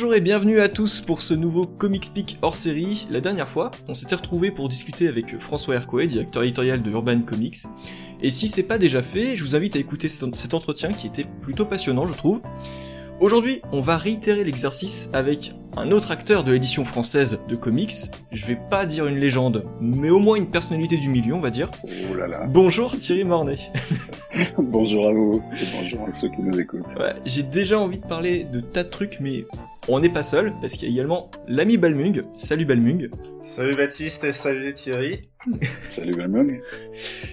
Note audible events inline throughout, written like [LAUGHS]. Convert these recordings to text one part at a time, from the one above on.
Bonjour et bienvenue à tous pour ce nouveau Comic Speak hors série. La dernière fois, on s'était retrouvé pour discuter avec François Hercouet, directeur éditorial de Urban Comics. Et si c'est pas déjà fait, je vous invite à écouter cet entretien qui était plutôt passionnant, je trouve. Aujourd'hui, on va réitérer l'exercice avec un autre acteur de l'édition française de comics. Je vais pas dire une légende, mais au moins une personnalité du milieu, on va dire. Oh là là. Bonjour Thierry Mornay. [LAUGHS] bonjour à vous et bonjour à ceux qui nous écoutent. Ouais, j'ai déjà envie de parler de tas de trucs, mais on n'est pas seul, parce qu'il y a également l'ami Balmung. Salut Balmung. Salut Baptiste et salut Thierry. [LAUGHS] salut Balmung.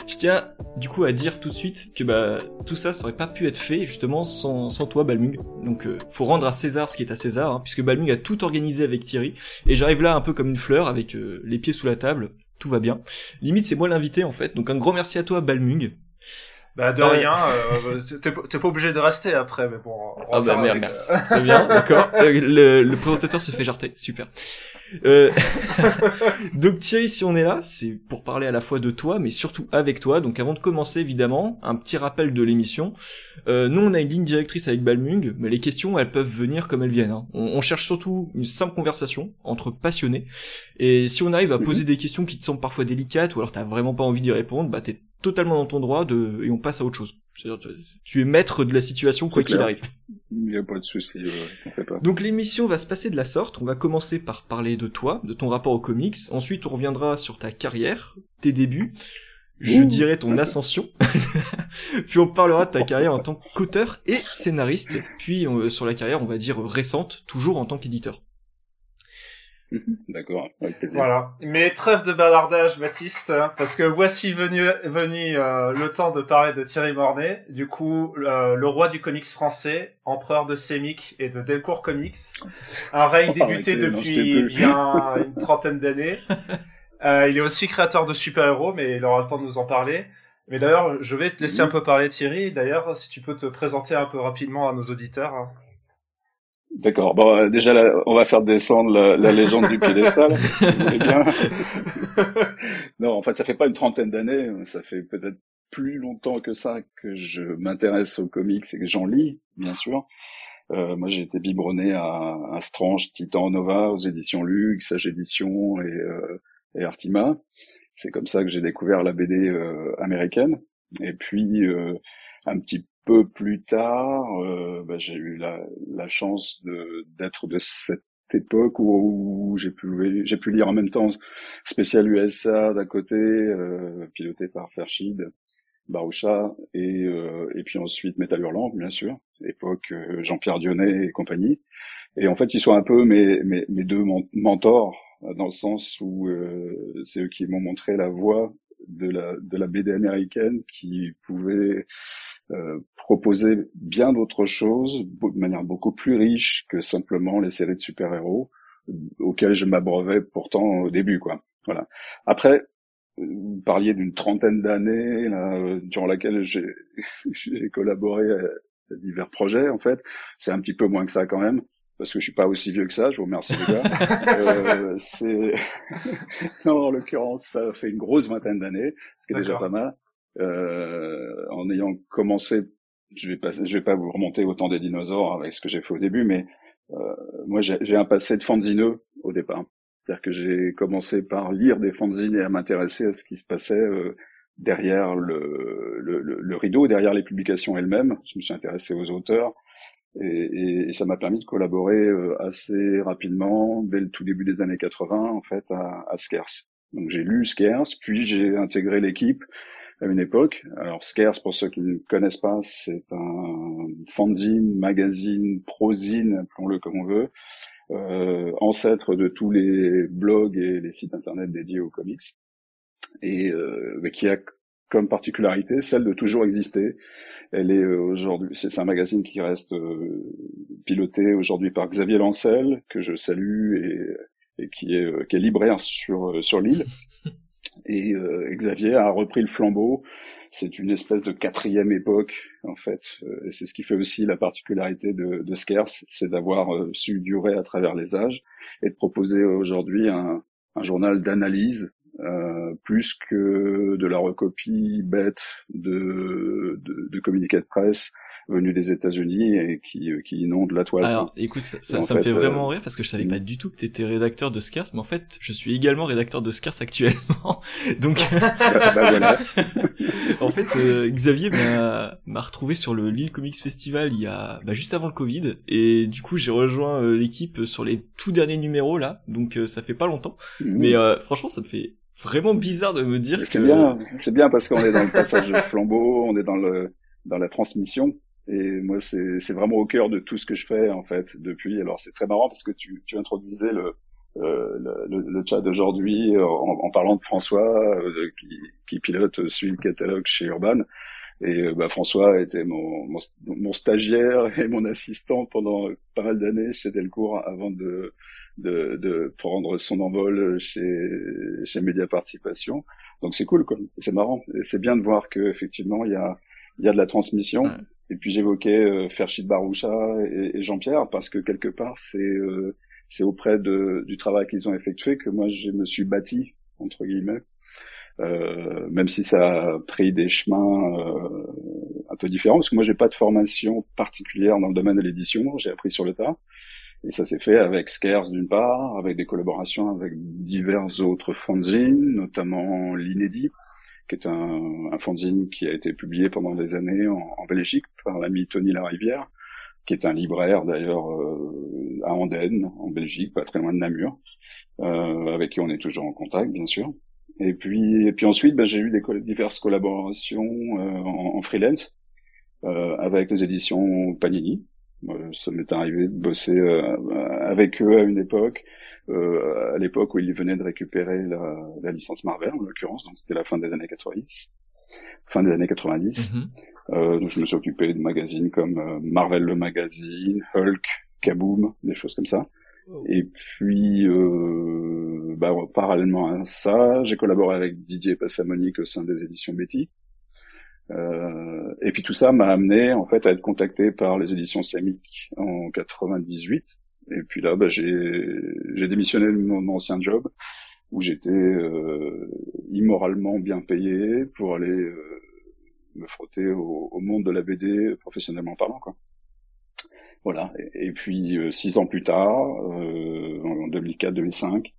Je tiens du coup à dire tout de suite que bah tout ça ça aurait pas pu être fait justement sans, sans toi Balmung. Donc euh, faut rendre à César ce qui est à César, hein, puisque Balmung a tout organisé avec Thierry. Et j'arrive là un peu comme une fleur avec euh, les pieds sous la table, tout va bien. Limite c'est moi l'invité en fait. Donc un grand merci à toi Balmung. Bah de euh, rien, euh, t'es pas obligé de rester après, mais bon. Ah bah merde, merci. Très bien, d'accord. [LAUGHS] le, le, présentateur se fait jarter, super. Euh... [LAUGHS] donc Thierry, si on est là, c'est pour parler à la fois de toi, mais surtout avec toi. Donc avant de commencer, évidemment, un petit rappel de l'émission. Euh, nous, on a une ligne directrice avec Balmung, mais les questions, elles peuvent venir comme elles viennent. Hein. On, on, cherche surtout une simple conversation entre passionnés. Et si on arrive à poser des questions qui te semblent parfois délicates, ou alors t'as vraiment pas envie d'y répondre, bah t'es totalement dans ton droit de et on passe à autre chose. Tu es maître de la situation quoi qu'il arrive. Il n'y a pas de souci. pas. Donc l'émission va se passer de la sorte. On va commencer par parler de toi, de ton rapport aux comics. Ensuite, on reviendra sur ta carrière, tes débuts. Je dirais ton ascension. [LAUGHS] puis on parlera de ta carrière en tant qu'auteur et scénariste. Puis euh, sur la carrière, on va dire récente, toujours en tant qu'éditeur. D'accord, avec plaisir. Voilà. Mais trêve de balardage, Baptiste, parce que voici venu, venu euh, le temps de parler de Thierry Mornay, du coup, le roi du comics français, empereur de Semic et de Delcourt Comics, un règne oh, [LAUGHS] débuté depuis bien [LAUGHS] une trentaine d'années. Euh, il est aussi créateur de super-héros, mais il aura le temps de nous en parler. Mais d'ailleurs, je vais te laisser un peu parler, Thierry. D'ailleurs, si tu peux te présenter un peu rapidement à nos auditeurs. D'accord. Bon, euh, déjà, on va faire descendre la, légende du piédestal. [LAUGHS] bien. [LAUGHS] non, en fait, ça fait pas une trentaine d'années. Ça fait peut-être plus longtemps que ça que je m'intéresse aux comics et que j'en lis, bien sûr. Euh, moi, j'ai été biberonné à, à Strange, Titan Nova, aux éditions Lux, Sage Édition et, euh, et Artima. C'est comme ça que j'ai découvert la BD euh, américaine. Et puis, euh, un petit peu plus tard, euh, bah, j'ai eu la, la chance d'être de cette époque où, où j'ai pu pu lire en même temps spécial USA d'un côté, euh, piloté par Fershid, Baroucha et euh, et puis ensuite Metal Hurlant bien sûr, époque euh, Jean-Pierre Dionnet et compagnie. Et en fait, ils sont un peu mes mes, deux mentors dans le sens où euh, c'est eux qui m'ont montré la voie de la de la BD américaine qui pouvait proposer bien d'autres choses de manière beaucoup plus riche que simplement les séries de super-héros auxquelles je m'abreuvais pourtant au début quoi voilà après vous parliez d'une trentaine d'années là, durant laquelle j'ai [LAUGHS] j'ai collaboré à divers projets en fait c'est un petit peu moins que ça quand même parce que je suis pas aussi vieux que ça, je vous remercie les gars. euh, [LAUGHS] c'est [LAUGHS] non, en l'occurrence, ça fait une grosse vingtaine d'années, ce qui est déjà pas mal. Euh, en ayant commencé, je vais pas, je vais pas vous remonter au temps des dinosaures avec ce que j'ai fait au début, mais euh, moi j'ai un passé de fanzineux au départ. C'est-à-dire que j'ai commencé par lire des fanzines et à m'intéresser à ce qui se passait euh, derrière le, le, le, rideau, derrière les publications elles-mêmes. Je me suis intéressé aux auteurs et, et, ça m'a permis de collaborer euh, assez rapidement, dès le tout début des années 80, en fait, à, à Skers. Donc j'ai lu Skers, puis j'ai intégré l'équipe à une époque. Alors Scarce, pour ceux qui ne connaissent pas, c'est un fanzine, magazine, prosine, appelons-le comme on veut, euh, ancêtre de tous les blogs et les sites internet dédiés aux comics, et euh, qui a comme particularité celle de toujours exister. Elle est euh, aujourd'hui, c'est un magazine qui reste euh, piloté aujourd'hui par Xavier Lancel, que je salue et, et qui est, euh, qui est libraire sur sur l'île. [LAUGHS] et, euh, Xavier a repris le flambeau. C'est une espèce de quatrième époque en fait, euh, et c'est ce qui fait aussi la particularité de, de c'est d'avoir euh, su durer à travers les âges et de proposer aujourd'hui un, journal d'analyse euh, plus que de la recopie bête de, de, de communiqués de presse venus des États-Unis et qui, euh, qui inondent la toile. Alors, écoute, ça, ça, me fait vraiment rire parce que je savais pas du tout que tu étais rédacteur de Scars, mais en fait, je suis également rédacteur de Scars actuellement. [LAUGHS] Donc, bah, [LAUGHS] bah, voilà. [LAUGHS] en fait, Xavier m'a retrouvé sur le Lille Comics Festival il y a bah, juste avant le Covid, et du coup, j'ai rejoint l'équipe sur les tout derniers numéros là, donc ça fait pas longtemps. Mhm. Mais franchement, ça me fait vraiment bizarre de me dire que c'est bien, c'est bien parce qu'on est dans le passage de flambeau, on est dans le dans la transmission. Et moi, c'est vraiment au cœur de tout ce que je fais en fait depuis. Alors c'est très marrant parce que tu tu introduisais le euh, le, le, chat d'aujourd'hui en, en, parlant de François euh, qui, qui pilote suit le catalogue chez Urban. Et euh, bah, François était mon, mon, mon, stagiaire [LAUGHS] et mon assistant pendant pas mal d'années chez Delcourt avant de, de, de prendre son envol chez, chez Média Participation. Donc c'est cool, quoi. C'est marrant. C'est bien de voir que effectivement il y a, il y a de la transmission. Et puis j'évoquais euh, Ferchid Baroucha et, et Jean-Pierre parce que quelque part c'est euh, c'est auprès de, du travail qu'ils ont effectué que moi je me suis bâti entre guillemets. Euh, même si ça a pris des chemins euh, un peu différents, parce que moi j'ai pas de formation particulière dans le domaine de l'édition, j'ai appris sur le tas. Et ça s'est fait avec Scares d'une part, avec des collaborations avec divers autres fanzines, notamment l'Inédit, qui est un, un fanzine qui a été publié pendant des années en, Belgique par l'ami Tony Larivière, qui est un libraire d'ailleurs euh, à Andenne, en Belgique, pas très loin de Namur, euh, avec qui on est toujours en contact, bien sûr. Et puis, et puis ensuite, ben, j'ai eu des diverses collaborations euh, en, en, freelance euh, avec les éditions Panini, euh, ça m'est arrivé de bosser euh, avec eux à une époque, à l'époque où ils venaient de récupérer la, la licence Marvel en l'occurrence, donc c'était la fin des années 90, fin des années 90. Mm-hmm. euh, donc je me suis occupé de magazines comme Marvel le magazine, Hulk, Kaboom, des choses comme ça. Oh. Et puis, euh, bah, parallèlement à ça, j'ai collaboré avec Didier Passamonique au sein des éditions Betty. Euh, et puis tout ça m'a amené en fait à être contacté par les éditions islamiques en 98. Et puis là, bah, j'ai démissionné de mon ancien job où j'étais euh, immoralement bien payé pour aller euh, me frotter au, au, monde de la BD professionnellement parlant quoi. Voilà. Et, et puis euh, six ans plus tard, euh, en 2004-2005,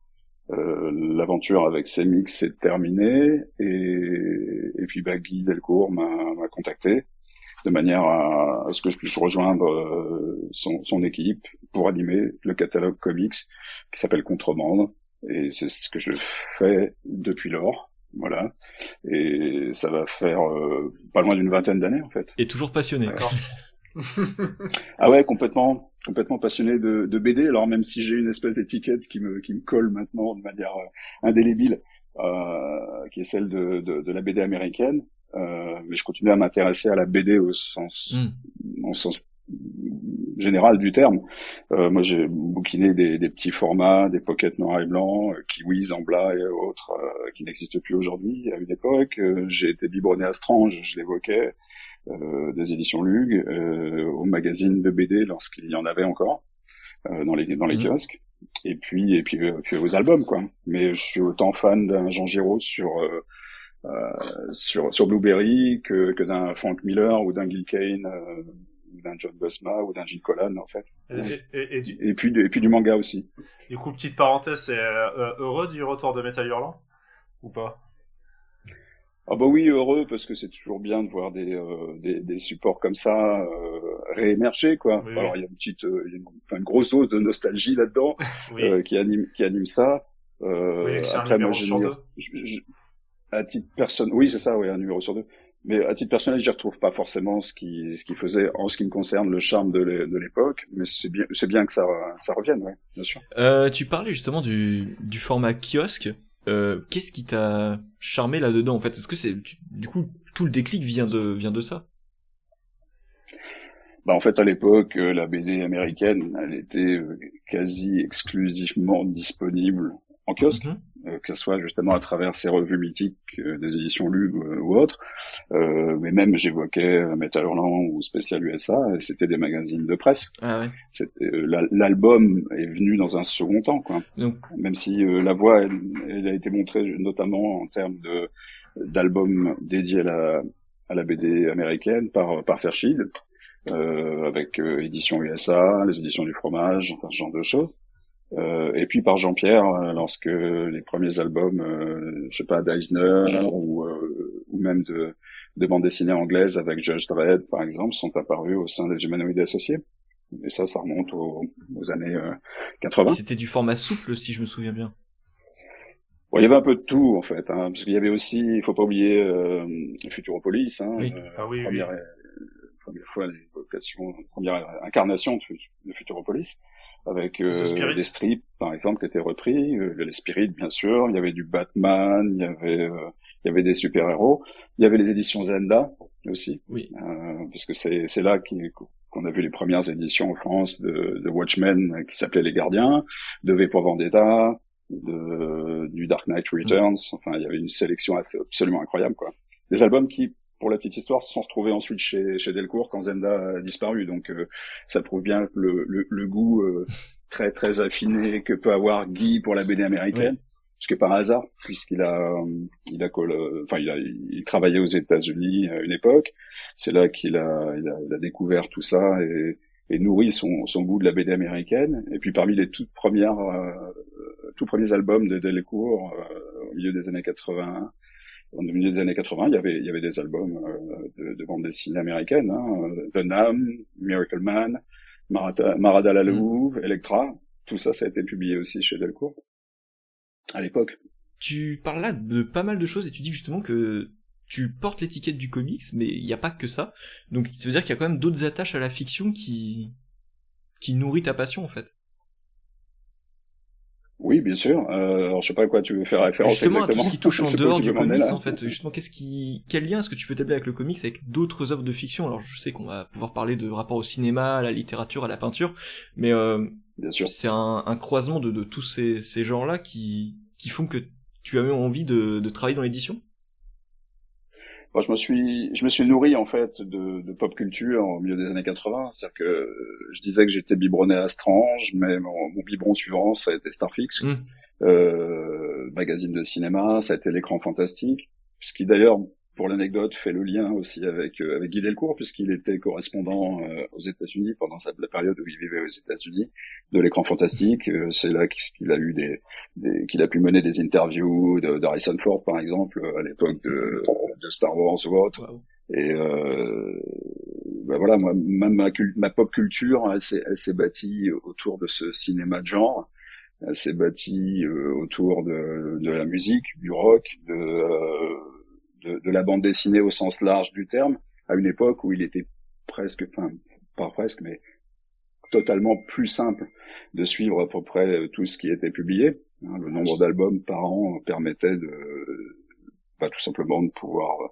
euh, l'aventure avec Semix s'est terminée et, et puis bah, Guy Delcourt m'a contacté de manière à, ce que je puisse rejoindre euh, son, son, équipe pour animer le catalogue comics qui s'appelle Contrebande et c'est ce que je fais depuis lors. Voilà. Et ça va faire euh, pas loin d'une vingtaine d'années en fait. Et toujours passionné. [LAUGHS] ah ouais, complètement complètement passionné de, de, BD. Alors même si j'ai une espèce d'étiquette qui me, qui me colle maintenant de manière euh, indélébile, euh, qui est celle de, de, de la BD américaine, euh, mais je continue à m'intéresser à la BD au sens, mm. sens général du terme. Euh, moi, j'ai bouquiné des, des, petits formats, des pockets noirs et blancs, euh, kiwis en blas et autres, euh, qui n'existent plus aujourd'hui. À une époque, euh, j'ai été biberonné à Strange, je l'évoquais, euh, des éditions Lug, euh, au magazine de BD lorsqu'il y en avait encore euh, dans les dans les mhm. kiosques, et puis et puis, puis aux albums quoi. Mais je suis autant fan d'un Jean Giraud sur sur sur Blueberry que que d'un Frank Miller ou d'un Gil Kane d'un John Busma ou d'un Gilles Collan en fait. Et, et, puis et puis du manga aussi. Du coup, petite parenthèse, c'est heureux du retour de Metal Hurlant? Ou pas? Ah bah oui, heureux parce que c'est toujours bien de voir des, euh, des, des, supports comme ça euh, réémerger quoi. Alors il y a une petite, euh, une, une, grosse dose de nostalgie là-dedans [LAUGHS] euh, qui anime qui anime ça. Euh, après moi j'ai à titre personne, oui c'est ça, oui un numéro sur deux. Mais à titre personnel, j'y retrouve pas forcément ce qui ce qui faisait en ce qui me concerne le charme de l'époque, mais c'est bien c'est bien que ça ça revienne, ouais, bien sûr. Euh, tu parlais justement du du format kiosque. Euh, qu'est-ce qui t'a charmé là-dedans en fait? Est-ce que c'est du coup tout le déclic vient de vient de ça? Bah en fait à l'époque euh, la BD américaine elle était quasi exclusivement disponible en kiosque. Mhm. Que ce soit justement à travers ces revues mythiques euh, des éditions Lug euh, ou autres. mais même j'évoquais Metal Hurlant ou Spécial USA, c'était des magazines de presse. Ah L'album est venu dans un second temps, quoi. Même si la voix, elle, a été montrée notamment en termes de d'albums dédiés à la, à la BD américaine par par Fairchild. avec édition USA, les éditions du fromage, enfin ce genre de choses. Et puis par Jean-Pierre, lorsque les premiers albums, je sais pas, d'Eisner ou, ou même de, de bandes dessinées anglaises avec Judge Dredd, par exemple, sont apparus au sein des Humanoïdes Associés. Et ça, ça remonte aux, années 80. C'était du format souple, si je me souviens bien. Bon, il y avait un peu de tout en fait, hein, parce qu'il y avait aussi, il faut pas oublier euh, Futuropolis, hein, oui. Euh, ah oui, première, première fois l'évocation, première incarnation de, Futuropolis, avec euh, des strips par exemple qui étaient repris, euh, les Spirits bien sûr, il y avait du Batman, il y avait euh, il y avait des super héros, il y avait les éditions Zenda aussi, oui. puisque c'est c'est là qu'on a vu les premières éditions en France de, de Watchmen qui s'appelaient Les Gardiens, de V pour Vendetta, de, du Dark Knight Returns. Enfin, il y avait une sélection absolument incroyable, quoi. Des albums qui, pour la petite histoire, se sont retrouvés ensuite chez, chez Delcourt quand Zenda a disparu. Donc, euh, ça prouve bien le, le, le goût euh, très très affiné que peut avoir Guy pour la BD américaine. Parce que par hasard, puisqu'il a, il a, enfin, il a, il travaillait aux États-Unis à une époque. C'est là qu'il a, il a, il a découvert tout ça et, et nourrit son, son goût de la BD américaine. Et puis parmi les toutes premières, euh, tout premiers albums de Delcourt euh, au milieu des années 80, au milieu des années 80, il y avait, il y avait des albums euh, de, de bande dessinée américaine, hein, The Nam, Miracle Man, Marada, Marada la Louve, mm. Electra. Tout ça, ça a été publié aussi chez Delcourt à l'époque. Tu parles là de pas mal de choses et tu dis justement que tu portes l'étiquette du comics, mais il n'y a pas que ça. Donc ça veut dire qu'il y a quand même d'autres attaches à la fiction qui qui nourrit ta passion en fait. Oui, bien sûr. Euh, alors je sais pas à quoi tu veux faire référence justement exactement. à tout ce qui touche [LAUGHS] en dehors du comics en fait. Justement, qu'est-ce qui, quel lien est-ce que tu peux établir avec le comics, avec d'autres œuvres de fiction? Alors je sais qu'on va pouvoir parler de rapport au cinéma, à la littérature, à la peinture, mais euh, bien sûr, c'est un, un, croisement de, de tous ces, ces genres-là qui qui font que tu as eu envie de, de travailler dans l'édition? Je me suis, je me suis nourri en fait de, de pop culture au milieu des années 80. C'est-à-dire que je disais que j'étais biberonné à Strange, mais mon, mon biberon suivant, ça a été Starfix, mmh. euh, magazine de cinéma, ça a été l'écran fantastique, ce qui d'ailleurs pour l'anecdote, fait le lien aussi avec euh, avec Guy Delcourt puisqu'il était correspondant euh, aux États-Unis pendant sa, la période où il vivait aux États-Unis de l'écran fantastique. Euh, c'est là qu'il a eu des, des qu'il a pu mener des interviews de, d'Harrison Ford par exemple à l'époque de, de Star Wars ou autre. Et euh, ben voilà, moi, même ma, ma pop culture, elle s'est, elle s'est bâtie autour de ce cinéma de genre. Elle s'est bâtie autour de, de la musique, du rock, de de, la bande dessinée au sens large du terme, à une époque où il était presque, enfin pas presque, mais totalement plus simple de suivre à peu près euh, tout ce qui était publié. Hein, le nombre d'albums par an permettait de, pas tout simplement de pouvoir euh,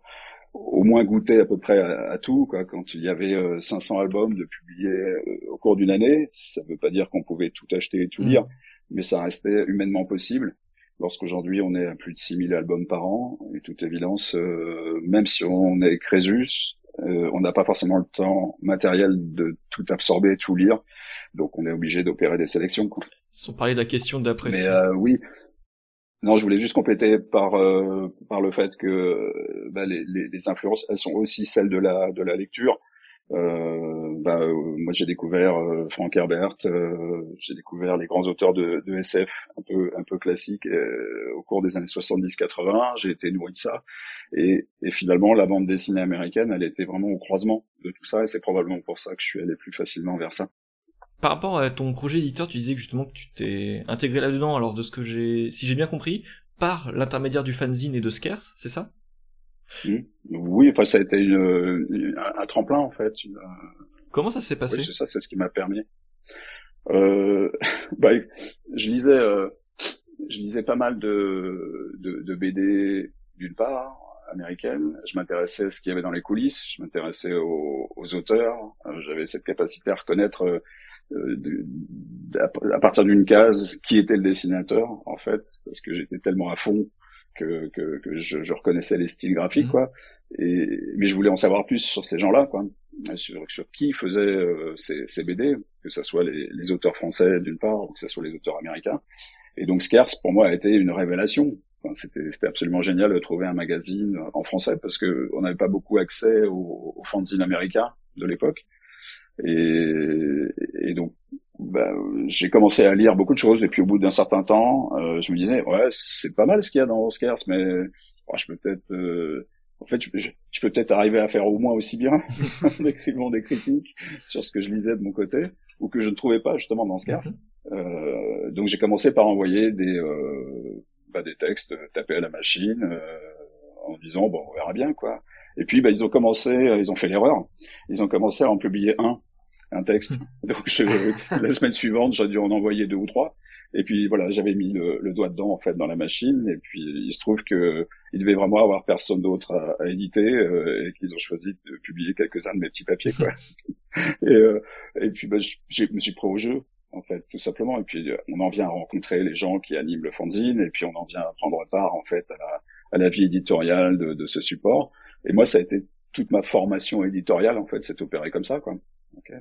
au moins goûter à peu près à, tout. Quoi. Quand il y avait 500 euh, albums de publiés au cours d'une année, ça ne veut pas dire qu'on pouvait tout acheter et tout mmh. lire, mais ça restait humainement possible lorsqu'aujourd'hui on est à plus de 6000 albums par an, et toute évidence, euh, même si on est Crésus, euh, on n'a pas forcément le temps matériel de tout absorber, tout lire, donc on est obligé d'opérer des sélections. Quoi. Sans parler de la question d'apprécier. Mais euh, oui, non, je voulais juste compléter par par le fait que bah, les, les, les, influences, elles sont aussi celles de la de la lecture. Euh, bah, euh, moi j'ai découvert euh, Frank Herbert, euh, j'ai découvert les grands auteurs de, de, SF un peu un peu classiques au cours des années 70-80. J'ai été nourri de ça et, et, finalement la bande dessinée américaine, elle était vraiment au croisement de tout ça et c'est probablement pour ça que je suis allé plus facilement vers ça. Par rapport à ton projet éditeur, tu disais justement que tu t'es intégré là-dedans. Alors de ce que j'ai, si j'ai bien compris, par l'intermédiaire du fanzine et de Scarce, c'est ça? Hmm. Oui, enfin ça a été une, un, tremplin en fait. Comment ça s'est passé oui, c'est ça, c'est ce qui m'a permis. Euh, [LAUGHS] bah, je lisais, euh, je lisais pas mal de, de, de BD d'une part américaine. Je m'intéressais à ce qu'il y avait dans les coulisses. Je m'intéressais aux, aux, auteurs. Euh, j'avais cette capacité à reconnaître euh, de, à partir d'une case qui était le dessinateur en fait, parce que j'étais tellement à fond que, que, que je, je, reconnaissais les styles graphiques, mhm. quoi. Et, mais je voulais en savoir plus sur ces gens-là, quoi. Sur, sur qui faisait euh, ces, ces, BD, que ce soit les, les auteurs français d'une part, ou que ce soit les auteurs américains. Et donc Scarce, pour moi, a été une révélation. Enfin, c'était absolument génial de trouver un magazine en français parce que on n'avait pas beaucoup accès aux, aux fanzines américains de l'époque. Et, et donc, bah, j'ai commencé à lire beaucoup de choses. Et puis au bout d'un certain temps, euh, je me disais, ouais, c'est pas mal ce qu'il y a dans Oscars, mais oh, je peux peut-être... Euh, en fait, je, je peux peut-être arriver à faire au moins aussi bien [LAUGHS] [LAUGHS] en écrivant des critiques sur ce que je lisais de mon côté ou que je ne trouvais pas justement dans Oscars. Mhm. Euh, donc j'ai commencé par envoyer des, euh, bah, des textes tapés à la machine euh, en disant bon on verra bien quoi. Et puis bah, ils ont commencé, ils ont fait l'erreur, ils ont commencé à en publier un un texte. Mhm. [LAUGHS] Donc je, la semaine suivante, j'ai dû en envoyer deux ou trois. Et puis voilà, j'avais mis le, le, doigt dedans en fait dans la machine. Et puis il se trouve que il devait vraiment avoir personne d'autre à, à, éditer euh, et qu'ils ont choisi de publier quelques-uns de mes petits papiers quoi. [LAUGHS] et, euh, et puis bah, je, me suis pris au jeu en fait tout simplement. Et puis on en vient à rencontrer les gens qui animent le fanzine et puis on en vient à prendre part en fait à la, à la vie éditoriale de, de ce support. Et moi ça a été toute ma formation éditoriale en fait s'est opérée comme ça quoi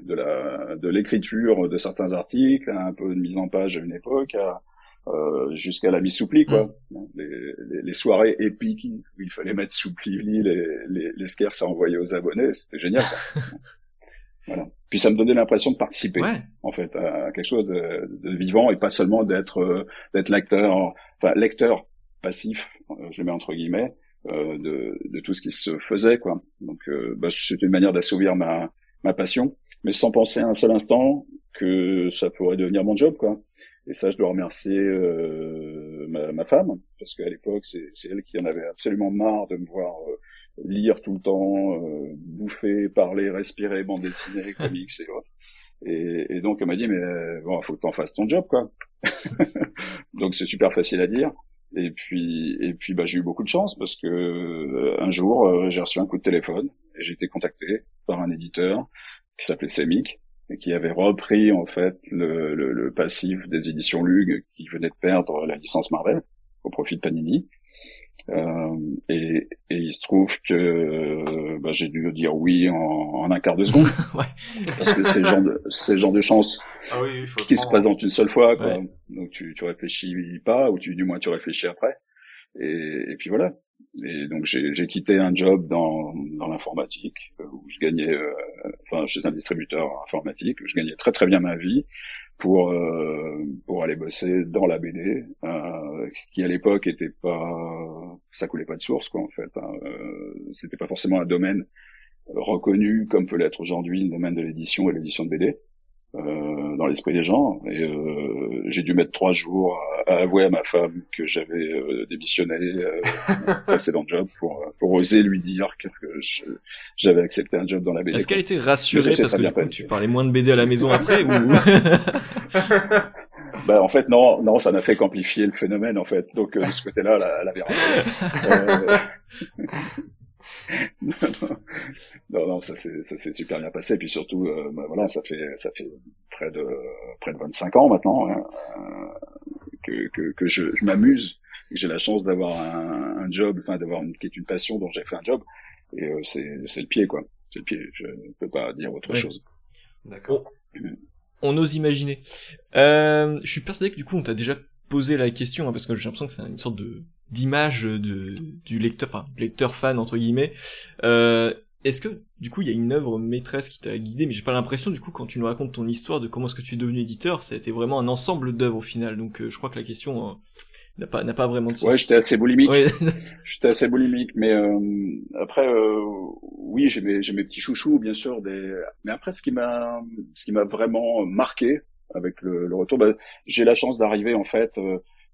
de la de l'écriture de certains articles, un peu de mise en page à une époque, euh, jusqu'à la mise sous pli, quoi. Mm. Les, les, les, soirées épiques où il fallait mettre sous pli les, les, les scares à envoyer aux abonnés, c'était génial. [LAUGHS] voilà. Puis ça me donnait l'impression de participer, en fait, à quelque chose de, de vivant et pas seulement d'être euh, d'être lecteur, enfin lecteur passif, euh, je le mets entre guillemets, euh, de, de tout ce qui se faisait, quoi. Donc, euh, bah, c'est une manière d'assouvir ma ma passion mais sans penser un seul instant que ça pourrait devenir mon job, quoi. Et ça, je dois remercier euh, ma, ma, femme, parce qu'à l'époque, c'est elle qui en avait absolument marre de me voir euh, lire tout le temps, euh, bouffer, parler, respirer, bande dessinée, [LAUGHS] comics et autres. Et, et, donc, elle m'a dit, mais bon, faut que t'en fasses ton job, quoi. [LAUGHS] donc, c'est super facile à dire. Et puis, et puis, bah, j'ai eu beaucoup de chance parce que un jour, j'ai reçu un coup de téléphone et j'ai été contacté par un éditeur qui s'appelait Semic et qui avait repris en fait le, le, le, passif des éditions Lug qui venait de perdre la licence Marvel au profit de Panini. Euh, et, et, il se trouve que bah, j'ai dû dire oui en, en, un quart de seconde [LAUGHS] ouais. parce que c'est le genre de c'est le genre de chance ah oui, qui se présente une seule fois quoi. donc tu, tu réfléchis pas ou tu du moins tu réfléchis après et, et puis voilà et donc j'ai quitté un job dans, dans l'informatique euh, où je gagnais, euh, enfin chez un distributeur informatique, où je gagnais très très bien ma vie pour euh, pour aller bosser dans la BD, euh, qui à l'époque était pas, ça coulait pas de source quoi en fait. Hein, euh, C'était pas forcément un domaine reconnu comme peut l'être aujourd'hui le domaine de l'édition et l'édition de BD. Euh, dans l'esprit des gens. Et euh, j'ai dû mettre trois jours à, avouer à ma femme que j'avais euh, démissionné euh, [LAUGHS] précédent job pour, pour oser lui dire que j'avais accepté un job dans la BD. Est-ce qu'elle était rassurée parce que du coup, tu parlais moins de BD à la maison [LAUGHS] après ou [LAUGHS] Bah en fait non non ça n'a fait qu'amplifier le phénomène en fait donc de ce côté-là elle, avait raison. [LAUGHS] non, non, ça s'est ça s'est super bien passé. Puis surtout, euh, bah, voilà, ça fait ça fait près de près de 25 ans maintenant hein, euh, que, que que je, je m'amuse. J'ai la chance d'avoir un, un, job, enfin d'avoir une qui est une passion dont j'ai fait un job. Et euh, c'est c'est le pied quoi. C'est le pied. Je ne peux pas dire autre chose. D'accord. On, ose imaginer. Euh, je suis persuadé que du coup on t'a déjà posé la question hein, parce que j'ai l'impression que c'est une sorte de d'image de du lecteur, enfin lecteur fan entre guillemets. Euh, est-ce que du coup il y a une œuvre maîtresse qui t'a guidé, mais j'ai pas l'impression du coup quand tu nous racontes ton histoire de comment est-ce que tu es devenu éditeur, ça a été vraiment un ensemble d'œuvres au final. Donc euh, je crois que la question euh, n'a pas n'a pas vraiment de sens. Ouais, j'étais assez boulimique. [LAUGHS] j'étais assez boulimique, mais euh, après oui j'ai mes j'ai mes petits chouchous bien sûr des. Mais après ce qui m'a ce qui m'a vraiment marqué avec le, le retour, bah, j'ai la chance d'arriver en fait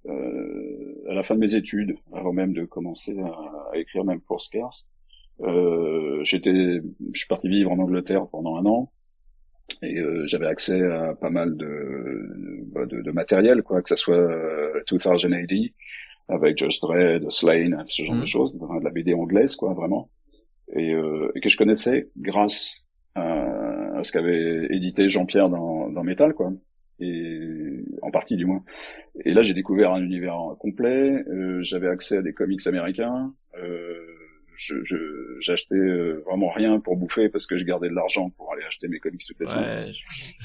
euh, à la fin de mes études, avant même de commencer à, écrire même pour Scarce, euh, j'étais, je suis parti vivre en Angleterre pendant un an et euh, j'avais accès à pas mal de, bah, de, de, matériel, quoi, que ça soit euh, 2080 avec Just Dread, Slane, ce genre de mmh. choses, de la BD anglaise, quoi, vraiment, et, euh, et que je connaissais grâce à, à ce qu'avait édité Jean-Pierre dans, dans Metal, quoi et en partie du moins. Et là, j'ai découvert un univers complet. Euh, J'avais accès à des comics américains. Euh, J'achetais euh, vraiment rien pour bouffer parce que je gardais de l'argent pour aller acheter mes comics toutes les semaines.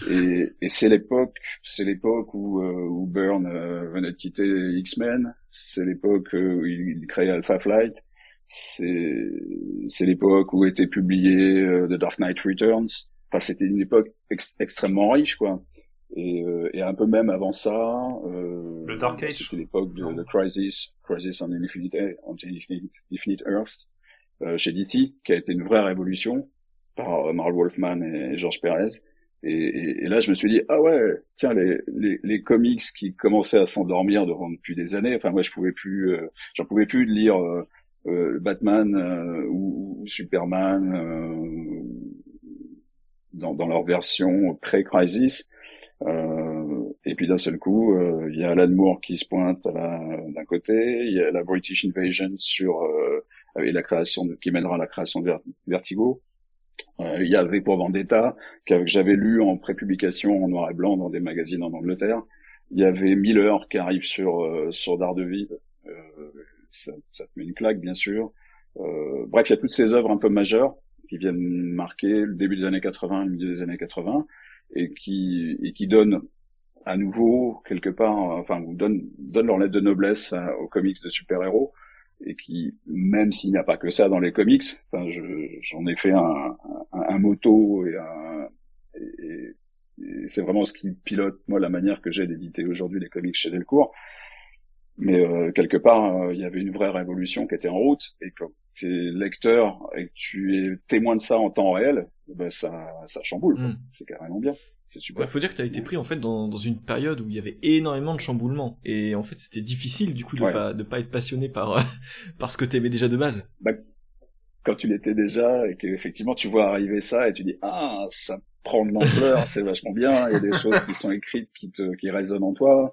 Et, et c'est l'époque, c'est l'époque où, euh, où Byrne euh, venait de quitter X-Men. C'est l'époque où il créait Alpha Flight. C'est c'est l'époque où était publié The Dark Knight Returns enfin c'était une époque extrêmement riche quoi. Et, euh, et, un peu même avant ça, euh, le Dark Age, c'était l'époque de, de, Crisis, Crisis on Infinite, on Infinite, Earth, euh, chez DC, qui a été une vraie révolution par euh, Marl Wolfman et George Perez. Et, et, là, je me suis dit, ah ouais, tiens, les, les, les comics qui commençaient à s'endormir depuis des années. Enfin, moi, je pouvais plus, euh, j'en pouvais plus de lire euh, Batman ou, ou, Superman dans, dans leur version pré-crisis. Euh, et puis d'un seul coup, euh, il y a Alan Moore qui se pointe d'un côté, il y a la British Invasion sur euh, et la création de, qui mènera à la création de Vertigo. Euh, il y avait pour Vendetta que j'avais lu en prépublication en noir et blanc dans des magazines en Angleterre. Il y avait Miller qui arrive sur sur Daredevil. Ça, ça te met une claque bien sûr. bref, il y a toutes ces œuvres un peu majeures qui viennent marquer le début des années 80, le milieu des années 80 et qui et qui donnent à nouveau quelque part, enfin, donne donne leur lettre de noblesse aux comics de super-héros et qui, même s'il n'y a pas que ça dans les comics, enfin, j'en ai fait un, un, un moto et, un, et, c'est vraiment ce qui pilote moi la manière que j'ai d'éditer aujourd'hui les comics chez Delcourt. Mais euh, quelque part, euh, il y avait une vraie révolution qui était en route et quand tu es lecteur et que tu es témoin de ça en temps réel, ben ça, ça chamboule. Hmm. C'est carrément bien. C'est super. Il faut dire que tu as été pris en fait dans, dans une période où il y avait énormément de chamboulements et en fait c'était difficile du coup de pas de pas être passionné par [LAUGHS] par ce que tu aimais déjà de base. Bah, quand tu l'étais déjà et qu'effectivement tu vois arriver ça et tu dis ah ça prend de l'ampleur, [LAUGHS] c'est vachement bien. Il y a des choses qui sont écrites qui te qui résonnent en toi.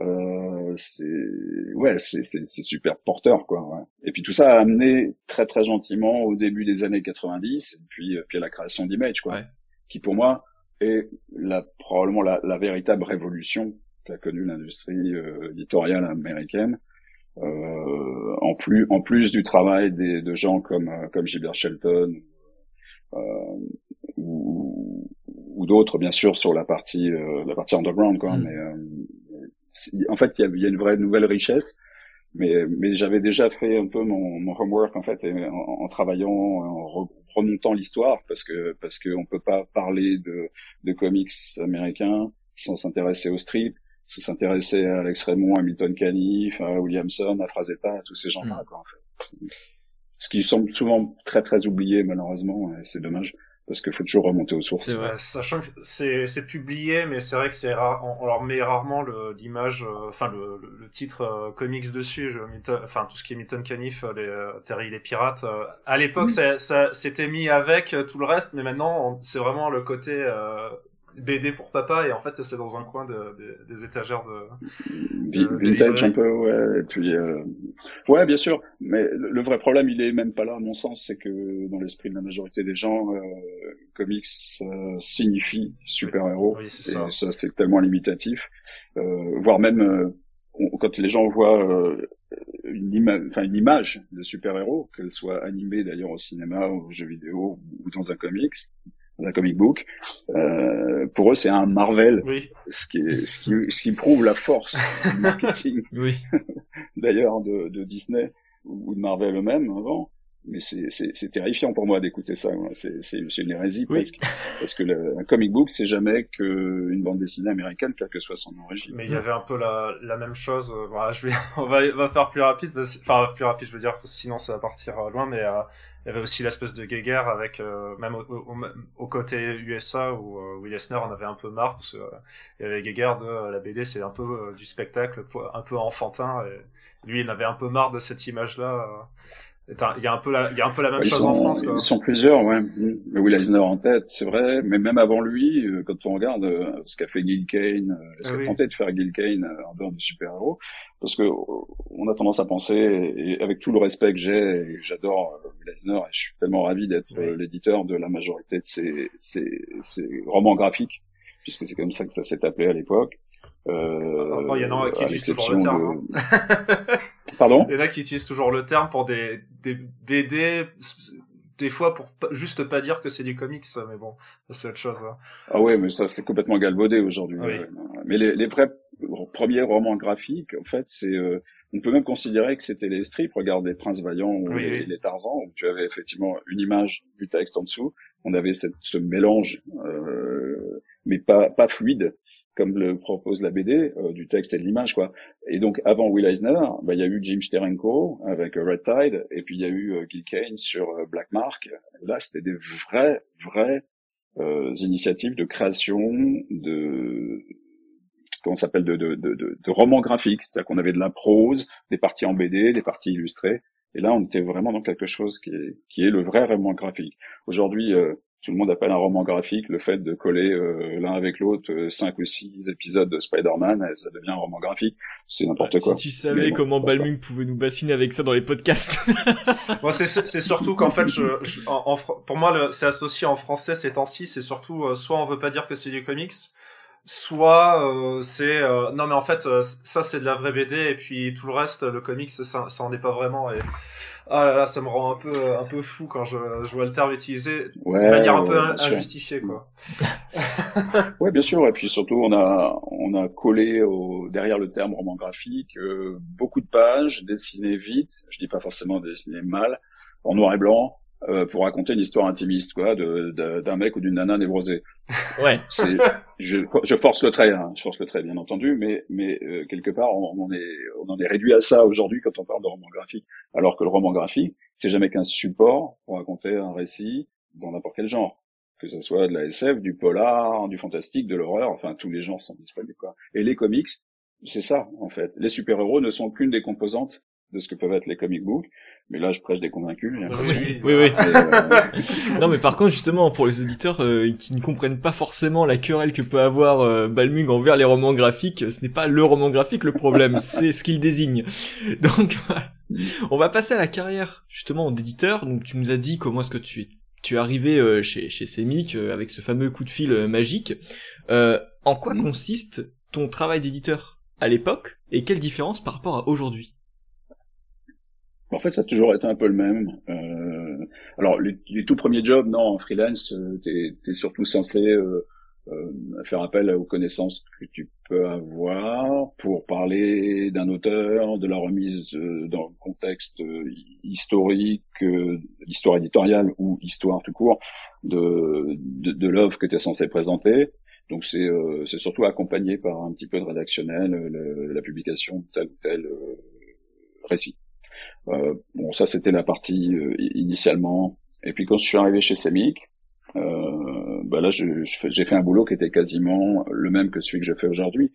Euh, c'est ouais, c'est c'est super porteur quoi. Ouais. Et puis tout ça a amené très très gentiment au début des années 90, et puis puis à la création d'Image quoi, ouais. qui pour moi est la probablement la, la véritable révolution qu'a connue l'industrie euh, éditoriale américaine. Euh, en plus en plus du travail des, de gens comme euh, comme Gilbert Shelton euh, ou, ou d'autres bien sûr sur la partie la partie underground quoi, mm. mais en fait, il y a, une vraie nouvelle richesse. Mais, mais j'avais déjà fait un peu mon, mon homework en fait en, en travaillant, en remontant l'histoire parce que parce qu'on peut pas parler de, de comics américains sans s'intéresser au strip, sans s'intéresser à Alex Raymond, à Milton Caniff, à Williamson, à Frazetta, à tous ces gens-là. Mm. en fait. Ce qui semble souvent très très oublié malheureusement, et c'est dommage parce qu'il faut toujours remonter aux sources. C'est vrai. sachant que c'est, c'est publié, mais c'est vrai que c'est rare, on, leur met rarement l'image, euh, enfin le, le, titre euh, comics dessus, enfin tout ce qui est Milton Caniff, euh, les, Terry les pirates. à l'époque, mm. ça, ça c'était mis avec tout le reste, mais maintenant c'est vraiment le côté BD pour papa et en fait c'est dans un coin de, des étagères de, vintage un peu ouais et puis euh... ouais bien sûr. Mais le, vrai problème il est même pas là à mon sens c'est que dans l'esprit de la majorité des gens euh, comics euh, signifie super héros oui, ça, ça c'est tellement limitatif. Euh, voire même euh, quand les gens voient euh, une, ima une image de super héros qu'elle soit animée d'ailleurs au cinéma ou aux jeux vidéo ou dans un comics un comic book. Euh, pour eux, c'est un Marvel, oui. ce, qui est, ce, qui, ce qui prouve la force du [LAUGHS] marketing, oui. [LAUGHS] d'ailleurs, de, de, Disney ou de Marvel eux-mêmes avant mais c'est terrifiant pour moi d'écouter ça. C'est une hérésie presque. Parce que le, un comic book, c'est jamais qu'une bande dessinée américaine, quelle que soit son origine. Mais il y avait un peu la, la même chose. Euh, voilà, je vais, [LAUGHS] on va, va faire plus rapide. enfin, plus rapide, je veux dire, sinon ça va partir euh, loin. Mais euh, il y avait aussi l'espèce de guéguerre avec, même au, au, côté USA, où Will Eisner en avait un peu marre. Parce que il y avait guéguerre de la BD, c'est un peu du spectacle, un peu enfantin. Et lui, il avait un peu marre de cette image-là. Il y a un peu la, il y a un peu la même chose en France. Quoi. Ils sont plusieurs, ouais. Mais Will Eisner en tête, c'est vrai. Mais même avant lui, euh, quand on regarde euh, ce qu'a fait Gil Kane, euh, ce qu'a tenté de faire Gil Kane en dehors du super-héros, parce que on a tendance à penser, et avec tout le respect que j'ai, j'adore Will Eisner, et je suis tellement ravi d'être l'éditeur de la majorité de ces, ces, ces romans graphiques, puisque c'est comme ça que ça s'est appelé à l'époque. Euh, il y en a qui utilisent toujours le terme. Hein. [LAUGHS] Pardon Il y en a qui utilisent toujours le terme pour des, des BD, des fois pour juste pas dire que c'est du comics, mais bon, c'est autre chose. Hein. Ah ouais, mais ça c'est complètement galvaudé aujourd'hui. Mais les, les vrais premiers romans graphiques, en fait, c'est euh, on peut même considérer que c'était les strips. Regarde les Princes Vaillants ou les, les, Tarzans, où tu avais effectivement une image du texte en dessous. On avait cette, ce mélange, euh, mais pas, pas fluide, comme le propose la BD, euh, du texte et de l'image, quoi. Et donc, avant Will Eisner, bah, il y a eu Jim Steranko avec Red Tide, et puis il y a eu euh, Gil Kane sur euh, Black Mark. là, c'était des vrais, vrais initiatives de création de comment s'appelle de, de, de, de, romans graphiques, c'est-à-dire qu'on avait de la prose, des parties en BD, des parties illustrées, et là on était vraiment dans quelque chose qui est, qui est le vrai roman graphique. Aujourd'hui, euh, tout le monde appelle un roman graphique le fait de coller euh, l'un avec l'autre euh, cinq ou six épisodes de Spider-Man, ça devient un roman graphique. C'est n'importe quoi. Si tu savais comment Balmung pouvait nous bassiner avec ça dans les podcasts. [LAUGHS] moi, c'est, c'est surtout qu'en fait, je, en, pour moi, c'est associé en français ces temps-ci. C'est surtout soit on veut pas dire que c'est du comics, soit euh, c'est euh, non mais en fait euh, ça c'est de la vraie BD et puis tout le reste le comics ça ça en est pas vraiment et ah là là ça me rend un peu un peu fou quand je, je vois le terme utilisé de manière un peu injustifiée quoi. [LAUGHS] ouais bien sûr et puis surtout on a on a collé au, derrière le terme roman graphique beaucoup de pages dessinées vite. Je dis pas forcément dessinées mal en noir et blanc euh, pour raconter une histoire intimiste, quoi, de, d'un mec ou d'une nana névrosée. [LAUGHS] Ouais. Je force le trait, hein, je force le trait, bien entendu, mais, mais euh, quelque part, on, on, est, on en est réduit à ça aujourd'hui quand on parle de roman graphique, alors que le roman graphique, c'est jamais qu'un support pour raconter un récit dans n'importe quel genre, que ce soit de la SF, du polar, du fantastique, de l'horreur, enfin tous les genres sont disponibles, quoi. Et les comics, c'est ça, en fait. Les super-héros ne sont qu'une des composantes de ce que peuvent être les comic books. Mais là, je prêche des convaincus. Oui, oui. oui. Euh, [LAUGHS] non, mais par contre, justement, pour les auditeurs euh, qui ne comprennent pas forcément la querelle que peut avoir euh, Balmung envers les romans graphiques, ce n'est pas le roman graphique le problème, [LAUGHS] c'est ce qu'il désigne. Donc, on va passer à la carrière justement d'éditeur. Donc, tu nous as dit comment est-ce que tu es tu es arrivé chez chez Semic avec ce fameux coup de fil magique. en quoi mm. consiste ton travail d'éditeur à l'époque et quelle différence par rapport à aujourd'hui? En fait, ça a toujours été un peu le même. Euh, alors, les, tout premiers jobs, non, en freelance, euh, t'es es surtout censé euh, euh, faire appel aux connaissances que tu peux avoir pour parler d'un auteur, de la remise euh, dans le contexte historique, histoire éditoriale ou histoire tout court de, de, de l'œuvre que tu es censé présenter. Donc c'est surtout accompagné par un petit peu de rédactionnel, la publication de tel ou tel récit. Euh, bon, ça c'était la partie euh, initialement. Et puis quand je suis arrivé chez Semic, euh, bah là j'ai fait un boulot qui était quasiment le même que celui que je fais aujourd'hui.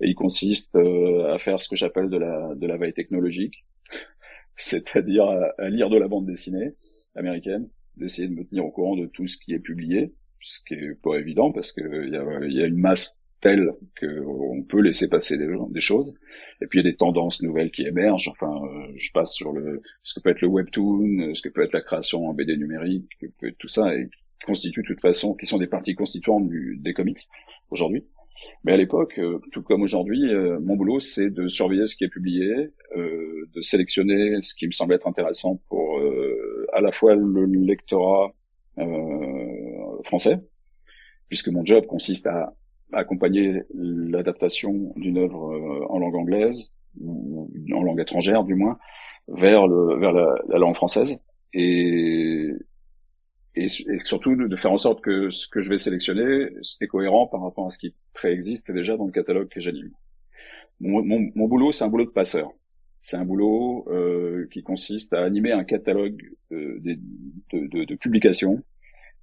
Et il consiste euh, à faire ce que j'appelle de la, de la veille technologique, [LAUGHS] c'est-à-dire à, lire de la bande dessinée américaine, d'essayer de me tenir au courant de tout ce qui est publié, ce qui est pas évident parce qu'il y a, y a une masse telle qu'on peut laisser passer des, des, choses. Et puis il y a des tendances nouvelles qui émergent. Enfin, euh, je passe sur le ce que peut être le webtoon, ce que peut être la création en BD numérique, tout ça et qui constitue de toute façon, qui sont des parties constituantes du, des comics aujourd'hui. Mais à l'époque, euh, tout comme aujourd'hui, euh, mon boulot c'est de surveiller ce qui est publié, de sélectionner ce qui me semble être intéressant pour à la fois le lectorat français, puisque mon job consiste à accompagner l'adaptation d'une œuvre euh, en langue anglaise ou en langue étrangère du moins vers le vers la, la langue française et, et, surtout de faire en sorte que ce que je vais sélectionner est cohérent par rapport à ce qui préexiste déjà dans le catalogue que j'anime. Mon, mon, mon, boulot, c'est un boulot de passeur. C'est un boulot euh, qui consiste à animer un catalogue euh, de, de, de, publications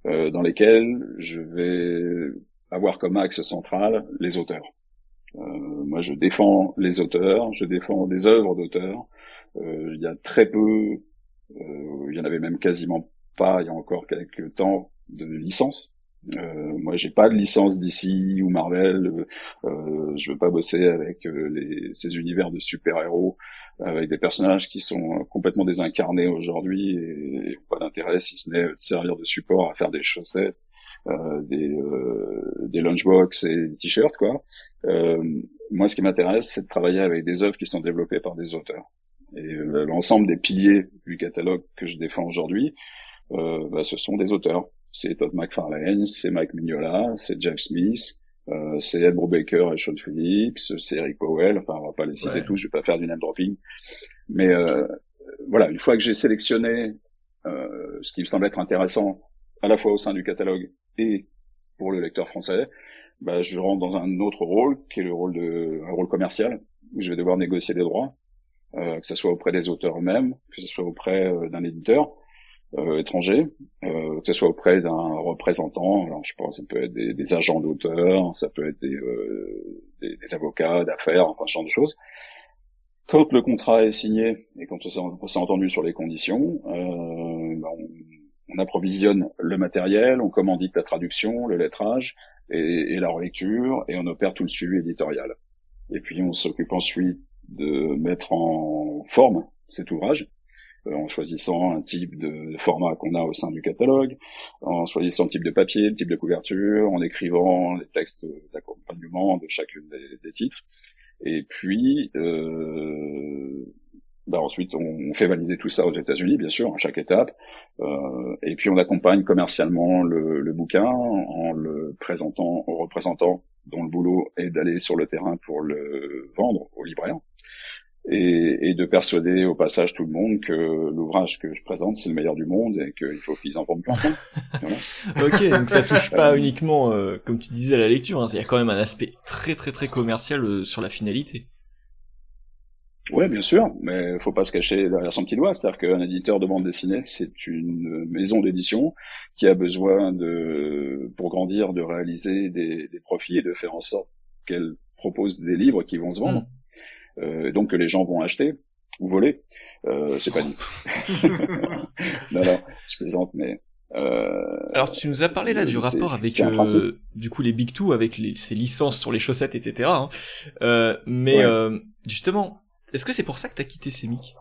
euh, dans lesquelles je vais avoir comme axe central les auteurs. Euh, moi, je défends les auteurs, je défends des œuvres d'auteurs. Euh, il y a très peu, euh, il y en avait même quasiment pas, il y a encore quelques temps, de licences. Euh, moi, j'ai pas de licence d'ici ou Marvel. Euh, je veux pas bosser avec les, ces univers de super-héros, avec des personnages qui sont complètement désincarnés aujourd'hui et, et pas d'intérêt si ce n'est de servir de support à faire des chaussettes des, euh, des lunchbox et des t-shirts, quoi. Euh, moi, ce qui m'intéresse, c'est de travailler avec des œuvres qui sont développées par des auteurs. Et l'ensemble des piliers du catalogue que je défends aujourd'hui, bah, ce sont des auteurs. C'est Todd McFarlane, c'est Mike Mignola, c'est Jeff Smith, Euh, c'est Ed Brubaker et Sean Felix, c'est Eric Powell. Enfin, on va pas les citer tous. Je vais pas faire du name dropping. Mais euh, voilà, une fois que j'ai sélectionné euh, ce qui me semble être intéressant, à la fois au sein du catalogue et pour le lecteur français, bah, je rentre dans un autre rôle, qui est le rôle de un rôle commercial, où je vais devoir négocier des droits, euh, que ce soit auprès des auteurs eux-mêmes, que ce soit auprès euh, d'un éditeur euh, étranger, euh, que ce soit auprès d'un représentant. Alors, je pense, ça peut être des, agents d'auteurs, ça peut être des, euh, des, des avocats d'affaires, enfin ce genre de choses. Quand le contrat est signé et quand on s'est entendu sur les conditions, on, on approvisionne le matériel, on commandite la traduction, le lettrage et, la relecture, et on opère tout le suivi éditorial. Et puis on s'occupe ensuite de mettre en forme cet ouvrage, euh, en choisissant un type de format qu'on a au sein du catalogue, en choisissant le type de papier, le type de couverture, en écrivant les textes d'accompagnement de chacune des, des, titres. Et puis, euh, bah ensuite, on fait valider tout ça aux États-Unis, bien sûr, à chaque étape. Euh, et puis, on accompagne commercialement le, le, bouquin en le présentant aux représentants dont le boulot est d'aller sur le terrain pour le vendre aux libraires. Et, et, de persuader au passage tout le monde que l'ouvrage que je présente c'est le meilleur du monde et qu'il faut qu'ils en vendent plein. [LAUGHS] ok, donc ça touche pas uniquement, euh, comme tu disais, à la lecture. Hein, il y a quand même un aspect très très très commercial euh, sur la finalité. Oui, bien sûr, mais faut pas se cacher derrière son petit doigt. C'est-à-dire qu'un éditeur de bande dessinée, c'est une maison d'édition qui a besoin de, pour grandir, de réaliser des, des profits et de faire en sorte qu'elle propose des livres qui vont se vendre, mmh. euh, donc que les gens vont acheter ou voler. Euh, c'est pas dit. [LAUGHS] non, non, je plaisante, mais. Euh, Alors tu nous as parlé là du rapport avec euh, du coup les Big Two avec les, ces licences sur les chaussettes etc. Hein. Euh, mais ouais. justement est-ce que c'est pour ça que t'as quitté Semic?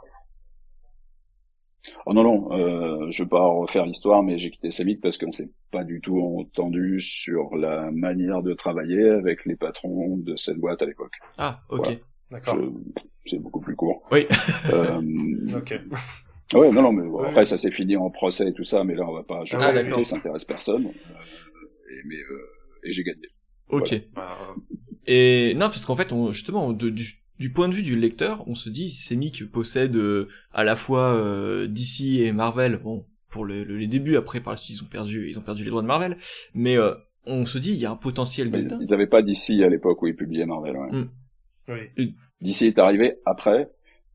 Oh non, non, euh, je veux pas refaire l'histoire, mais j'ai quitté Semic parce qu'on s'est pas du tout entendu sur la manière de travailler avec les patrons de cette boîte à l'époque. Ah, ok. Voilà. D'accord. C'est beaucoup plus court. Oui. euh, [LAUGHS] ok. Ouais, non, non, mais bon, après ça s'est fini en procès et tout ça, mais là on va pas. Je Ah, vais d'accord. ça intéresse personne. Euh, et mais euh, et j'ai gagné. Ok. Bah, Et non, parce qu'en fait, on, justement, de- du, du point de vue du lecteur, on se dit, Semic possède euh, à la fois euh, DC et Marvel. Bon, pour le- le- les débuts, après par la suite, ils ont perdu, ils ont perdu les droits de Marvel. Mais euh, on se dit, il y a un potentiel Mais ils avaient pas d'ici à l'époque où ils publiaient Marvel. Ouais. Mm. oui. DC est arrivé après,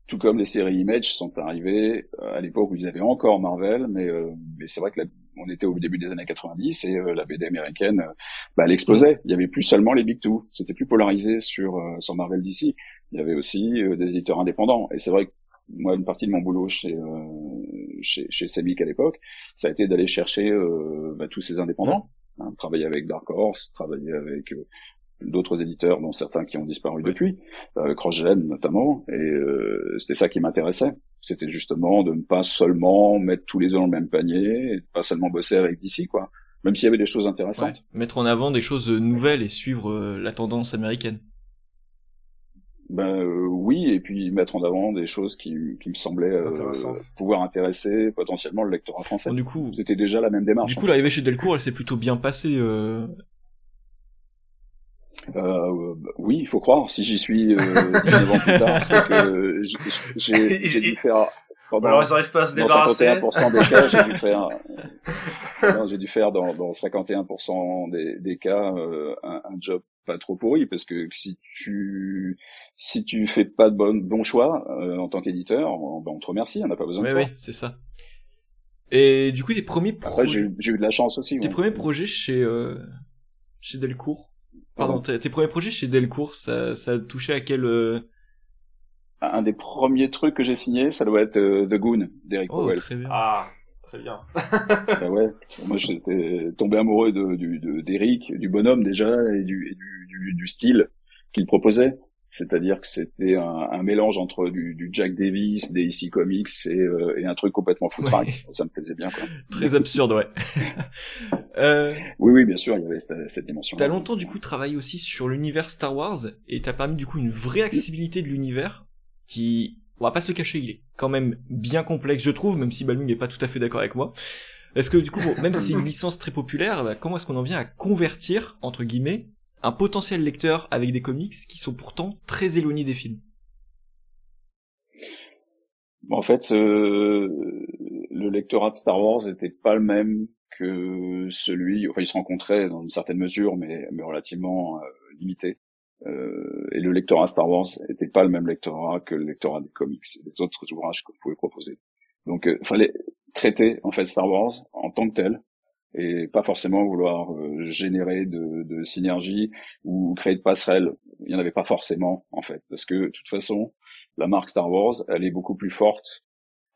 tout comme les séries Image sont arrivées euh, à l'époque où ils avaient encore Marvel, mais euh, mais c'est vrai que la- on était au début des années 90 et euh, la BD américaine, euh, bah, elle explosait. Il y avait plus seulement les Big Two, c'était plus polarisé sur euh, sur Marvel DC. Il y avait aussi euh, des éditeurs indépendants et c'est vrai que moi une partie de mon boulot chez euh, chez chez Semic à l'époque, ça a été d'aller chercher euh, bah, tous ces indépendants, hein, travailler avec Dark Horse, travailler avec d'autres éditeurs, dont certains qui ont disparu depuis, euh, CrossGen notamment, et euh, c'était ça qui m'intéressait. C'était justement de ne pas seulement mettre tous les œufs dans le même panier, et de pas seulement bosser avec DC, quoi. Même s'il y avait des choses intéressantes. Ouais. Mettre en avant des choses nouvelles et suivre euh, la tendance américaine. Ben euh, oui, et puis mettre en avant des choses qui, qui me semblaient euh, Intéressantes. pouvoir intéresser potentiellement le lectorat français. Bon, du coup, C'était déjà la même démarche. du coup, l'arrivée chez Delcourt, elle s'est plutôt bien passée. Euh... Euh, bah, oui, il faut croire. Si j'y suis euh, 19 ans plus tard, c'est que [LAUGHS] j'ai- dû faire pendant Alors ils arrivent pas à se dans débarrasser. 51% des cas, j'ai dû faire, [LAUGHS] non, j'ai dû faire dans, dans 51% des, des cas euh, un, un job pas trop pourri, parce que si tu si tu fais pas de bon, bon choix euh, en tant qu'éditeur, on, ben, on te remercie, on n'a pas besoin Oui, de oui, c'est ça. Et du coup, tes premiers projets, eu- j'ai eu de la chance aussi. tes ouais. premiers projets chez euh, chez Delcourt. Pardon, Pardon. tes, premiers projets chez Delcourt, ça ça touchait à quel euh... Un des premiers trucs que j'ai signé, ça doit être euh, The Goon d'Eric Oh, Powell. très bien. Ah, très bien. Bah ouais. Moi, j'étais tombé amoureux de, du, de, d'Eric, du bonhomme déjà, et du, et du, du, du style qu'il proposait. C'est-à-dire que c'était un, un mélange entre du, du Jack Davis, des DC Comics et, euh, et un truc complètement foutraque. Ouais. Ça me plaisait bien, quoi. Très absurde, ouais. [LAUGHS] euh, Oui, oui, bien sûr, il y avait cette, cette dimension. T'as longtemps du coup travaillé aussi sur l'univers Star Wars et t'as permis du coup une vraie accessibilité de l'univers qui, on va pas se le cacher, il est quand même bien complexe je trouve, même si Balming est pas tout à fait d'accord avec moi. Est-ce que du coup, bon, même si c'est une [LAUGHS] licence très populaire, bah, comment est-ce qu'on en vient à convertir entre guillemets un potentiel lecteur avec des comics qui sont pourtant très éloignés des films? En fait, euh, le lectorat de Star Wars n'était pas le même que celui, enfin, ils se rencontraient dans une certaine mesure, mais, mais relativement euh, limité. Euh, et le lectorat Star Wars n'était pas le même lectorat que le lectorat des comics des autres ouvrages que vous pouvez proposer. Donc, il fallait traiter en fait Star Wars en tant que tel et pas forcément vouloir euh, générer de, de synergie ou créer de passerelles. Il n'y en avait pas forcément en fait, parce que de toute façon, la marque Star Wars, elle est beaucoup plus forte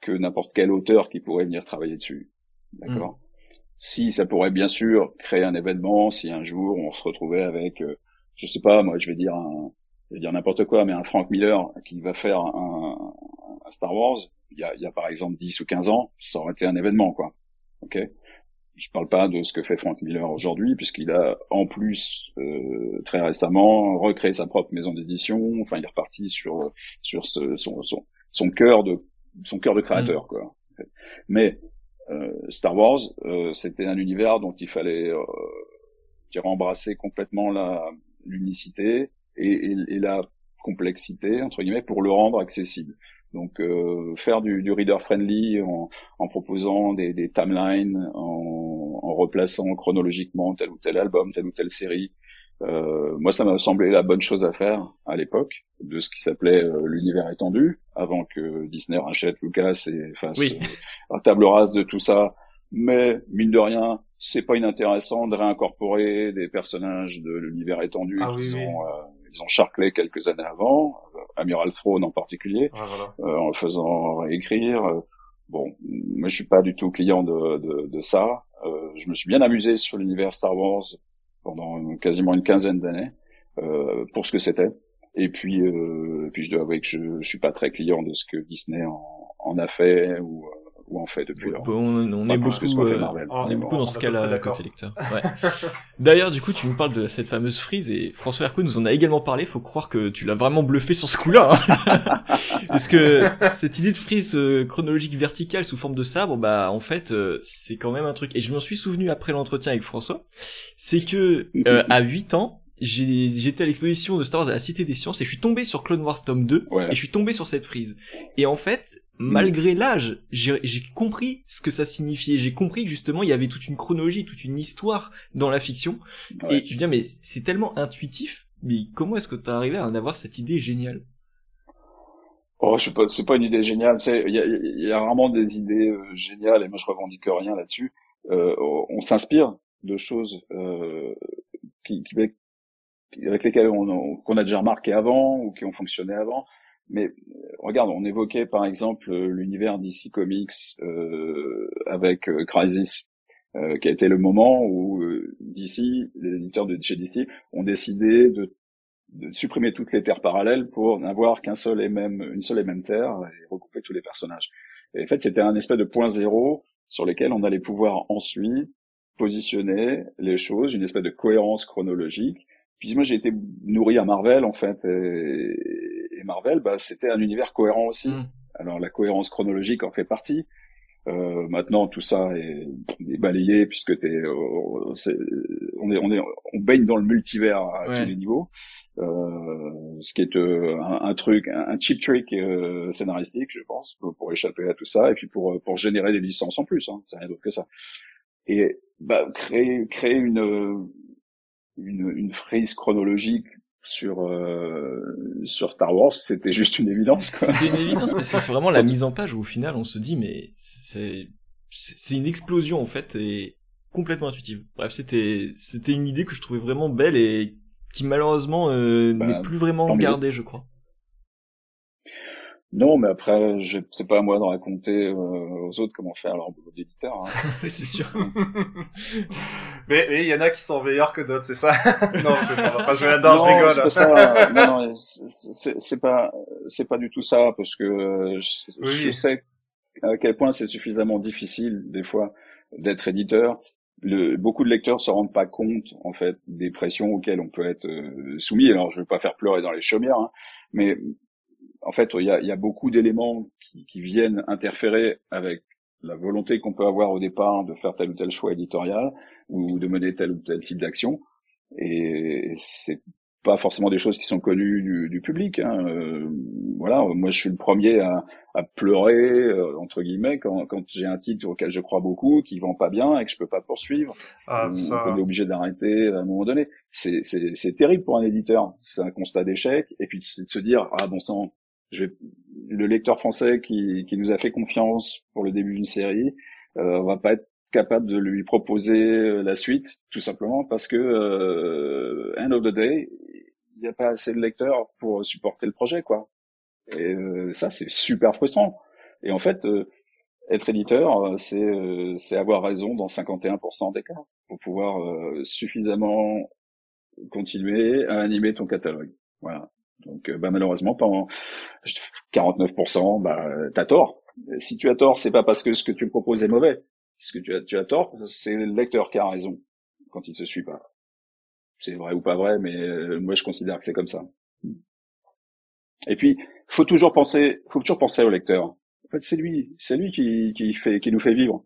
que n'importe quel auteur qui pourrait venir travailler dessus. D'accord? Mm. Si ça pourrait bien sûr créer un événement, si un jour on se retrouvait avec, euh, je sais pas, moi je vais dire un, je vais dire n'importe quoi, mais un Frank Miller qui va faire un, un Star Wars, il y a, il y a par exemple 10 ou 15 ans, ça aurait été un événement, quoi. Ok? Je parle pas de ce que fait Frank Miller aujourd'hui, puisqu'il a en plus euh, très récemment recréé sa propre maison d'édition. Enfin, il est reparti sur sur ce, son, son son cœur de son cœur de créateur, mm. quoi. Mais euh, Star Wars, euh, c'était un univers dont il fallait euh, embrasser complètement la l'unicité et, et, et la complexité entre guillemets pour le rendre accessible. Donc euh, faire du, du, reader friendly en, en proposant des, des timelines, en, en, replaçant chronologiquement tel ou tel album, telle ou telle série. Euh, moi, ça m'a semblé la bonne chose à faire à l'époque de ce qui s'appelait euh, l'univers étendu, avant que Disney rachète Lucas et fasse oui. Euh, table rase de tout ça. Mais mine de rien, c'est pas inintéressant de réincorporer des personnages de l'univers étendu ah, qui oui, ils ont charclé quelques années avant, euh, Amiral Throne en particulier, euh, en le faisant réécrire. Euh, bon, moi je suis pas du tout client de, de, de ça. je me suis bien amusé sur l'univers Star Wars pendant quasiment une quinzaine d'années pour ce que c'était. Et puis, puis je dois avouer que je, je suis pas très client de ce que Disney en, en a fait ou ou en fait depuis bon, on, on, est beaucoup, euh, on est beaucoup dans ce cas-là côté lecteur. Ouais. [LAUGHS] D'ailleurs, du coup, tu nous parles de cette fameuse frise et François Hercou nous en a également parlé. Faut croire que tu l'as vraiment bluffé sur ce coup-là. Hein. [LAUGHS] Parce que cette idée de frise euh, chronologique verticale sous forme de sabre, bah en fait, euh, c'est quand même un truc. Et je m'en suis souvenu après l'entretien avec François, c'est que à 8 ans, j'étais à l'exposition de Star Wars à la Cité des Sciences et je suis tombé sur Clone Wars tome 2 et je suis tombé sur cette frise. Et en fait, Mm. malgré l'âge, j'ai compris ce que ça signifiait. J'ai compris que justement il y avait toute une chronologie, toute une histoire dans la fiction. Et je veux dire, mais c'est tellement intuitif. Mais comment est-ce que tu arrivé à en avoir cette idée géniale? Oh, je sais pas, c'est pas une idée géniale. Il y a, y a rarement des idées euh, géniales et moi je revendique rien là-dessus. Euh, on s'inspire de choses euh, qui, qui, avec lesquelles on, qu'on a déjà remarqué avant ou qui ont fonctionné avant. Mais regarde, on évoquait par exemple l'univers DC Comics euh, avec euh, Crisis, euh, qui a été le moment où euh, DC, les éditeurs de chez DC, ont décidé de, de supprimer toutes les terres parallèles pour n'avoir qu'un seul et même, une seule et même terre et regrouper tous les personnages. Et en fait, c'était un espèce de point zéro sur lequel on allait pouvoir ensuite positionner les choses, une espèce de cohérence chronologique. Puis moi, j'ai été nourri à Marvel en fait, et, Marvel, bah, c'était un univers cohérent aussi. Mm. Alors la cohérence chronologique en fait partie. Euh, maintenant, tout ça est, balayé puisque t'es, euh, on est, on est, on baigne dans le multivers à tous les niveaux. Euh, ce qui est euh, un, truc, un, cheap trick euh, scénaristique, je pense, pour, échapper à tout ça et puis pour pour générer des licences en plus. Hein, c'est rien d'autre que ça. Et bah, créer créer une une, une frise chronologique sur euh, sur Star Wars, c'était juste une évidence. C'était une évidence, mais c'est vraiment la mise en page où au final on se dit mais c'est c'est une explosion en fait et complètement intuitive. Bref, c'était c'était une idée que je trouvais vraiment belle et qui malheureusement euh, bah, n'est plus vraiment gardée, je crois. Non, mais après, je... c'est pas à moi de raconter euh, aux autres comment faire leur boulot d'éditeur. Hein. [LAUGHS] c'est sûr. [LAUGHS] mais il y en a qui sont meilleurs que d'autres, c'est ça? [LAUGHS] Non, je vais pas jouer là-dedans, je rigole. Pas ça. non, non, c'est pas, c'est pas du tout ça, parce que je, je sais à quel point c'est suffisamment difficile des fois d'être éditeur. Le, beaucoup de lecteurs se rendent pas compte en fait des pressions auxquelles on peut être euh, soumis. Alors je vais pas faire pleurer dans les chaumières, hein, mais en fait, il y a, y a, beaucoup d'éléments qui, qui, viennent interférer avec la volonté qu'on peut avoir au départ de faire tel ou tel choix éditorial ou de mener tel ou tel type d'action. Et c'est pas forcément des choses qui sont connues du, du public. Hein. Euh, voilà, moi je suis le premier à, à pleurer euh, entre guillemets quand, quand j'ai un titre auquel je crois beaucoup, qui vend pas bien et que je peux pas poursuivre. Ah, ça... On est obligé d'arrêter à un moment donné. C'est, terrible pour un éditeur. C'est un constat d'échec. Et puis c'est de se dire ah bon sang, je vais... le lecteur français qui, qui nous a fait confiance pour le début d'une série, euh, on va pas être capable de lui proposer euh, la suite, tout simplement parce que euh, end of the day, il n'y a pas assez de lecteurs pour supporter le projet, quoi. Et euh, ça, c'est super frustrant. Et en fait, euh, être éditeur, c'est c'est avoir raison dans 51% des cas pour pouvoir suffisamment continuer à animer ton catalogue. Voilà. Donc, bah, malheureusement, pendant 49%, bah, t'as tort. Si tu as tort, c'est pas parce que ce que tu proposes est mauvais, ce que tu as, tu as tort, c'est le lecteur qui a raison quand il se suit pas. C'est vrai ou pas vrai, mais euh, moi je considère que c'est comme ça. Et puis, faut toujours penser, faut toujours penser au lecteur. En fait, c'est lui, c'est lui qui, qui fait, qui nous fait vivre.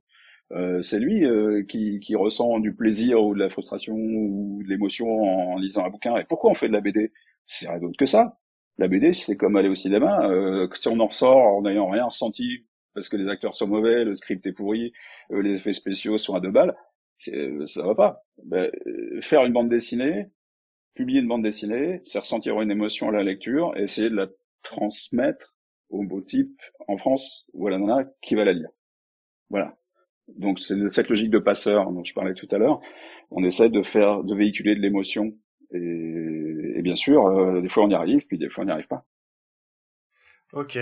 Euh, c'est lui euh, qui, qui ressent du plaisir ou de la frustration ou de l'émotion en lisant un bouquin. Et pourquoi on fait de la BD C'est rien d'autre que ça. La BD, c'est comme aller au cinéma. Si on en ressort en n'ayant rien ressenti parce que les acteurs sont mauvais, le script est pourri, euh, les effets spéciaux sont à deux balles, euh, ça va pas. Ben, euh, faire une bande dessinée, publier une bande dessinée, c'est ressentir une émotion à la lecture et essayer de la transmettre au beau type en France ou à la nana qui va la lire. Voilà. Donc c'est cette logique de passeur dont je parlais tout à l'heure. On essaie de faire, de véhiculer de l'émotion et, bien sûr, des fois on y arrive, puis des fois on n'y arrive pas. Ok.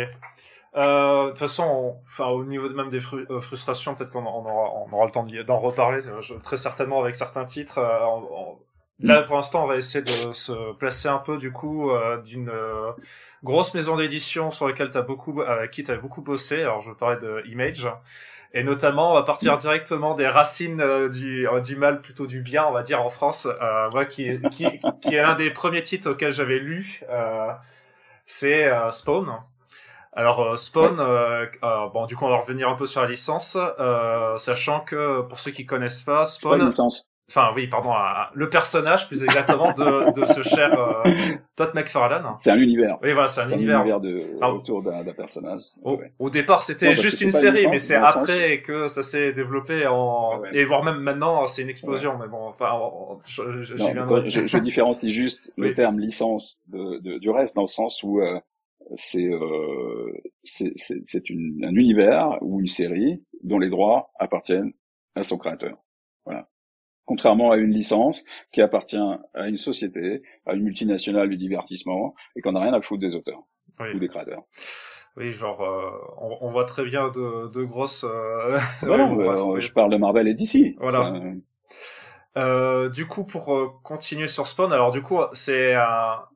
Euh, de toute façon, enfin au niveau de même des euh, frustrations, peut-être qu'on on aura, on aura le temps d'en reparler euh, très certainement avec certains titres. là, pour l'instant, on va essayer de se placer un peu du coup d'une grosse maison d'édition sur laquelle t'as beaucoup, avec qui t'as beaucoup bossé. Alors, je parlais de Image. Et notamment, on va partir directement des racines du, du mal, plutôt du bien, on va dire, en France. moi, qui, qui, qui est l'un des premiers titres auxquels j'avais lu, c'est Spawn. Alors euh, Spawn, euh, euh, bon du coup on va revenir un peu sur la licence, sachant que pour ceux qui connaissent pas, Spawn, enfin oui pardon, le personnage plus exactement de, de ce cher [LAUGHS] Todd McFarlane. C'est un univers. Oui voilà c'est un, univers. univers de, autour d'un personnage. Au, départ c'était juste une série, mais c'est après que ça s'est développé en et voire même maintenant c'est une explosion. Mais bon enfin je, je, je, je, différencie juste [LAUGHS] le terme licence de, de, du reste dans le sens où c'est euh, c'est un univers ou une série dont les droits appartiennent à son créateur. Voilà. Contrairement à une licence qui appartient à une société, à une multinationale du divertissement, et qu'on n'a rien à foutre des auteurs ou des créateurs. Oui, genre, euh, on, on, voit très bien de, de grosses. Euh... [LAUGHS] Euh, je parle de Marvel et DC. Voilà. Euh, du coup, pour euh, continuer sur Spawn, alors du coup, c'est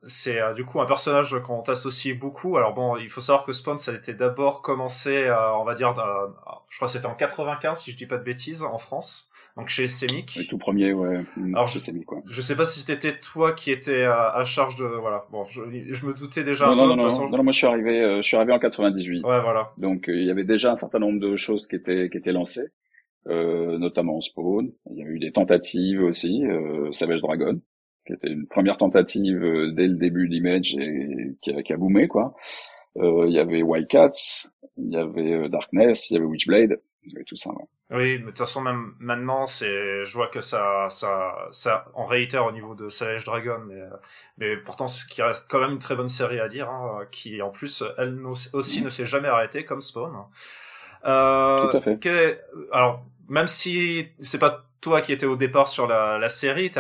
c'est euh, du coup un personnage qu'on t'associe beaucoup. Alors bon, il faut savoir que Spawn, ça a été d'abord commencé, on va dire, je crois que c'était en 95, si je dis pas de bêtises, en France. Donc chez Semic. Le tout premier, ouais. Alors je, Semic, quoi. je sais pas si c'était toi qui étais à, charge de, voilà. Bon, je, je me doutais déjà. Non, un non, peu, non, non, non, moi je suis arrivé, je suis arrivé en 98. Ouais, voilà. Donc il y avait déjà un certain nombre de choses qui étaient qui étaient lancées euh, notamment Spawn. Il y a eu des tentatives aussi, euh, Savage Dragon, qui était une première tentative euh, dès le début d'Image et qui a, qui a boomé quoi. Euh, il y avait Wildcats, il y avait euh, Darkness, il y avait Witchblade, il y avait tout ça. Ouais. Oui, mais de toute façon même maintenant, c'est, je vois que ça, ça, ça, en réitère au niveau de Savage Dragon, mais, mais pourtant, ce qui reste quand même une très bonne série à dire, hein, qui en plus, elle aussi ne s'est jamais arrêtée comme Spawn. Euh, Tout à fait. Que, alors, même si c'est pas toi qui étais au départ sur la, la série,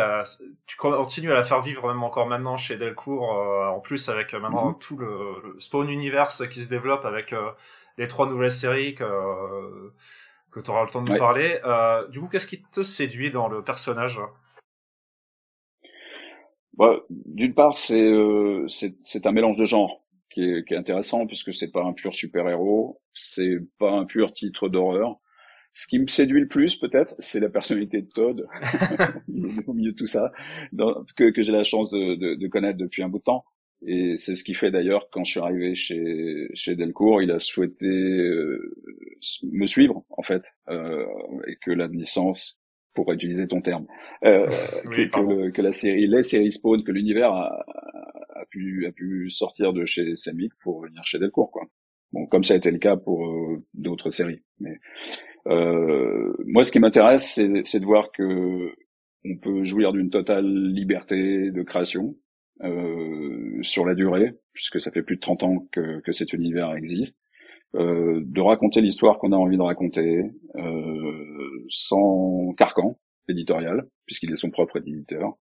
tu continues à la faire vivre même encore maintenant chez Delcourt, euh, en plus avec euh, maintenant mhm. tout le, Spawn Universe qui se développe avec euh, les trois nouvelles séries que, que tu auras le temps de nous parler. du coup, qu'est-ce qui te séduit dans le personnage? Bah, D'une part, c'est c'est un mélange de genres qui est, qui est intéressant puisque c'est pas un pur super-héros, c'est pas un pur titre d'horreur. Ce qui me séduit le plus, peut-être, c'est la personnalité de Todd, [LAUGHS] [LAUGHS] au milieu de tout ça, que, que j'ai la chance de, de, de, connaître depuis un bout de temps. Et c'est ce qui fait d'ailleurs, quand je suis arrivé chez, chez Delcourt, il a souhaité euh, me suivre, en fait, euh, et que la licence pour utiliser ton terme, euh, que, que, la série, les séries Spawn, que l'univers a, a, a pu sortir de chez Semic pour venir chez Delcourt, quoi. Bon, comme ça a été le cas pour euh, d'autres séries. Mais euh, moi, ce qui m'intéresse, c'est de voir que on peut jouir d'une totale liberté de création euh, sur la durée, puisque ça fait plus de 30 ans que, que cet univers existe. Euh, de raconter l'histoire qu'on a envie de raconter euh, sans carcan éditorial, puisqu'il est son propre éditeur,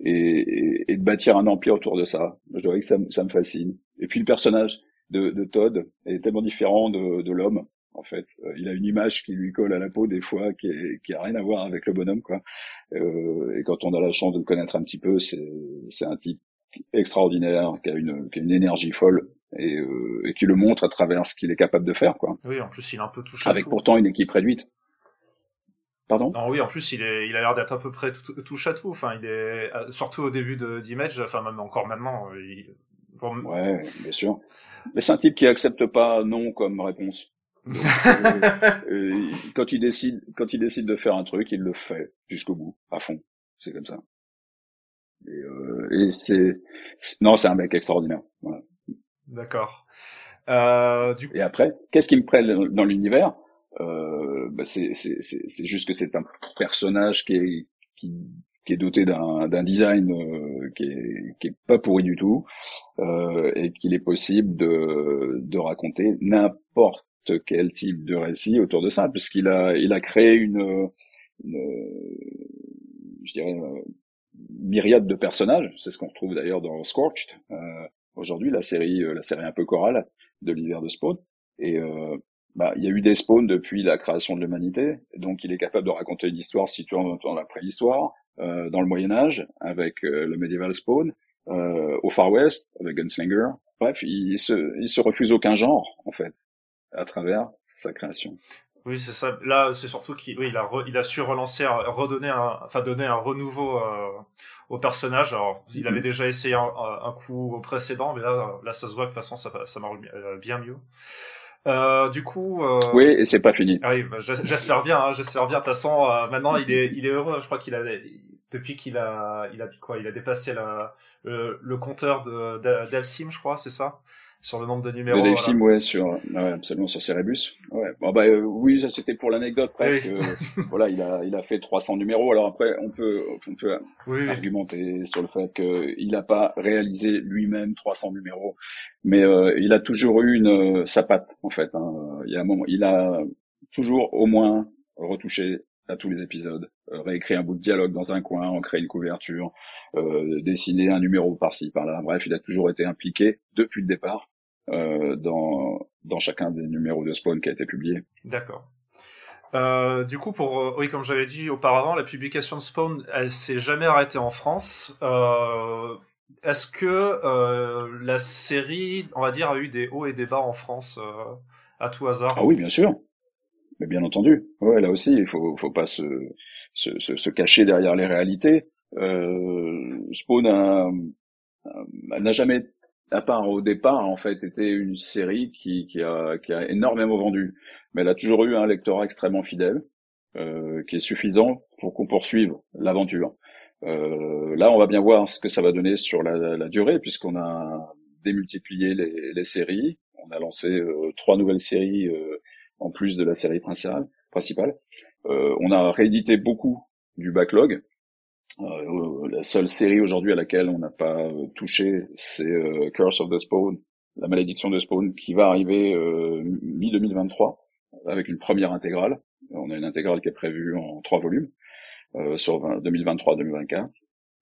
et, et, de bâtir un empire autour de ça. Je dirais que ça, ça me fascine. Et puis le personnage de, de Todd est tellement différent de, de l'homme. En fait, euh, il a une image qui lui colle à la peau des fois, qui, est, qui a rien à voir avec le bonhomme, quoi. Euh, et quand on a la chance de le connaître un petit peu, c'est, c'est un type extraordinaire, qui a une, qui a une énergie folle et, euh, et, qui le montre à travers ce qu'il est capable de faire, quoi. Oui, en plus, il est un peu touché. Avec pourtant une équipe réduite. Pardon Non, oui, en plus, il, est, il a l'air d'être à peu près touche à tout. Enfin, il est euh, surtout au début d'Image, enfin même encore maintenant. Il... Ouais, bien sûr. Mais c'est un type qui accepte pas non comme réponse. [LAUGHS] euh, quand il décide, quand il décide de faire un truc, il le fait jusqu'au bout, à fond. C'est comme ça. Et, euh, et c'est, non, c'est un mec extraordinaire. Voilà. D'accord. Euh, du... Et après, qu'est-ce qui me prête dans l'univers? euh, bah c'est, juste que c'est un personnage qui est, qui, est doté d'un, d'un design euh, qui, est, qui est pas pourri du tout euh, et qu'il est possible de, de raconter n'importe quel type de récit autour de ça, puisqu'il a, il a créé une, une je dirais, myriade de personnages. C'est ce qu'on retrouve d'ailleurs dans Scorched. Euh, aujourd'hui la série euh, la série un peu chorale de l'hiver de Spawn et euh, bah, il y a eu des spawns depuis la création de l'humanité, donc il est capable de raconter une histoire située dans la préhistoire, euh, dans le Moyen Âge avec euh, le medieval spawn, euh, au Far West avec Gunslinger. Bref, il se, il se refuse aucun genre en fait à travers sa création. Oui, c'est ça. Là, c'est surtout qu'il oui, il a, il a su relancer, redonner un, enfin donner un renouveau euh, au personnage. Alors, il avait déjà essayé un, un, coup précédent, mais là, là, ça se voit que de toute façon, ça, ça marche euh, bien mieux. Euh, du coup. Euh... Oui, et c'est pas fini. Ah oui, bah, j'espère bien. Hein, j'espère bien. De toute façon, euh, maintenant, il est, il est heureux. Je crois qu'il a, depuis qu'il a, il a quoi Il a dépassé la, le, le compteur de d'Alcim, je crois, c'est ça? Sur le nombre de numéros. De Dave ouais, sur, ouais, absolument sur Cerebus. Ouais. Bon, bah, euh, oui, ça c'était pour l'anecdote presque. Euh, [LAUGHS] voilà, il a, il a fait 300 numéros. Alors après, on peut, on peut argumenter sur le fait qu'il n'a pas réalisé lui-même 300 numéros, mais euh, il a toujours eu une sa patte en fait. Hein. Il y a un moment, il a toujours au moins retouché à tous les épisodes, réécrit un bout de dialogue dans un coin, en créé une couverture, euh, dessiner un numéro par-ci par-là. Bref, il a toujours été impliqué depuis le départ euh, dans, dans chacun des numéros de Spawn qui a été publié. D'accord. Euh, du coup, pour euh, oui, comme j'avais dit auparavant, la publication de Spawn, elle s'est jamais arrêtée en France. Euh, Est-ce que euh, la série, on va dire, a eu des hauts et des bas en France à tout hasard? Ah oui, bien sûr. Mais bien entendu. Ouais, là aussi, il faut, faut pas se, se, se, cacher derrière les réalités. Spawn n'a jamais à part au départ, en fait, était une série qui, qui, a, qui a énormément vendu. Mais elle a toujours eu un lectorat extrêmement fidèle, euh, qui est suffisant pour qu'on poursuive l'aventure. Euh, là, on va bien voir ce que ça va donner sur la, la durée, puisqu'on a démultiplié les, les, séries. On a lancé euh, trois nouvelles séries euh, en plus de la série principale. principale. Euh, on a réédité beaucoup du backlog, euh, la seule série aujourd'hui à laquelle on n'a pas euh, touché, c'est euh, Curse of the Spawn, la malédiction de Spawn, qui va arriver mi-2023 avec une première intégrale. On a une intégrale qui est prévue en trois volumes sur 2023-2024.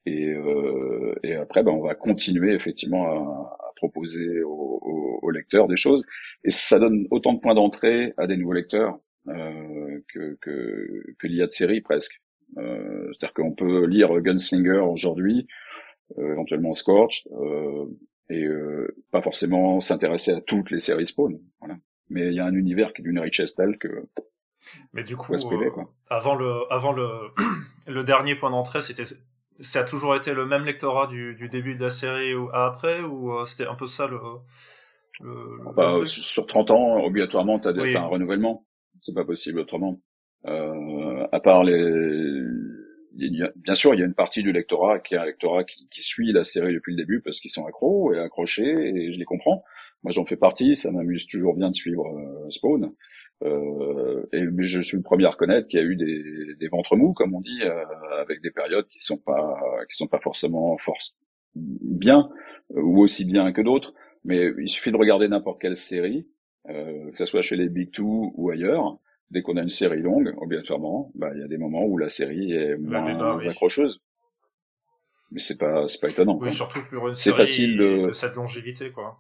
Et, euh, et après, ben, on va continuer effectivement à, à proposer aux, aux, aux, lecteurs des choses. Et ça donne autant de points d'entrée à des nouveaux lecteurs euh, que, que, que l'IA de série presque. Euh, c'est-à-dire qu'on peut lire Gunslinger aujourd'hui, euh, éventuellement Scorched, euh, et pas forcément s'intéresser à toutes les séries Spawn. Voilà. Mais il y a un univers qui est d'une richesse telle que mais du coup, avant le, avant le, [CLEARS THROAT] le dernier point d'entrée, c'était, ça a toujours été le même lectorat du, du début de la série ou après, ou c'était un peu ça le. le, bah, sur 30 ans, obligatoirement, t'as as un renouvellement. C'est pas possible autrement. Euh, à part les, bien sûr, il y a une partie du lectorat qui est un lectorat qui, qui suit la série depuis le début parce qu'ils sont accros et accrochés, et je les comprends. Moi, j'en fais partie. Ça m'amuse toujours bien de suivre euh, Spawn. Euh, et je suis le premier à reconnaître qu'il y a eu des, des ventres mous, comme on dit, euh, avec des périodes qui sont pas qui sont pas forcément force bien ou aussi bien que d'autres. Mais il suffit de regarder n'importe quelle série, euh, que ce soit chez les Big Two ou ailleurs. Dès qu'on a une série longue, obligatoirement, bah, il y a des moments où la série est moins accrocheuse. Mais c'est pas, c'est pas étonnant. Oui, surtout pour une série facile de... de cette longévité, quoi.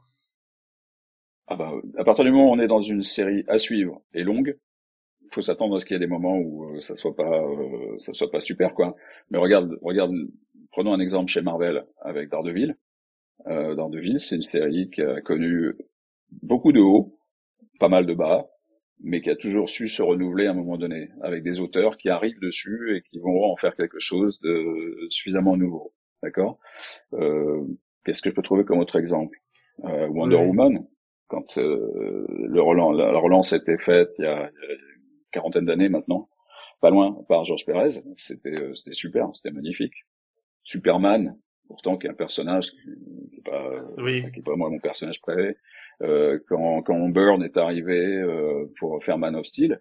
Ah bah, à partir du moment où on est dans une série à suivre et longue, il faut s'attendre à ce qu'il y ait des moments où euh, ça soit pas, euh, ça soit pas super quoi. Mais regarde, regarde, prenons un exemple chez Marvel avec Daredevil. Euh, Daredevil, c'est une série qui a connu beaucoup de hauts, pas mal de bas, mais qui a toujours su se renouveler à un moment donné, avec des auteurs qui arrivent dessus et qui vont en faire quelque chose de suffisamment nouveau. D'accord? Euh, Qu'est-ce que je peux trouver comme autre exemple? Euh, Wonder Woman, quand euh, le relance, la, relance a été faite il y a, une quarantaine d'années maintenant, pas loin, par Georges Pérez, c'était euh, c'était super, c'était magnifique. Superman, pourtant qui est un personnage qui, qui est pas qui est pas moi mon personnage préféré. Euh, quand quand Burn est arrivé euh, pour faire Man of Steel,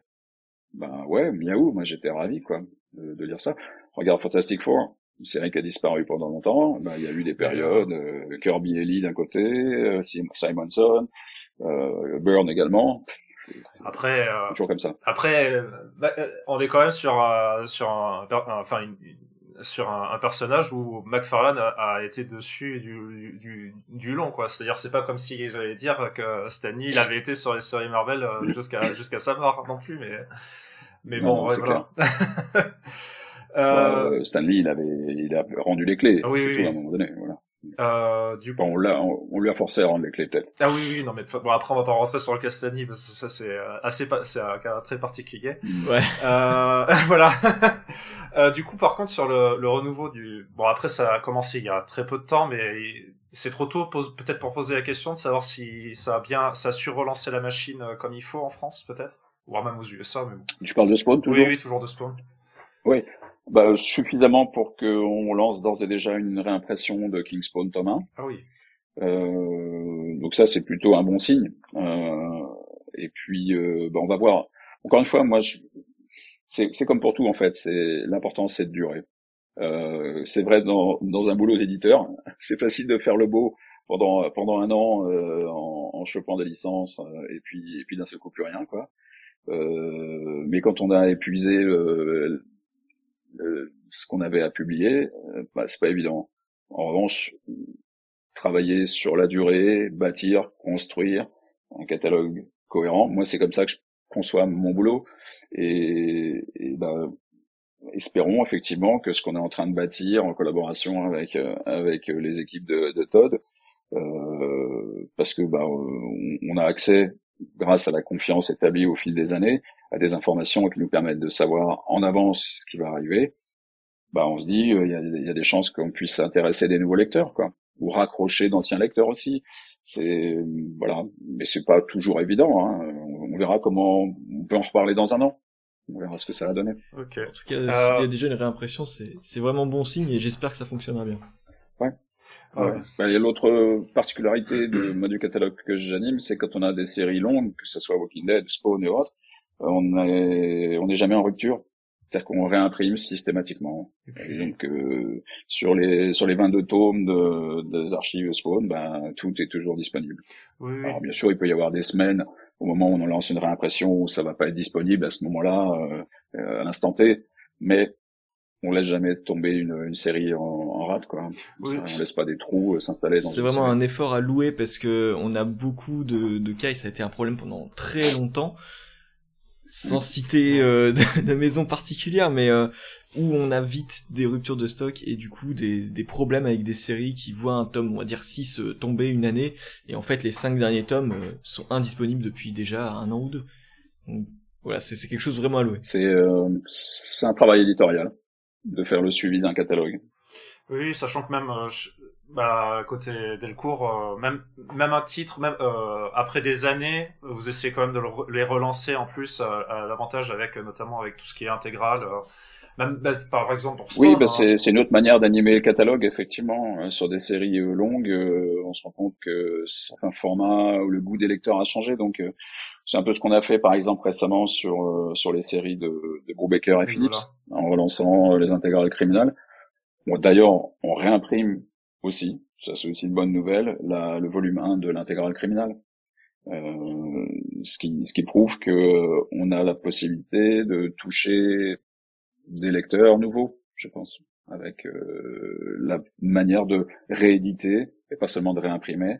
ben ouais, miaou, moi j'étais ravi quoi de, de lire ça. Regarde Fantastic Four, une série qui a disparu pendant longtemps. Ben, il y a eu des périodes, euh, Kirby et Lee d'un côté, euh, Simonson, euh, Burn également. Après, euh, toujours comme ça. Après, bah, on est quand même sur sur un, enfin une, sur un, personnage où McFarlane a, été dessus du, du, du long quoi c'est à dire c'est pas comme si j'allais dire que Stanley il avait été sur les séries Marvel [LAUGHS] jusqu'à jusqu'à sa mort non plus mais mais bon ouais, voilà. [LAUGHS] Euh... Stanley, il avait, il a rendu les clés. oui, oui. à un moment donné, voilà. Euh, du bon, on l'a, on, lui a forcé à rendre les clés peut-être. Ah oui, oui, non mais bon après on va pas rentrer sur le cas Stanley parce que ça c'est euh, assez, c'est un cas très particulier. Mm. Ouais. Euh, [LAUGHS] voilà. [LAUGHS] euh, du coup, par contre, sur le, le renouveau du, bon après ça a commencé il y a très peu de temps, mais c'est trop tôt peut-être pour poser la question de savoir si ça a bien, ça a su relancer la machine comme il faut en France peut-être, voire même aux USA. Mais bon. Tu parles de Spawn toujours? Oui, oui, toujours de Spawn. Oui. Bah, suffisamment pour qu'on lance d'ores et déjà une réimpression de Kingspawn Thomas. Ah oui. Euh, donc ça, c'est plutôt un bon signe. Euh, et puis, euh, bah, on va voir. Encore une fois, moi, c'est comme pour tout en fait. C'est l'important, c'est de durer. Euh, c'est vrai dans, dans un boulot d'éditeur, [LAUGHS] c'est facile de faire le beau pendant pendant un an euh, en, en chopant des licences et puis et puis d'un seul coup plus rien quoi. Euh, mais quand on a épuisé ce qu'on avait à publier, euh, bah, c'est pas évident. En revanche, travailler sur la durée, bâtir, construire un catalogue cohérent, moi c'est comme ça que je conçois mon boulot et, et bah, espérons effectivement que ce qu'on est en train de bâtir en collaboration avec euh, avec les équipes de, de Todd, euh, parce que bah, on a accès grâce à la confiance établie au fil des années à des informations qui nous permettent de savoir en avance ce qui va arriver, bah on se dit il y, a, des chances qu'on puisse intéresser des nouveaux lecteurs, quoi, ou raccrocher d'anciens lecteurs aussi. C'est voilà, mais c'est pas toujours évident. Hein. On, verra comment on peut en reparler dans un an. On verra ce que ça va donner. Ok. En tout cas, euh... si y a déjà une réimpression, c'est c'est vraiment bon signe et j'espère que ça fonctionnera bien. Ouais. Ouais. Bah, il y a l'autre particularité de moi du catalogue que j'anime, c'est quand on a des séries longues, que ce soit Walking Dead, Spawn et autres, on est on n'est jamais en rupture. C'est-à-dire qu'on réimprime systématiquement. Et donc euh, sur les sur les 22 tomes de, des archives Spawn, ben tout est toujours disponible. Oui, Alors bien sûr, il peut y avoir des semaines au moment où on lance une réimpression où ça va pas être disponible à ce moment-là, euh, à l'instant T, mais on laisse jamais tomber une, une série en, en rate quoi. Oui. on laisse pas des trous euh, s'installer. C'est vraiment un effort à louer parce que on a beaucoup de, de cas et ça a été un problème pendant très longtemps sans citer euh, [LAUGHS] de, de, maison particulière, mais euh, où on a vite des ruptures de stock et du coup des, des problèmes avec des séries qui voient un tome, on va dire 6 euh, tomber une année, et en fait les 5 derniers tomes euh, sont indisponibles depuis déjà un an ou deux. Donc, voilà, c'est quelque chose vraiment à louer. C'est un travail éditorial de faire le suivi d'un catalogue. Oui, sachant que même bah côté Delcourt, euh, même même un titre, même euh, après des années, vous essayez quand même de les relancer en plus euh, à l'avantage avec notamment avec tout ce qui est intégral. même bah, par exemple pour Oui, bah, hein, c'est une autre manière d'animer le catalogue effectivement sur des séries longues. on se rend compte que certains formats ou le goût des lecteurs a changé, donc c'est un peu ce qu'on a fait par exemple récemment sur sur les séries de, de Brubaker et Phillips en relançant les intégrales criminelles. Bon, d'ailleurs, on réimprime aussi, ça c'est aussi une bonne nouvelle, la, le volume 1 de l'intégrale criminelle. Euh, ce qui ce qui prouve que euh, on a la possibilité de toucher des lecteurs nouveaux, je pense, avec euh, la manière de rééditer et pas seulement de réimprimer,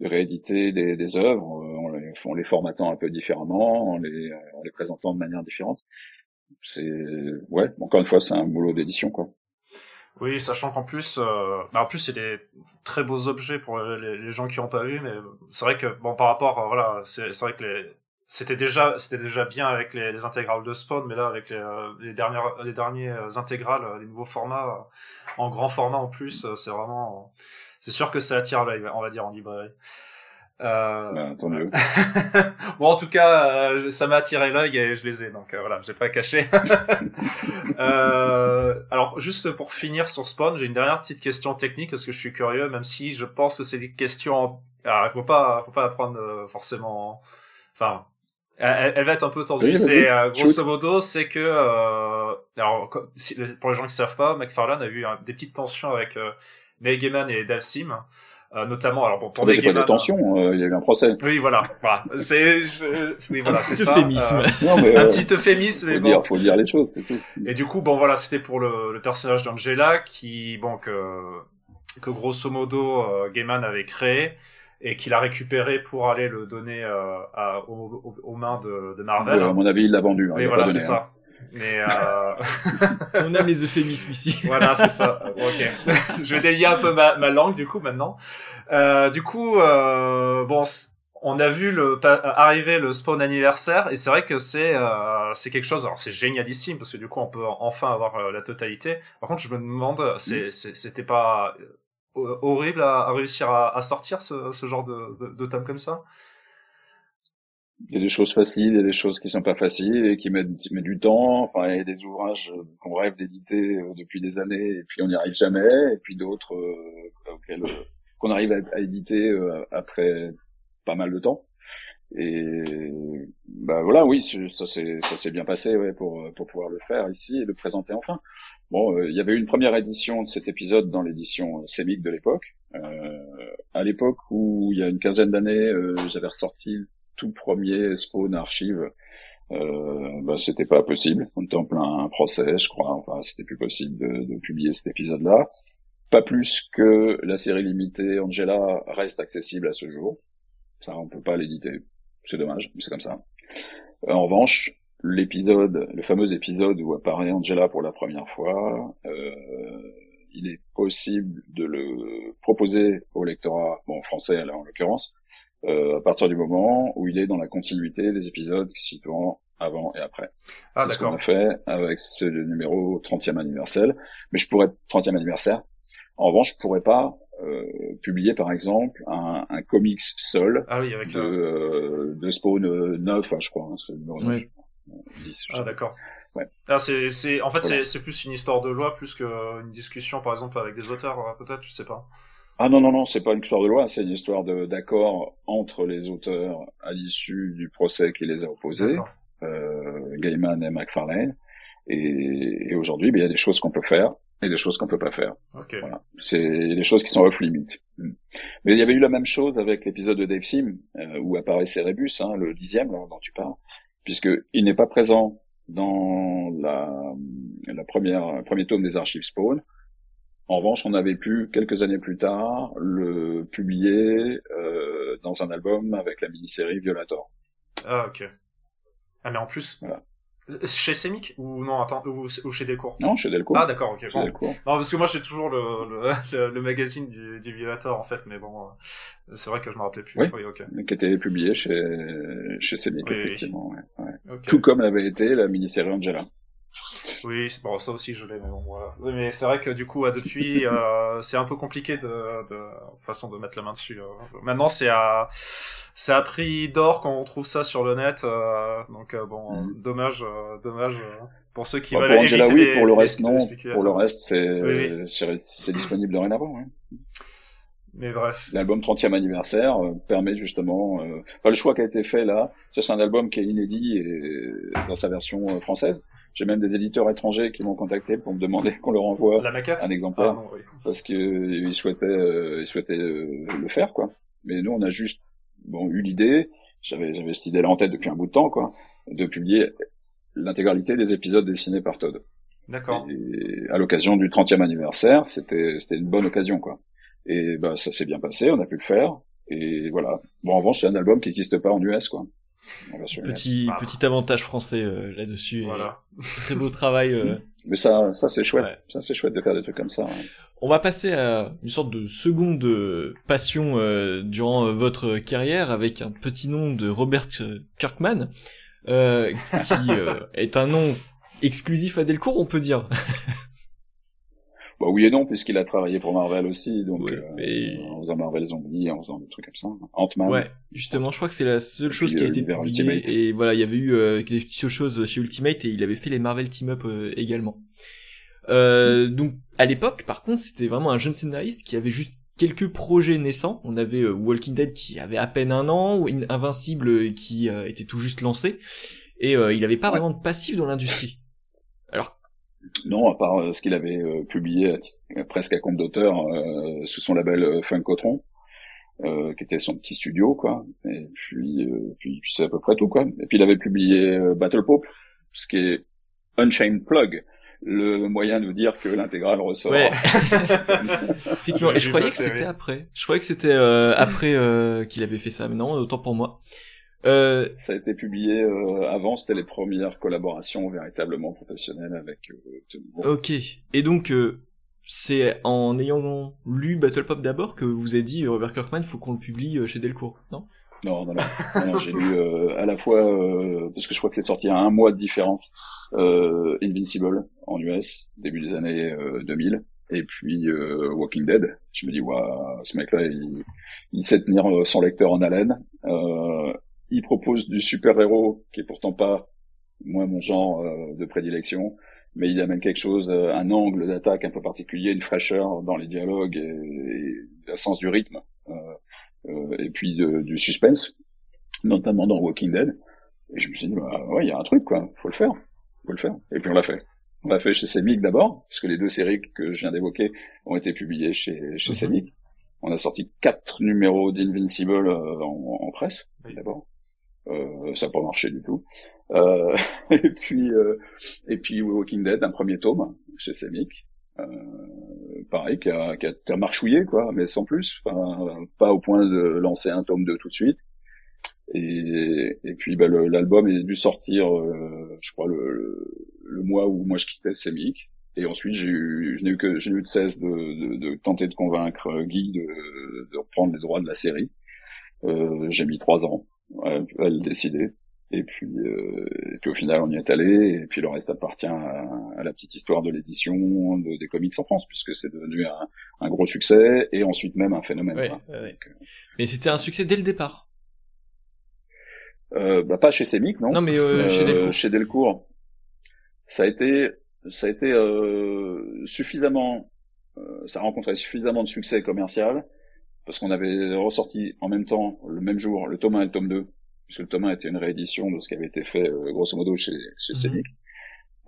de rééditer des, des œuvres en les, en les formatant un peu différemment, en les en les présentant de manière différente. C'est ouais, encore une fois, c'est un boulot d'édition quoi. Oui, sachant qu'en plus, euh, bah en plus c'est des très beaux objets pour les, gens qui n'ont pas vu, mais c'est vrai que bon par rapport, euh, voilà, c'est vrai que les c'était déjà c'était déjà bien avec les, les, intégrales de Spawn, mais là avec les, euh, dernières les derniers intégrales, les nouveaux formats en grand format en plus, c'est vraiment c'est sûr que ça attire l'œil, on va dire en librairie. Euh... Ben, tant mieux. [LAUGHS] bon, en tout cas, euh, ça m'a attiré l'œil et je les ai, donc euh, voilà, j'ai pas caché. [LAUGHS] euh, alors, juste pour finir sur Spawn, j'ai une dernière petite question technique parce que je suis curieux, même si je pense que c'est des questions. Alors, il faut pas, faut pas apprendre euh, forcément. Enfin, elle, va être un peu tendue. c'est grosso modo, c'est que alors pour les gens qui savent pas, McFarlane a eu des petites tensions avec Neil Gaiman et Dave Sim euh, notamment alors bon, pour des pas de tension, euh, il y a eu un procès. Oui, voilà, voilà. c'est oui, voilà, c'est ça. Euphémisme. Euh, non, mais, un petit euphémisme. Faut, mais dire, faut dire les choses. Tout. Et du coup, bon voilà, c'était pour le, le personnage d'Angela qui, bon que que grosso modo euh, Gaiman avait créé et qu'il a récupéré pour aller le donner euh, à, aux, aux, mains de, de Marvel. à mon avis, il l'a vendu. Hein, oui, voilà, c'est ça. Mais euh... [LAUGHS] on aime les euphémismes ici. voilà, c'est ça. Ok. je vais délier un peu ma, ma langue du coup maintenant. Euh, du coup, euh, bon, on a vu le arriver le spawn anniversaire et c'est vrai que c'est euh, c'est quelque chose. Alors c'est génialissime parce que du coup on peut enfin avoir euh, la totalité. Par contre, je me demande, c'est c'était pas euh, horrible à, à réussir à, à, sortir ce, ce genre de, de, de tome comme ça? Il y a des choses faciles, il y a des choses qui sont pas faciles et qui mettent, qui mettent du temps. Enfin, il y a des ouvrages qu'on rêve d'éditer euh, depuis des années et puis on n'y arrive jamais. Et puis d'autres euh, euh qu'on arrive à, éditer euh, après pas mal de temps. Et bah voilà, oui, ça s'est ça s'est bien passé ouais, pour pour pouvoir le faire ici et le présenter enfin. Bon, il y avait une première édition de cet épisode dans l'édition sémique de l'époque. Euh, à l'époque où il y a une quinzaine d'années, j'avais ressorti tout premier Spawn archive, euh, bah, c'était pas possible. On était en plein procès, je crois. Enfin, c'était plus possible de, de publier cet épisode-là. Pas plus que la série limitée Angela reste accessible à ce jour. Ça, on peut pas l'éditer. C'est dommage, mais c'est comme ça. Euh, en revanche, l'épisode, le fameux épisode où apparaît Angela pour la première fois, euh, il est possible de le proposer au lectorat, bon français là en l'occurrence, euh, à partir du moment où il est dans la continuité des épisodes situant avant et après. Ah, c'est ce qu'on a fait avec ce numéro 30e anniversaire. Mais je pourrais 30e anniversaire. En revanche, je pourrais pas euh, publier par exemple un, un comics seul ah oui, avec de, euh, de Spawn 9, je crois. Hein, oui. 10, ah d'accord. Ouais. Ah, c'est, c'est, en fait, c'est, c'est plus une histoire de loi plus qu'une discussion, par exemple, avec des auteurs, euh, peut-être, je sais pas. Ah non, non, non, c'est pas une histoire de loi, c'est une histoire d'accord entre les auteurs à l'issue du procès qui les a opposés, euh, Gaiman et McFarlane. Et, et aujourd'hui, ben, il y a des choses qu'on peut faire et des choses qu'on peut pas faire. Okay. Voilà. C'est des choses qui sont off limit. Hmm. Mais il y avait eu la même chose avec l'épisode de Dave Sim euh, où apparaît Cerebus, hein, le dixième là, dont tu parles, puisque il n'est pas présent dans la, la première premier tome des archives Spawn. En revanche, on avait pu, quelques années plus tard, le publier euh, dans un album avec la mini-série Violator. Ah, ok. Ah, mais en plus, voilà. Chez Semic ou non attends ou, ou, chez Delcourt? Non chez Delcourt. Ah d'accord ok. Bon. Non parce que moi j'ai toujours le, [LAUGHS] le, le, magazine du, du Violator en fait mais bon euh, c'est vrai que je me rappelais plus. Oui. oui ok. Qui était publié chez chez Semic oui, effectivement. Oui. Ouais, ouais. Okay. Tout comme l'avait été la mini-série Angela. Oui, bon, ça aussi je l'ai, mais bon, voilà. Mais c'est vrai que du coup, depuis, [LAUGHS] euh, c'est un peu compliqué de, de façon de mettre la main dessus. Euh. Maintenant, c'est à, c'est à prix d'or quand on trouve ça sur le net. Euh, donc bon, mm. dommage, dommage pour ceux qui bah, veulent pour Angela, oui, pour le reste non. Pour le reste, c'est, c'est disponible dorénavant. Oui. Mais bref. L'album 30e anniversaire permet justement, enfin, le choix qui a été fait là, c'est un album qui est inédit et, dans sa version française. J'ai même des éditeurs étrangers qui m'ont contacté pour me demander [LAUGHS] qu'on leur envoie un exemplaire ah, parce que ils souhaitaient, euh, ils souhaitaient euh, le faire quoi. Mais nous, on a juste bon eu l'idée. J'avais, j'avais cette idée-là en tête depuis un bout de temps quoi, de publier l'intégralité des épisodes dessinés par Todd. D'accord. Et à l'occasion du 30e anniversaire, c'était, c'était une bonne occasion quoi. Et bah ça s'est bien passé, on a pu le faire. Et voilà. Bon, en revanche, c'est un album qui n'existe pas en US quoi. Petit petit avantage français euh, là-dessus. Voilà. [LAUGHS] Très beau travail. Euh. Mais ça ça c'est chouette. Ça c'est chouette de faire des trucs comme ça. On va passer à une sorte de seconde passion euh, durant votre carrière avec un petit nom de Robert Kirkman qui [LAUGHS] est un nom exclusif à Delcourt, on peut dire. Bah oui et non, puisqu'il a travaillé pour Marvel aussi, donc euh, en faisant Marvel Zombie, en faisant des trucs comme ça. Ant-Man. Ouais, justement, je crois que c'est la seule chose qui a été publiée. Et voilà, il y avait eu euh, des petites choses chez Ultimate et il avait fait les Marvel Team Up euh, également. Euh, donc à l'époque, par contre, c'était vraiment un jeune scénariste qui avait juste quelques projets naissants. On avait Walking Dead qui avait à peine un an, ou Invincible qui était tout juste lancé, et il n'avait pas vraiment de passif dans l'industrie. Alors non, à part euh, ce qu'il avait euh, publié presque à compte d'auteur euh, sous son label Funkotron, qui était son petit studio, quoi. Et puis, puis c'est à peu près tout, quoi. Et puis il avait publié Battle Pope, ce qui est Unchained Plug, le moyen de dire que l'intégrale ressort. Ouais. [LAUGHS] [LAUGHS] Effectivement. Et je croyais que c'était après. Je croyais que c'était après qu'il avait fait ça. Mais non, autant pour moi. Euh... Ça a été publié euh, avant, c'était les premières collaborations véritablement professionnelles avec euh, Ok. Et donc, euh, c'est en ayant lu Battle Pop d'abord que vous avez dit Robert Kirkman, faut qu'on le publie chez Delcourt, non? Non, non, non. j'ai lu à la fois, parce que je crois que c'est sorti à un mois de différence, Invincible en US, début des années 2000, et puis Walking Dead. Je me dis, waouh, ce mec-là, il, il, sait tenir son lecteur en haleine. Euh, il propose du super-héros qui est pourtant pas moi mon genre euh, de prédilection, mais il amène quelque chose, euh, un angle d'attaque un peu particulier, une fraîcheur dans les dialogues et, un sens du rythme, euh, et puis du suspense, notamment dans Walking Dead. Et je me suis dit, bah, ouais, il y a un truc, quoi, faut le faire, faut le faire. Et puis on l'a fait. On l'a fait chez Semic d'abord, puisque les deux séries que je viens d'évoquer ont été publiées chez, chez mm On a sorti quatre numéros d'Invincible en, en, presse, d'abord. Euh, ça n'a pas marché du tout. Euh, [LAUGHS] et puis euh, et puis Walking Dead, un premier tome chez Semic. Euh, pareil, qui a, qui a, marchouillé, quoi, mais sans plus. Enfin, pas au point de lancer un tome 2 tout de suite. Et, et puis bah, l'album est dû sortir, euh, je crois, le, le, mois où moi je quittais Semic. Et ensuite, j'ai eu, je n'ai eu que, j'ai eu de cesse de, de, de, tenter de convaincre Guy de, de reprendre les droits de la série. Euh, j'ai mis trois ans à, le décider. Et puis, euh, et puis au final, on y est allé. Et puis le reste appartient à, à la petite histoire de l'édition de, des comics en France, puisque c'est devenu un, un, gros succès et ensuite même un phénomène. Ouais, ouais. Mais c'était un succès dès le départ. Euh, bah, pas chez Semic, non. Non, mais euh, chez Delcourt. Chez Delcourt, ça a été, ça a été euh, suffisamment, euh, ça a rencontré suffisamment de succès commercial parce qu'on avait ressorti en même temps, le même jour, le tome 1 et le tome 2, puisque le tome 1 était une réédition de ce qui avait été fait, euh, grosso modo, chez, chez mhm.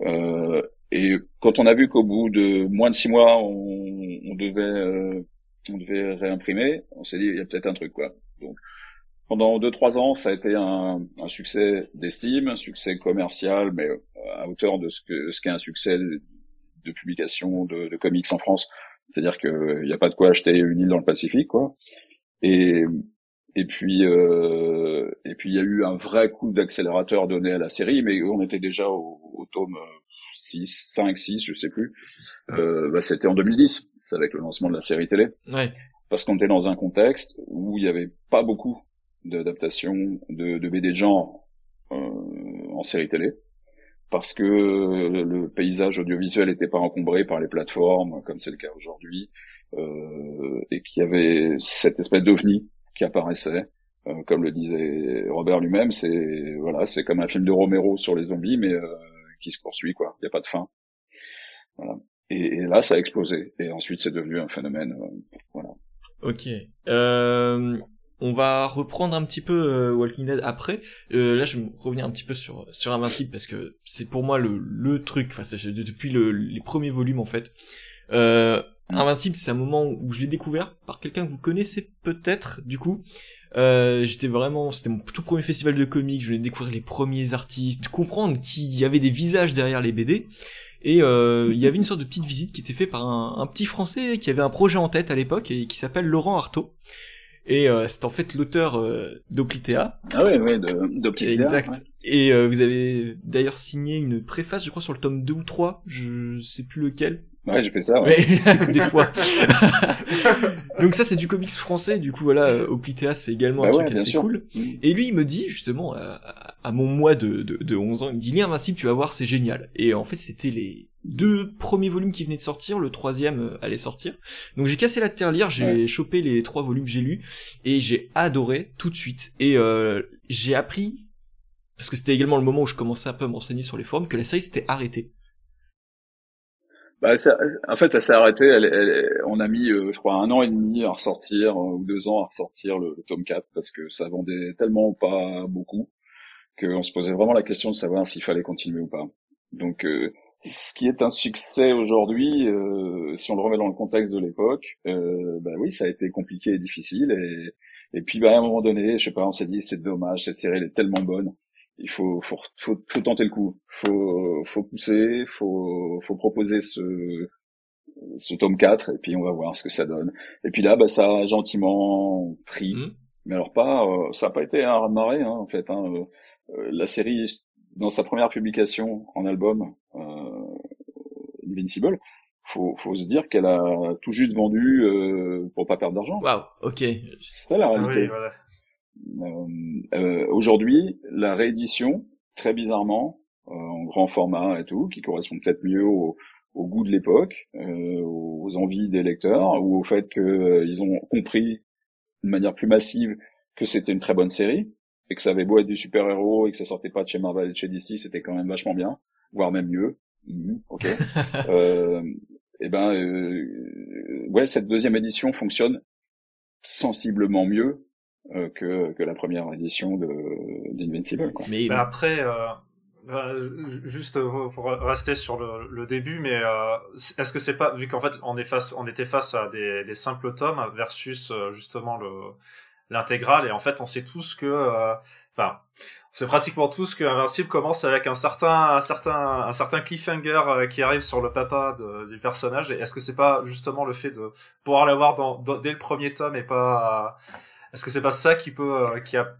Euh, et quand on a vu qu'au bout de moins de six mois, on, on devait, euh, on devait réimprimer, on s'est dit, il y a peut-être un truc, quoi. Donc, pendant deux, trois ans, ça a été un, un succès d'estime, un succès commercial, mais euh, à hauteur de ce que, ce qu'est un succès de, de publication de, de comics en France. C'est-à-dire qu'il n'y a pas de quoi acheter une île dans le Pacifique, quoi. Et et puis euh, et puis il y a eu un vrai coup d'accélérateur donné à la série, mais on était déjà au, au tome 6, 5, 6, je sais plus. Euh, bah, c'était en 2010, c'est avec le lancement de la série télé. Ouais. Parce qu'on était dans un contexte où il n'y avait pas beaucoup d'adaptations de, de BD de genre euh, en série télé. Parce que le paysage audiovisuel n'était pas encombré par les plateformes, comme c'est le cas aujourd'hui, euh, et qu'il y avait cette espèce d'ovni qui apparaissait. Euh, comme le disait Robert lui-même, c'est voilà, c'est comme un film de Romero sur les zombies, mais euh, qui se poursuit quoi. Il n'y a pas de fin. Voilà. Et, là, ça a explosé. Et ensuite, c'est devenu un phénomène. Euh, voilà. Ok. Euh, on va reprendre un petit peu euh, Walking Dead après. Euh, là, je vais revenir un petit peu sur sur Invincible parce que c'est pour moi le le truc. Enfin, depuis le, les premiers volumes en fait. Euh, Invincible, c'est un moment où je l'ai découvert par quelqu'un que vous connaissez peut-être, du coup. Euh, j'étais vraiment, c'était mon tout premier festival de comics, je venais découvrir les premiers artistes, comprendre qu'il y avait des visages derrière les BD. Et il y avait une sorte de petite visite qui était faite par un, petit Français qui avait un projet en tête à l'époque et qui s'appelle Laurent Artaud. Et euh, c'est en fait l'auteur euh, d'Oclitea. Ah oui, oui, d'Oclitea. Exact. Et euh, vous avez d'ailleurs signé une préface, je crois, sur le tome 2 ou 3, je sais plus lequel, Ouais, j'ai fait ça. Ouais. [LAUGHS] des fois. [LAUGHS] [LAUGHS] Donc ça, c'est du comics français. Du coup, voilà, euh, Oplitea, c'est également un bah truc assez cool. Mm. Et lui, il me dit justement à, mon mois de, de, de 11 ans, il me dit L'Invincible, tu vas voir, c'est génial. Et en fait, c'était les deux premiers volumes qui venaient de sortir, le troisième euh, allait sortir. Donc j'ai cassé la terre lire, j'ai chopé les trois volumes que j'ai lus et j'ai adoré tout de suite. Et euh, j'ai appris parce que c'était également le moment où je commençais un peu à m'enseigner sur les forums que la série s'était arrêtée. Bah, ça, en fait, elle s'est arrêtée. Elle, elle, on a mis, euh, je crois, un an et demi à ressortir, euh, ou deux ans à ressortir le, tome 4, parce que ça vendait tellement pas beaucoup, qu'on se posait vraiment la question de savoir s'il fallait continuer ou pas. Donc, euh, ce qui est un succès aujourd'hui, si on le remet dans le contexte de l'époque, bah oui, ça a été compliqué et difficile. Et, et puis, bah, à un moment donné, je sais pas, on s'est dit, c'est dommage, cette série elle est tellement bonne il faut, faut, faut, faut, tenter le coup, faut, faut pousser, faut, faut proposer ce, ce tome 4 et puis on va voir ce que ça donne. Et puis là, bah, ça a gentiment pris, mmh. mais alors pas, euh, ça n'a pas été un raz-de-marée hein, en fait. Hein. Euh, la série, dans sa première publication en album, euh, Invincible, faut, faut se dire qu'elle a tout juste vendu euh, pour pas perdre d'argent. Waouh, ok. C'est ça la réalité. voilà. Euh, euh, aujourd'hui, la réédition, très bizarrement, euh, en grand format et tout, qui correspond peut-être mieux au, au, goût de l'époque, aux envies des lecteurs, ou au fait qu'ils ont compris de manière plus massive que c'était une très bonne série, et que ça avait beau être du super-héros, et que ça sortait pas de chez Marvel et de chez DC, c'était quand même vachement bien, voire même mieux. Mhm, ok. [LAUGHS] euh, et eh ben, euh, ouais, cette deuxième édition fonctionne sensiblement mieux euh, que, que la première édition de d'Invincible. Mais, mais, après, euh, juste pour rester sur le, le début, mais euh, est-ce que c'est pas vu qu'en fait on est face, on était face à des, des simples tomes versus euh, justement le l'intégrale et en fait on sait tous que, euh, enfin, c'est pratiquement tous que Invincible commence avec un certain un certain un certain cliffhanger qui arrive sur le papa de, du personnage. Et est-ce que c'est pas justement le fait de pouvoir l'avoir dans, dès le premier tome et pas est-ce que c'est pas ça qui peut, euh, qui a,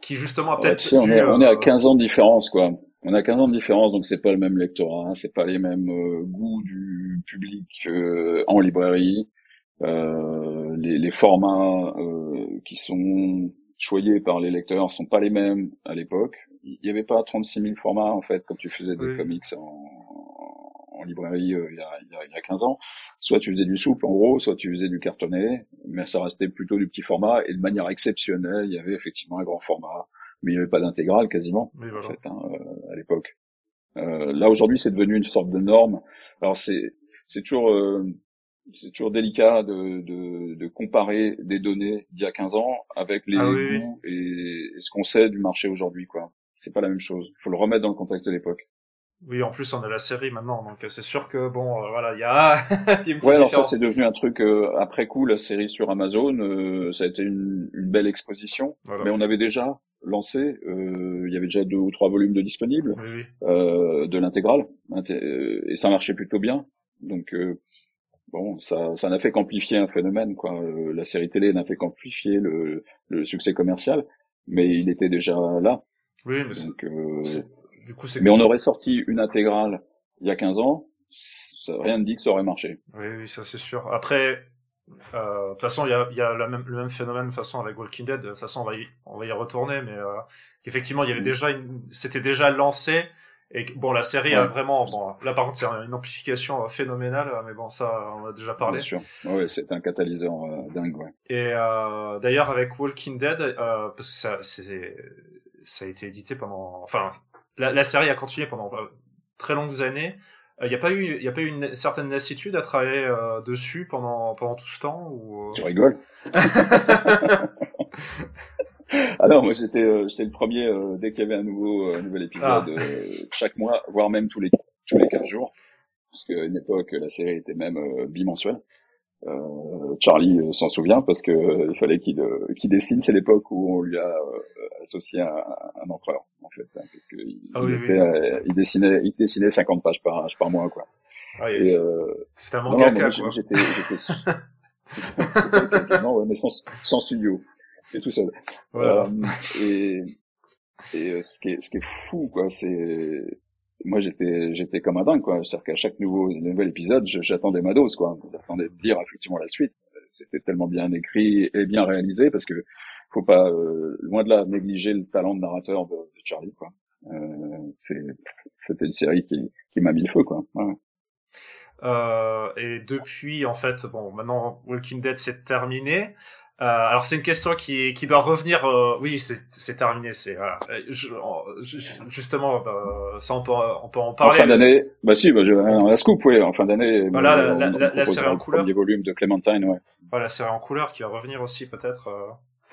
qui justement a peut-être. on, est, on est à 15 euh, ans de différence, quoi. On a 15 ans de différence, donc c'est pas le même lectorat, hein, c'est pas les mêmes euh, goûts du public en librairie. Euh, les, les, formats euh, qui sont choyés par les lecteurs sont pas les mêmes à l'époque. Il n'y avait pas 36 000 formats en fait quand tu faisais des comics en, en librairie euh, il, y a, il, y a, 15 ans. Soit tu faisais du souple en gros, soit tu faisais du cartonné, mais ça restait plutôt du petit format. Et de manière exceptionnelle, il y avait effectivement un grand format, mais il n'y avait pas d'intégrale quasiment en fait, hein, euh, à l'époque. Euh, là aujourd'hui, c'est devenu une sorte de norme. Alors c'est c'est toujours euh, c'est toujours délicat de, de, de, comparer des données d'il y a 15 ans avec les ah goûts et, et, ce qu'on sait du marché aujourd'hui quoi. C'est pas la même chose. Il faut le remettre dans le contexte de l'époque. Oui, en plus on a la série maintenant, donc c'est sûr que bon, euh, voilà, il y a, [LAUGHS] une petite Ouais, alors ça c'est devenu un truc euh, après coup la série sur Amazon, euh, ça a été une, une belle exposition, mais on avait déjà lancé, il y avait déjà deux ou trois volumes de disponibles de l'intégrale, et ça marchait plutôt bien, donc bon, ça ça n'a fait qu'amplifier un phénomène quoi. la série télé n'a fait qu'amplifier le, le succès commercial, mais il était déjà là. Oui, mais donc, mais on aurait sorti une intégrale il y a 15 ans, ça, rien ne dit que ça aurait marché. Oui, oui ça c'est sûr. Après, euh, de toute façon, il y a, y a même, le même phénomène de façon avec Walking Dead. De toute façon, on va y, on va y retourner, mais euh, effectivement, il y avait déjà, c'était déjà lancé Et bon, la série a vraiment, bon, là par contre, c'est une amplification phénoménale, mais bon, ça, on a déjà parlé. Bien sûr. Ouais, c'est un catalyseur dingue, ouais. Et euh, d'ailleurs, avec Walking Dead, euh, parce que ça, c'est, ça a été édité pendant, enfin, la, la série a continué pendant très longues années. Il n'y a pas eu, il y a pas eu une certaine lassitude à travailler dessus pendant pendant tout ce temps ou. Tu rigoles? [LAUGHS] Ah non, moi j'étais euh, j'étais le premier euh, dès qu'il y avait un nouveau euh, nouvel épisode ah. chaque mois, voire même tous les tous les 15 jours, parce qu'à une époque la série était même bimensuelle. Charlie s'en souvient parce que il fallait qu'il qu'il dessine. C'est l'époque où on lui a associé un, un empereur en fait, hein, parce que il, ah était, il dessinait il dessinait 50 pages par par mois quoi. Ah, C'était un mangaka quoi. J'étais j'étais [LAUGHS] non, ouais, mais sans, sans studio tout seul. Euh, et et euh, ce qui est ce qui est fou quoi, c'est moi j'étais j'étais comme un dingue quoi, c'est-à-dire qu'à chaque nouveau nouvel épisode, j'attendais ma dose quoi, j'attendais de lire effectivement la suite. C'était tellement bien écrit et bien réalisé parce que faut pas euh, loin de là négliger le talent de narrateur de, Charlie quoi. Euh, c'était une série qui qui m'a mis le feu quoi. Ouais. Euh, et depuis, en fait, bon, maintenant Walking Dead c'est terminé. Euh, alors c'est une question qui, qui doit revenir. Euh, oui, c'est terminé. C'est voilà. Euh, justement, euh, ça on peut on peut en parler. En fin d'année, bah si, bah, la scoop, oui. En fin d'année. Voilà, la, la, la, série en couleur. Premier volume de Clementine, ouais. Voilà, la série en couleur qui va revenir aussi peut-être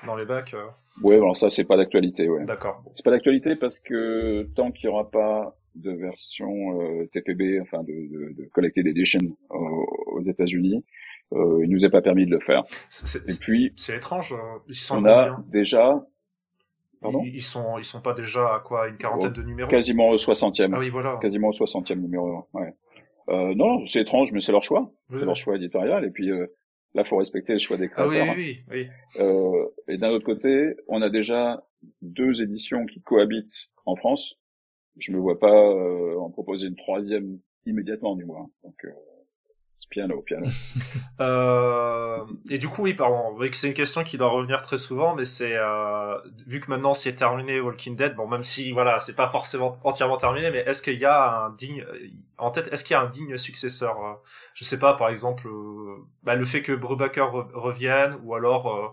dans les bacs. Ouais, alors ça c'est pas d'actualité, ouais. D'accord. C'est pas d'actualité parce que tant qu'il y aura pas de version TPB, enfin de, de, de Collected Edition aux États-Unis, euh, il nous est pas permis de le faire. Et puis, c'est étrange. Euh, ils sont on a déjà. Pardon ils, sont, ils sont pas déjà à quoi une quarantaine de numéros Quasiment au soixantième. Ah oui, voilà. Quasiment au soixantième numéro. Ouais. Euh, non, c'est étrange, mais c'est leur choix. C'est leur choix éditorial. Et puis euh, là, faut respecter le choix des créateurs. Ah oui, oui, oui. Euh, et d'un autre côté, on a déjà deux éditions qui cohabitent en France. Je me vois pas euh, en proposer une troisième immédiatement, du moins. Donc, euh, Piano, piano. [LAUGHS] euh, et du coup, oui, pardon. c'est une question qui doit revenir très souvent, mais c'est euh, vu que maintenant c'est terminé Walking Dead. Bon, même si voilà, c'est pas forcément entièrement terminé, mais est-ce qu'il y a un digne en tête Est-ce qu'il y a un digne successeur euh, Je sais pas, par exemple, euh, bah, le fait que Brubaker revienne, ou alors euh,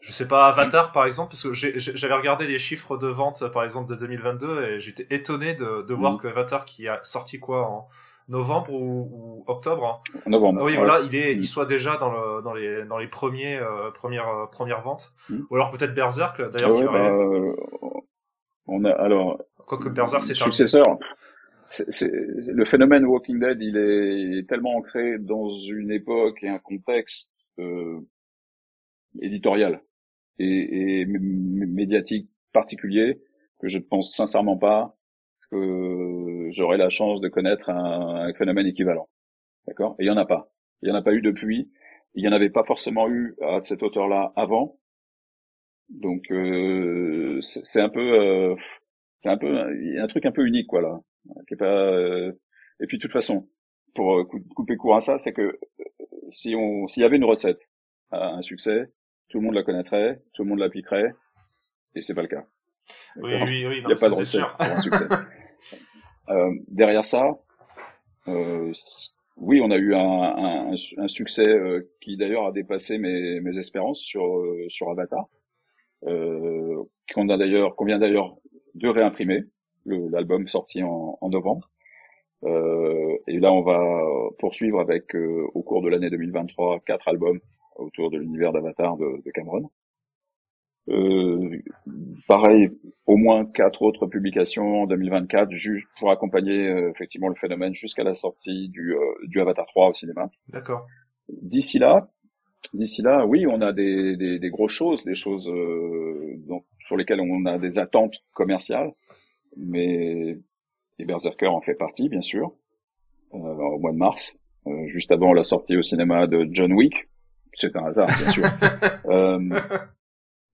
je sais pas Avatar par exemple parce que j'avais regardé les chiffres de vente par exemple de 2022 et j'étais étonné de, de voir mm. que Avatar qui a sorti quoi en novembre ou, octobre. Hein. Novembre. Ah oui, voilà, il est, il mm. soit déjà dans le, dans les, dans les premiers, euh, premières, euh, premières ventes. Mm. Ou alors peut-être Berserk, d'ailleurs. Ouais, bah, euh, on a, alors. Quoique Berserk, c'est successeur. Le phénomène Walking Dead, il est, tellement ancré dans une époque et un contexte euh, éditorial et, et médiatique particulier que je ne pense sincèrement pas que j'aurai la chance de connaître un, phénomène équivalent. D'accord? Et il y en a pas. Il y en a pas eu depuis. Il y en avait pas forcément eu à cette hauteur-là avant. Donc euh, c'est un peu, euh, c'est un peu, il y a un truc un peu unique quoi là, qui est pas. Euh, et puis de toute façon, pour couper court à ça, c'est que si on, s'il y avait une recette à un succès, tout le monde la connaîtrait, tout le monde l'appliquerait, et c'est pas le cas. Oui, oui, oui. Il n'y a pas de recette pour un succès. [LAUGHS] euh, derrière ça, euh, oui, on a eu un, succès euh, qui d'ailleurs a dépassé mes, espérances sur sur Avatar, qu'on d'ailleurs, qu'on vient d'ailleurs de réimprimer, l'album sorti en, en novembre. Euh, et là, on va poursuivre avec, au cours de l'année 2023, quatre albums autour de l'univers d'Avatar de Cameron. Euh, pareil, au moins quatre autres publications en 2024, juste pour accompagner euh, effectivement le phénomène jusqu'à la sortie du, euh, du Avatar 3 au cinéma. D'accord. D'ici là, d'ici là, oui, on a des, des, des grosses choses, des choses donc, sur lesquelles on a des attentes commerciales, mais les Berserker en fait partie, bien sûr, au mois de mars, juste avant la sortie au cinéma de John Wick. C'est un hasard, bien sûr. [LAUGHS]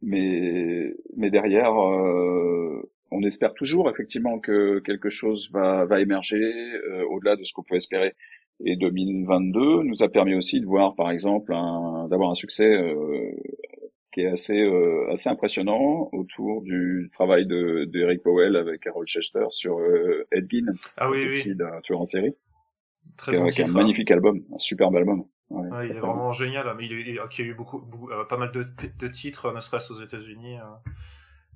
mais mais derrière euh, on espère toujours effectivement que quelque chose va va émerger euh, au-delà de ce qu'on peut espérer et 2022 nous a permis aussi de voir par exemple d'avoir un succès euh, qui est assez euh, assez impressionnant autour du travail de d'Eric Powell avec Harold Chester sur euh, Ed Gein, ah oui, oui. d'un tueur en série, Très qui, bon qui est un titre. magnifique album, un superbe album. Ouais, Ouais, il est vraiment génial, mais il, il- qui a eu beaucoup, beaucoup- euh, pas mal de, de titres, ne serait-ce aux États-Unis, euh,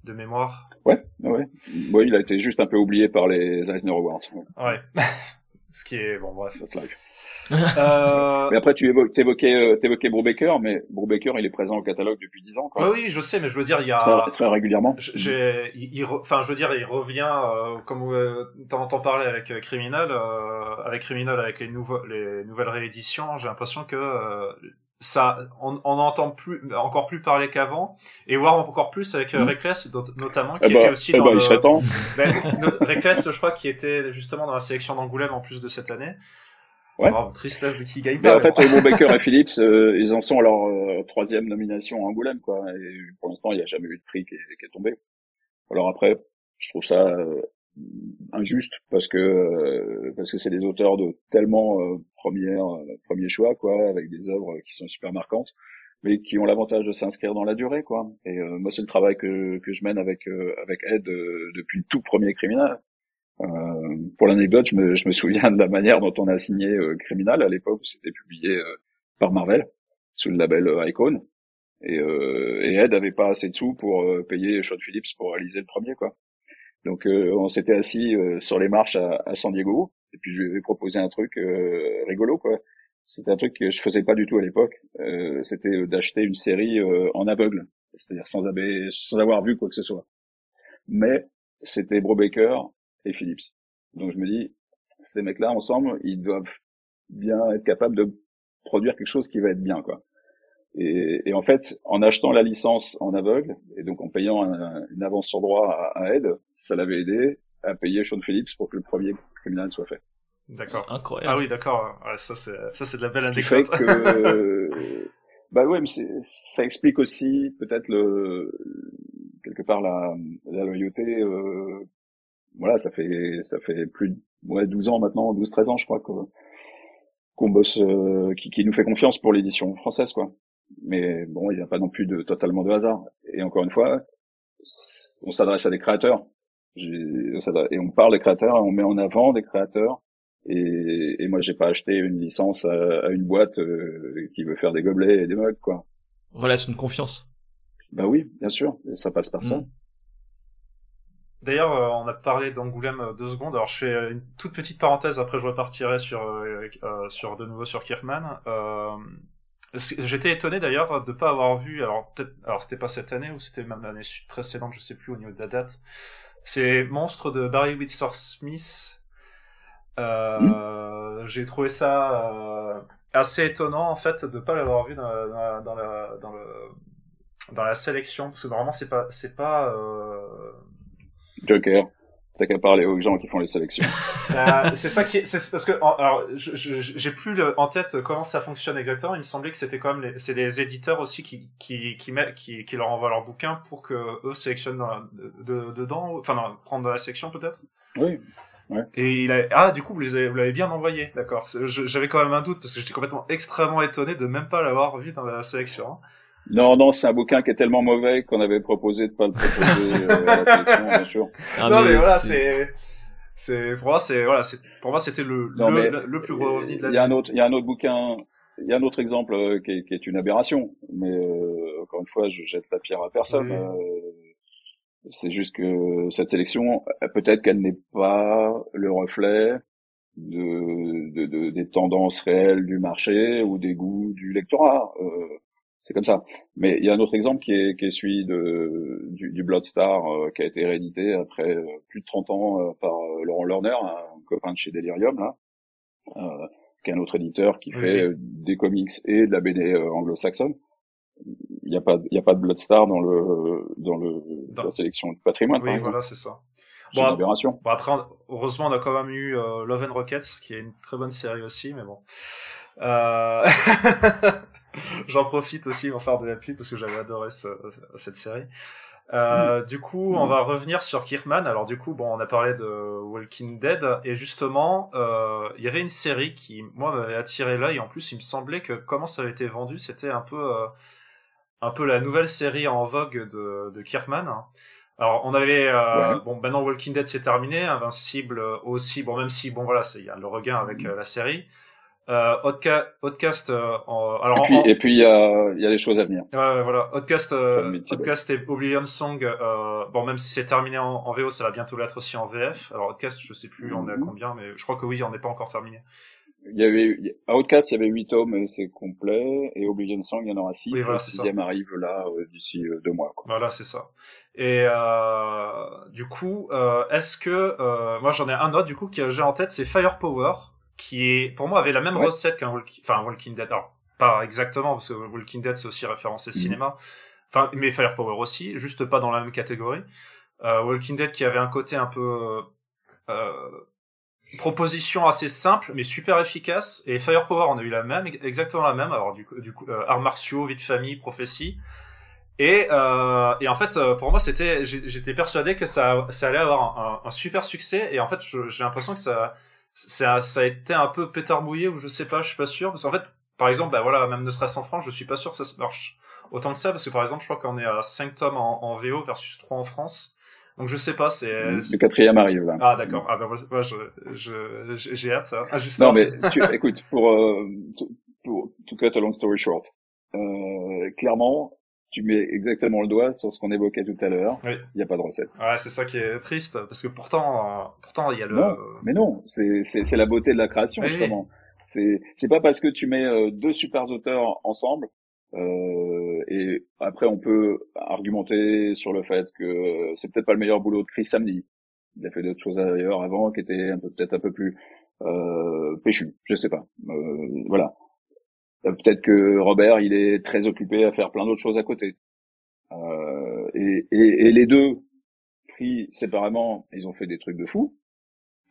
de mémoire. Ouais, ouais. Ouais, il a été juste un peu oublié par les Eisner Awards. Ouais, Ouais. [LAUGHS] Ce qui est bon, bref. that's life. Euh, Mais après, tu évo- t'évoquais, euh, t'évoquais Brubaker, mais Brubaker, il est présent au catalogue depuis 10 ans, quoi. ouais, oui, je sais, mais je veux dire, il y a, Très, très régulièrement. J'ai, il, enfin, je veux dire, il revient, euh, comme euh, t'en entends parler avec euh, Criminal, euh, avec Criminal, avec les, nouveaux, les nouvelles rééditions, j'ai l'impression que ça, on, on entend plus, encore plus parler qu'avant, et voir encore plus avec euh, Mhm. Reckless, notamment, qui Eh ben, était aussi eh dans ben, le, il ben, Reckless, je crois, qui était justement dans la sélection d'Angoulême en plus de cette année. Ouais. Oh, tristesse de qui gagne pas. en fait, bon. euh, Brubaker et Phillips, euh, ils en sont à leur euh, troisième nomination à Angoulême, quoi. Et pour l'instant, il n'y a jamais eu de prix qui est, qui est tombé. Alors après, je trouve ça euh, injuste parce que euh, parce que c'est des auteurs de tellement euh, première premier choix, quoi, avec des œuvres qui sont super marquantes, mais qui ont l'avantage de s'inscrire dans la durée, quoi. Et euh, moi, c'est le travail que que je mène avec euh, avec Ed euh, depuis le tout premier criminel. Euh, pour l'anecdote, je me, je me souviens de la manière dont on a signé euh, Criminal à l'époque où c'était publié euh, par Marvel sous le label Icon. Et, euh, et Ed avait pas assez de sous pour euh, payer Sean Phillips pour réaliser le premier, quoi. Donc euh, on s'était assis sur les marches à, à San Diego et puis je lui avais proposé un truc rigolo, quoi. C'était un truc que je faisais pas du tout à l'époque. C'était d'acheter une série en aveugle, c'est-à-dire sans, avoir- vu quoi que ce soit. Mais c'était Brubaker et Phillips. Donc je me dis, ces mecs-là ensemble, ils doivent bien être capables de produire quelque chose qui va être bien, quoi. Et, et en fait, en achetant la licence en aveugle et donc en payant un- une avance sur droit à, à Ed, ça l'avait aidé à payer Sean Phillips pour que le premier criminel soit fait. D'accord. C'est incroyable. Ah oui, d'accord. Ouais, ça c'est, ça c'est de la belle Ce qui fait anecdote. que, [LAUGHS] bah ouais, mais ça explique aussi peut-être le quelque part la, la loyauté. Euh, voilà, ça fait ça fait plus de ouais, 12 ans maintenant, 12-13 ans, je crois que qu'on bosse, euh, qui, qui nous fait confiance pour l'édition française, quoi. Mais bon, il n'y a pas non plus de totalement de hasard. Et encore une fois, on s'adresse à des créateurs. Et on parle des créateurs, on met en avant des créateurs. Et, et moi, j'ai pas acheté une licence à, à une boîte euh, qui veut faire des gobelets et des mugs, quoi. Relation de confiance. Bah oui, bien sûr, et ça passe par ça. Mm. D'ailleurs, euh, on a parlé d'Angoulême euh, deux secondes. Alors, je fais euh, une toute petite parenthèse. Après, je repartirai sur euh, euh, sur de nouveau sur Kirkman. Euh, J'étais étonné d'ailleurs de pas avoir vu. Alors peut-être. Alors c'était pas cette année ou c'était même l'année précédente. Je sais plus au niveau de la date. C'est Monstre de Barry Windsor Smith. Euh, J'ai trouvé ça euh, assez étonnant en fait de pas l'avoir vu dans, la- dans, la, dans, la, dans le dans la sélection parce que normalement c'est pas c'est pas euh, Joker, t'as qu'à parler aux gens qui font les sélections. [LAUGHS] Euh, c'est ça qui est, c'est parce que alors j'ai plus le- en tête comment ça fonctionne exactement. Il me semblait que c'était quand même les, c'est les éditeurs aussi qui qui qui, mettent, qui qui leur envoient leur bouquin pour que eux sélectionnent de, dedans, enfin non, prendre dans la section peut-être. Oui, Et il a ah du coup vous les avez, vous l'avez bien envoyé, d'accord. J'avais quand même un doute parce que j'étais complètement extrêmement étonné de même pas l'avoir vu dans la sélection. Non, non, c'est un bouquin qui est tellement mauvais qu'on avait proposé de pas le proposer euh, à la sélection, bien sûr. Ah, non mais, voilà c'est- c'est pour moi c'est voilà c'est pour moi c'était le Non, le, le, le plus gros ovni de Il y la a un autre, il y a un autre bouquin, il y a un autre exemple euh, qui est, qui est une aberration. Mais euh, encore une fois, je jette la pierre à personne. Oui. Euh, c'est juste que cette sélection, peut-être qu'elle n'est pas le reflet de, de, de- des tendances réelles du marché ou des goûts du lectorat. Euh, c'est comme ça. Mais il y a un autre exemple qui est, qui est celui de, du, du Bloodstar euh, qui a été réédité après euh, plus de 30 ans euh, par euh, Laurent Lerner, un copain de chez Delirium, là, euh, qui est un autre éditeur qui Oui, fait des comics et de la BD anglo-saxonne. Il n'y a pas, il y a pas de Bloodstar dans le, dans le, Dans- la sélection de patrimoine, Oui voilà c'est ça. Bon, une aberration. Bon après, heureusement, on a quand même eu Love and Rockets, qui est une très bonne série aussi, mais bon. Euh... [LAUGHS] [LAUGHS] J'en profite aussi pour faire de la pub parce que j'avais adoré ce- cette série. Euh, Du coup, on Mm. va revenir sur Kirkman. Alors du coup, bon, on a parlé de Walking Dead et justement, euh, il y avait une série qui, moi, m'avait attiré l'œil. En plus, il me semblait que comment ça avait été vendu, c'était un peu, euh, un peu la nouvelle série en vogue de, de Kirkman. Alors on avait Ouais. bon maintenant Walking Dead c'est terminé, Invincible aussi bon même si bon voilà il y a le regain avec euh, la série. Euh, Outcast euh, alors Et puis, en- et puis il y a, il y a des choses à venir. Ouais, voilà. Outcast, euh. Outcast et Oblivion Song, euh, bon, même si c'est terminé en, en VO, ça va bientôt l'être aussi en VF. Alors, Outcast, je sais plus, on est à Mhm. combien, mais je crois que oui, on n'est pas encore terminé. Il y avait, à Outcast, il y avait 8 tomes et c'est complet. Et Oblivion Song, il y en aura 6. Oui, voilà, le sixième arrive là, euh, d'ici euh, deux mois, quoi. Voilà, c'est ça. Et euh, du coup, euh, est-ce que euh, moi j'en ai un autre du coup qui j'ai en tête, c'est Firepower, qui est pour moi avait la même Ouais. recette qu'un Walking, enfin Walking Dead. Alors pas exactement parce que Walking Dead c'est aussi référencé Mhm. cinéma. Enfin, mais Firepower aussi, juste pas dans la même catégorie. Euh, Walking Dead qui avait un côté un peu euh, proposition assez simple mais super efficace et Firepower on a eu la même exactement la même alors du coup, du coup euh, arts martiaux vie de famille prophétie et, euh, et en fait, euh, pour moi, c'était, j'étais persuadé que ça, ça allait avoir un, un- un super succès. Et en fait, j'ai l'impression que ça, ça, ça a été un peu pétard mouillé ou je sais pas, je suis pas sûr. Parce qu'en fait, par exemple, bah voilà, même ne serait-ce en France, je suis pas sûr que ça se marche autant que ça. Parce que par exemple, je crois qu'on est à 5 tomes en, en VO versus 3 en France. Donc je sais pas, c'est. Le quatrième arrive là. Ah d'accord. Ah ben moi, je, je, hâte. hein. Ah, juste Non, mais [LAUGHS] tu, écoute, pour, euh, to- pour to cut a long story short, euh, clairement, tu mets exactement le doigt sur ce qu'on évoquait tout à l'heure. Oui. Il n'y a pas de recette. Ouais, c'est ça qui est triste parce que pourtant, euh, pourtant il y a le. Non, mais non, c'est la beauté de la création Oui, justement. C'est c'est pas parce que tu mets euh, deux super auteurs ensemble euh, et après on peut argumenter sur le fait que c'est peut-être pas le meilleur boulot de Chris Samney. Il a fait d'autres choses ailleurs avant qui étaient peut-être un peu plus euh, péchu. Je sais pas. Euh, voilà. Euh, Peut-être que Robert, il est très occupé à faire plein d'autres choses à côté. Euh, et, et, et les deux, pris séparément, ils ont fait des trucs de fou.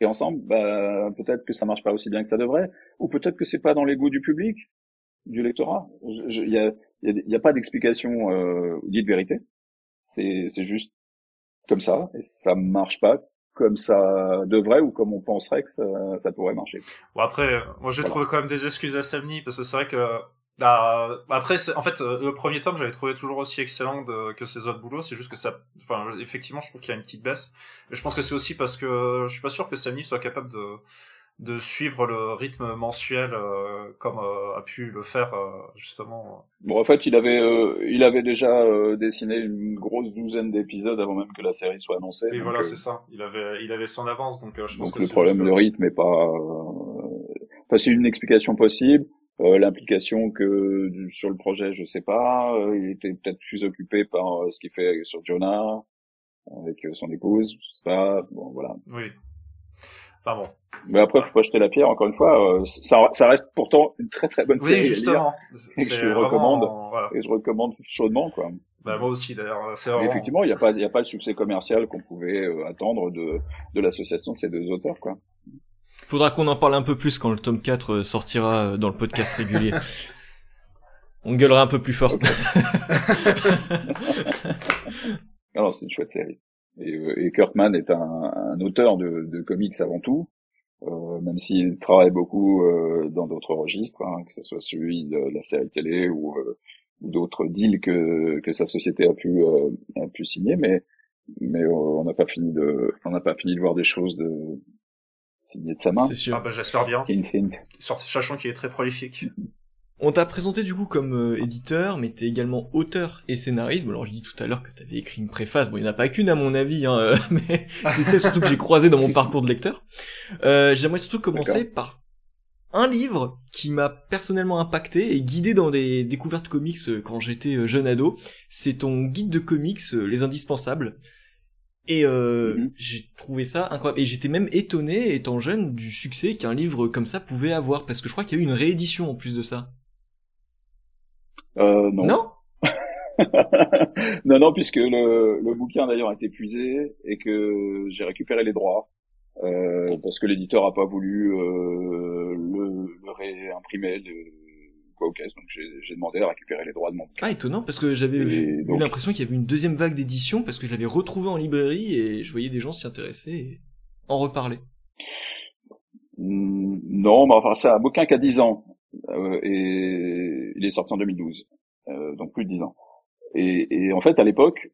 Et ensemble, bah, peut-être que ça marche pas aussi bien que ça devrait, ou peut-être que c'est pas dans les goûts du public, du lectorat. Il y a, y a, y a pas d'explication euh, dite vérité. C'est, c'est juste comme ça, et ça marche pas comme ça devrait ou comme on penserait que ça, ça pourrait marcher. Bon après, euh, moi j'ai Voilà. trouvé quand même des excuses à Samni parce que c'est vrai que bah, après en fait euh, le premier tome j'avais trouvé toujours aussi excellent de- que ses autres boulots, c'est juste que ça, enfin effectivement je trouve qu'il y a une petite baisse. Mais je pense que c'est aussi parce que je suis pas sûr que Samni soit capable de de suivre le rythme mensuel euh, comme euh, a pu le faire euh, justement. Bon, en fait, il avait, euh, il avait déjà euh, dessiné une grosse douzaine d'épisodes avant même que la série soit annoncée. Donc, voilà euh, c'est ça. Il avait il avait son avance donc euh, je pense Donc que le problème de rythme est pas. euh, Enfin, c'est une explication possible. Euh, L'implication que sur le projet, je sais pas. Euh, il était peut-être plus occupé par euh, ce qu'il fait sur Jonah avec euh, son épouse. Je sais pas. Bon, voilà. Oui. Enfin bon. Mais après, faut pas jeter la pierre. Encore une fois, euh, ça, ça reste pourtant une très très bonne série Oui à lire, justement. [LAUGHS] Et que je vraiment, recommande. voilà. et je recommande chaudement quoi. Bah moi aussi d'ailleurs. Vraiment. effectivement, il n'y a pas, il a pas le succès commercial qu'on pouvait euh, attendre de de l'association de ces deux auteurs quoi. Faudra qu'on en parle un peu plus quand le tome 4 euh, sortira euh, dans le podcast régulier. [LAUGHS] On gueulera un peu plus fort. [LAUGHS] Alors c'est une chouette série. Et, euh, et Kirkman est un, un auteur de, de comics avant tout, euh, même s'il travaille beaucoup euh, dans d'autres registres, hein, que ce soit celui de la série télé ou, euh, ou d'autres deals que, que sa société a pu euh, a pu signer, mais mais euh, on n'a pas fini de on n'a pas fini de voir des choses de signées de sa main. C'est sûr. Ah bah j'espère bien. Hint, hint. Sachant qu'il est très prolifique. On t'a présenté du coup comme euh, éditeur, mais t'es également auteur et scénariste. Bon, alors je dis tout à l'heure que t'avais écrit une préface. Bon, il n'y en a pas qu'une à mon avis, hein, euh, [LAUGHS] mais c'est celle surtout que j'ai croisée dans mon parcours de lecteur. Euh, J'aimerais surtout commencer par un livre qui m'a personnellement impacté et guidé dans des découvertes comics euh, quand j'étais euh, jeune ado. C'est ton guide de comics, Les Indispensables. Et euh, Mhm. j'ai trouvé ça incroyable. Et j'étais même étonné, étant jeune, du succès qu'un livre comme ça pouvait avoir. Parce que je crois qu'il y a eu une réédition en plus de ça. Euh, non. non [LAUGHS] non, non, puisque le, le bouquin d'ailleurs a été épuisé et que j'ai récupéré les droits euh, parce que l'éditeur a pas voulu euh, le, le réimprimer de quoi donc j'ai demandé à récupérer les droits de mon bouquin. Ah, étonnant, parce que j'avais eu donc- l'impression qu'il y avait une deuxième vague d'édition, parce que je l'avais retrouvé en librairie et je voyais des gens s'y intéresser et en reparler. Non, mais enfin c'est un bouquin qui a 10 ans et il est sorti en 2012, euh, donc plus de 10 ans. Et, et en fait, à l'époque,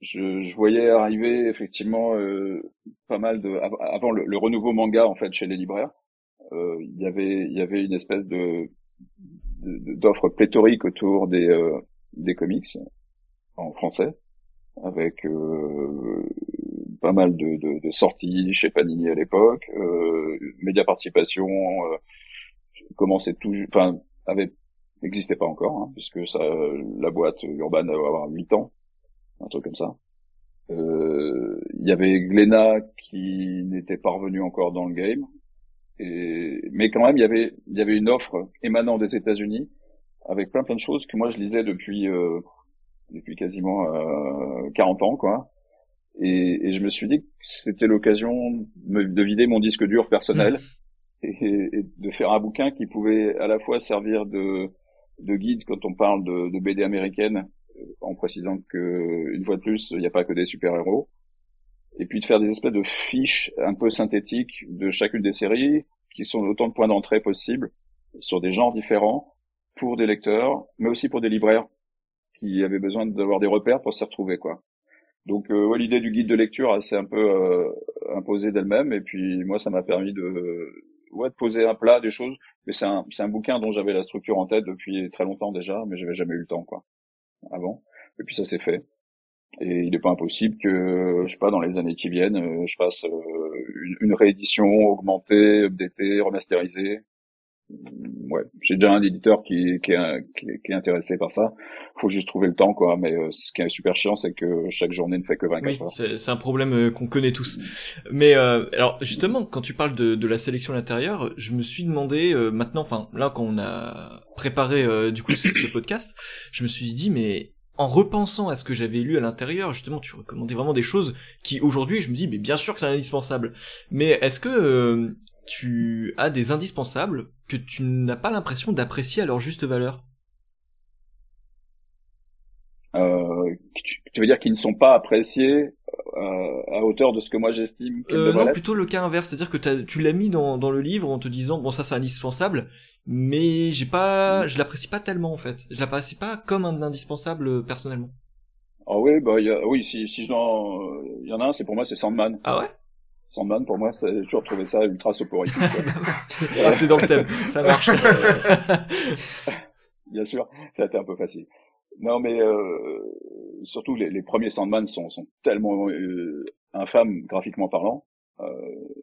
je, je, voyais arriver effectivement euh, pas mal de avant le, le, renouveau manga en fait chez les libraires. Euh, il y avait il y avait une espèce de d'offres pléthoriques autour des euh, des comics en français avec euh, pas mal de, de, de, sorties chez Panini à l'époque. Euh, Média Participation euh, commençait tout, enfin avait n'existait pas encore hein, puisque ça la boîte urbaine va avoir 8 ans un truc comme ça. Euh, il y avait Glénat qui n'était pas revenu encore dans le game, et, mais quand même il y avait il y avait une offre émanant des États-Unis avec plein plein de choses que moi je lisais depuis euh, depuis quasiment euh, 40 ans quoi. Et, et, je me suis dit que c'était l'occasion de vider mon disque dur personnel mmh. Et, et, de faire un bouquin qui pouvait à la fois servir de, de guide quand on parle de, de BD américaine en précisant que une fois de plus, il n'y a pas que des super-héros. Et puis de faire des espèces de fiches un peu synthétiques de chacune des séries, qui sont autant de points d'entrée possibles sur des genres différents pour des lecteurs, mais aussi pour des libraires qui avaient besoin d'avoir des repères pour s'y retrouver, quoi. Donc euh, l'idée du guide de lecture s'est un peu euh, imposée d'elle-même, et puis moi ça m'a permis de ouais de poser un plat des choses. Mais c'est un c'est un bouquin dont j'avais la structure en tête depuis très longtemps déjà, mais j'avais jamais eu le temps, quoi avant. Et puis ça s'est fait. Et il n'est pas impossible que, je sais pas, dans les années qui viennent, euh, je fasse euh, une, une réédition augmentée, updatée, remasterisée, ouais, j'ai déjà un éditeur qui, qui, est, qui, est, intéressé par ça. Faut juste trouver le temps, quoi. Mais euh, ce qui est super chiant, c'est que chaque journée ne fait que 24 oui, C'est un problème euh, qu'on connaît tous. Mais euh, alors justement, quand tu parles de, de la sélection à l'intérieur, je me suis demandé maintenant, enfin là, quand on a préparé du coup ce, ce podcast, je me suis dit mais en repensant à ce que j'avais lu à l'intérieur, justement, tu recommandais vraiment des choses qui aujourd'hui, je me dis, mais bien sûr que c'est indispensable. Mais est-ce que tu as des indispensables que tu n'as pas l'impression d'apprécier à leur juste valeur euh, tu, veux dire qu'ils ne sont pas appréciés euh, à hauteur de ce que moi j'estime euh, Non, plutôt le cas inverse, c'est-à-dire que tu l'as mis dans, dans le livre en te disant bon ça c'est indispensable, mais j'ai pas, je l'apprécie pas tellement en fait, je l'apprécie pas comme un indispensable euh, personnellement. Ah oui, bah y a, oui, si si je il y en a un, c'est pour moi c'est Sandman. Ah ouais? Sandman, pour moi, j'ai toujours trouvé ça ultra soporifique. [LAUGHS] c'est dans le thème, ça marche. [LAUGHS] Bien sûr, ça a été un peu facile. Non, mais euh, surtout les, les, premiers Sandman sont, sont tellement euh, infâmes graphiquement parlant. Euh,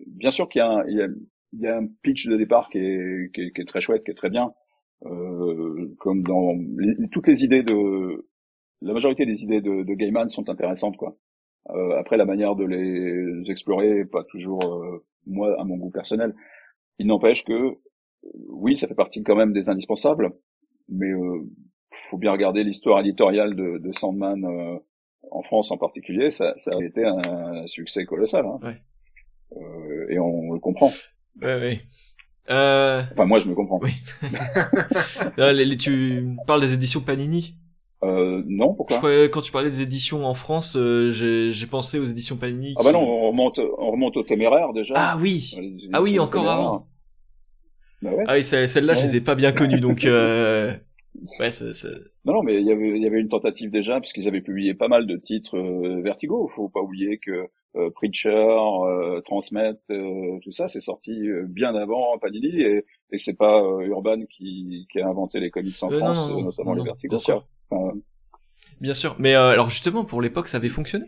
bien sûr qu'il y, y, y, a un pitch de départ qui est, qui est, qui est très chouette, qui est très bien, euh, comme dans toutes les idées de la majorité des idées de, de Gaiman sont intéressantes, quoi. Euh, après, la manière de les explorer, pas toujours euh, moi à mon goût personnel. Il n'empêche que oui, ça fait partie quand même des indispensables, mais euh, faut bien regarder l'histoire éditoriale de, de Sandman euh, en France en particulier. Ça, ça a été un succès colossal, hein. ouais. euh, et on le comprend. Ouais, ouais. Euh... Enfin, moi, je me comprends. Oui. [LAUGHS] tu parles des éditions Panini. Euh, non, pourquoi Quand tu parlais des éditions en France, euh, j'ai pensé aux éditions Panini. Ah bah non, on remonte, on remonte au téméraire déjà. Ah oui, ah oui, encore avant. Bah ouais. Ah oui, celle-là, je les ai pas bien connues, donc. Euh... [LAUGHS] Ouais, c'est. Non, non, mais il y avait, il y avait une tentative déjà, puisqu'ils avaient publié pas mal de titres euh, Vertigo. Faut pas oublier que euh, Preacher, euh, Transmet, euh, tout ça, c'est sorti bien avant Panini, et, et c'est pas Urban qui, qui a inventé les comics en France, notamment les Vertigo. Bien sûr, mais euh, alors justement pour l'époque ça avait fonctionné?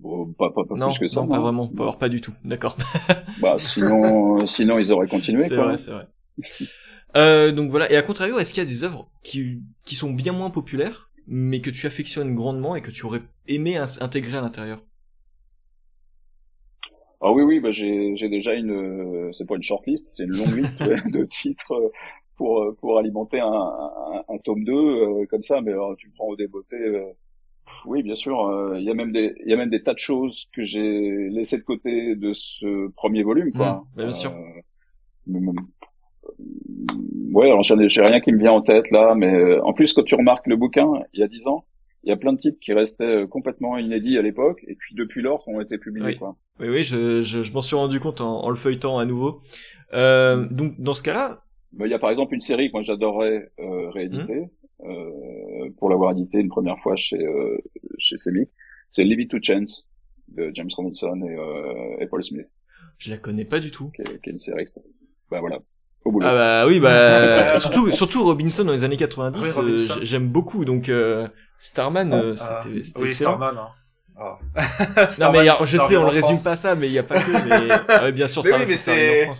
Bon, pas, pas, pas plus que ça. Non, pas vraiment. Alors pas du tout. D'accord. [LAUGHS] bah sinon, sinon ils auraient continué. C'est vrai, c'est vrai. euh, donc voilà. Et à contrario, est-ce qu'il y a des œuvres qui qui sont bien moins populaires, mais que tu affectionnes grandement et que tu aurais aimé intégrer à l'intérieur? Ah oui oui bah j'ai j'ai déjà une c'est pas une shortlist c'est une longue liste [LAUGHS] de titres pour euh, pour alimenter un, un, un tome 2 euh, comme ça mais alors tu prends au débeauté euh, oui bien sûr il y a même des il y a même des tas de choses que j'ai laissé de côté de ce premier volume quoi mmh, bien sûr ouais alors j'ai rien qui me vient en tête là mais en plus quand tu remarques le bouquin il y a dix ans il y a plein de titres qui restaient complètement inédits à l'époque et puis depuis lors ont été publiés oui. quoi. Oui oui, je, je, je m'en suis rendu compte en, en, le feuilletant à nouveau. Euh, donc dans ce cas-là, bah, il y a par exemple une série que moi j'adorerais euh, rééditer, euh, pour l'avoir édité une première fois chez euh, chez Semic. C'est Leave It to Chance de James Robinson et, euh, et Paul Smith. Je la connais pas du tout. Qui est, qui est une série. Bah voilà. Au boulot. Ah bah oui bah [LAUGHS] surtout surtout Robinson dans les années 90 Oui, euh, j'aime beaucoup donc euh, Starman euh, Ah, c'était c'était oui, excellent. Starman. Hein. Ah. Non Starman, mais faut je sais on le résume pas ça mais il y a pas que mais ah bien sûr [LAUGHS] Mais ça oui, mais c'est-.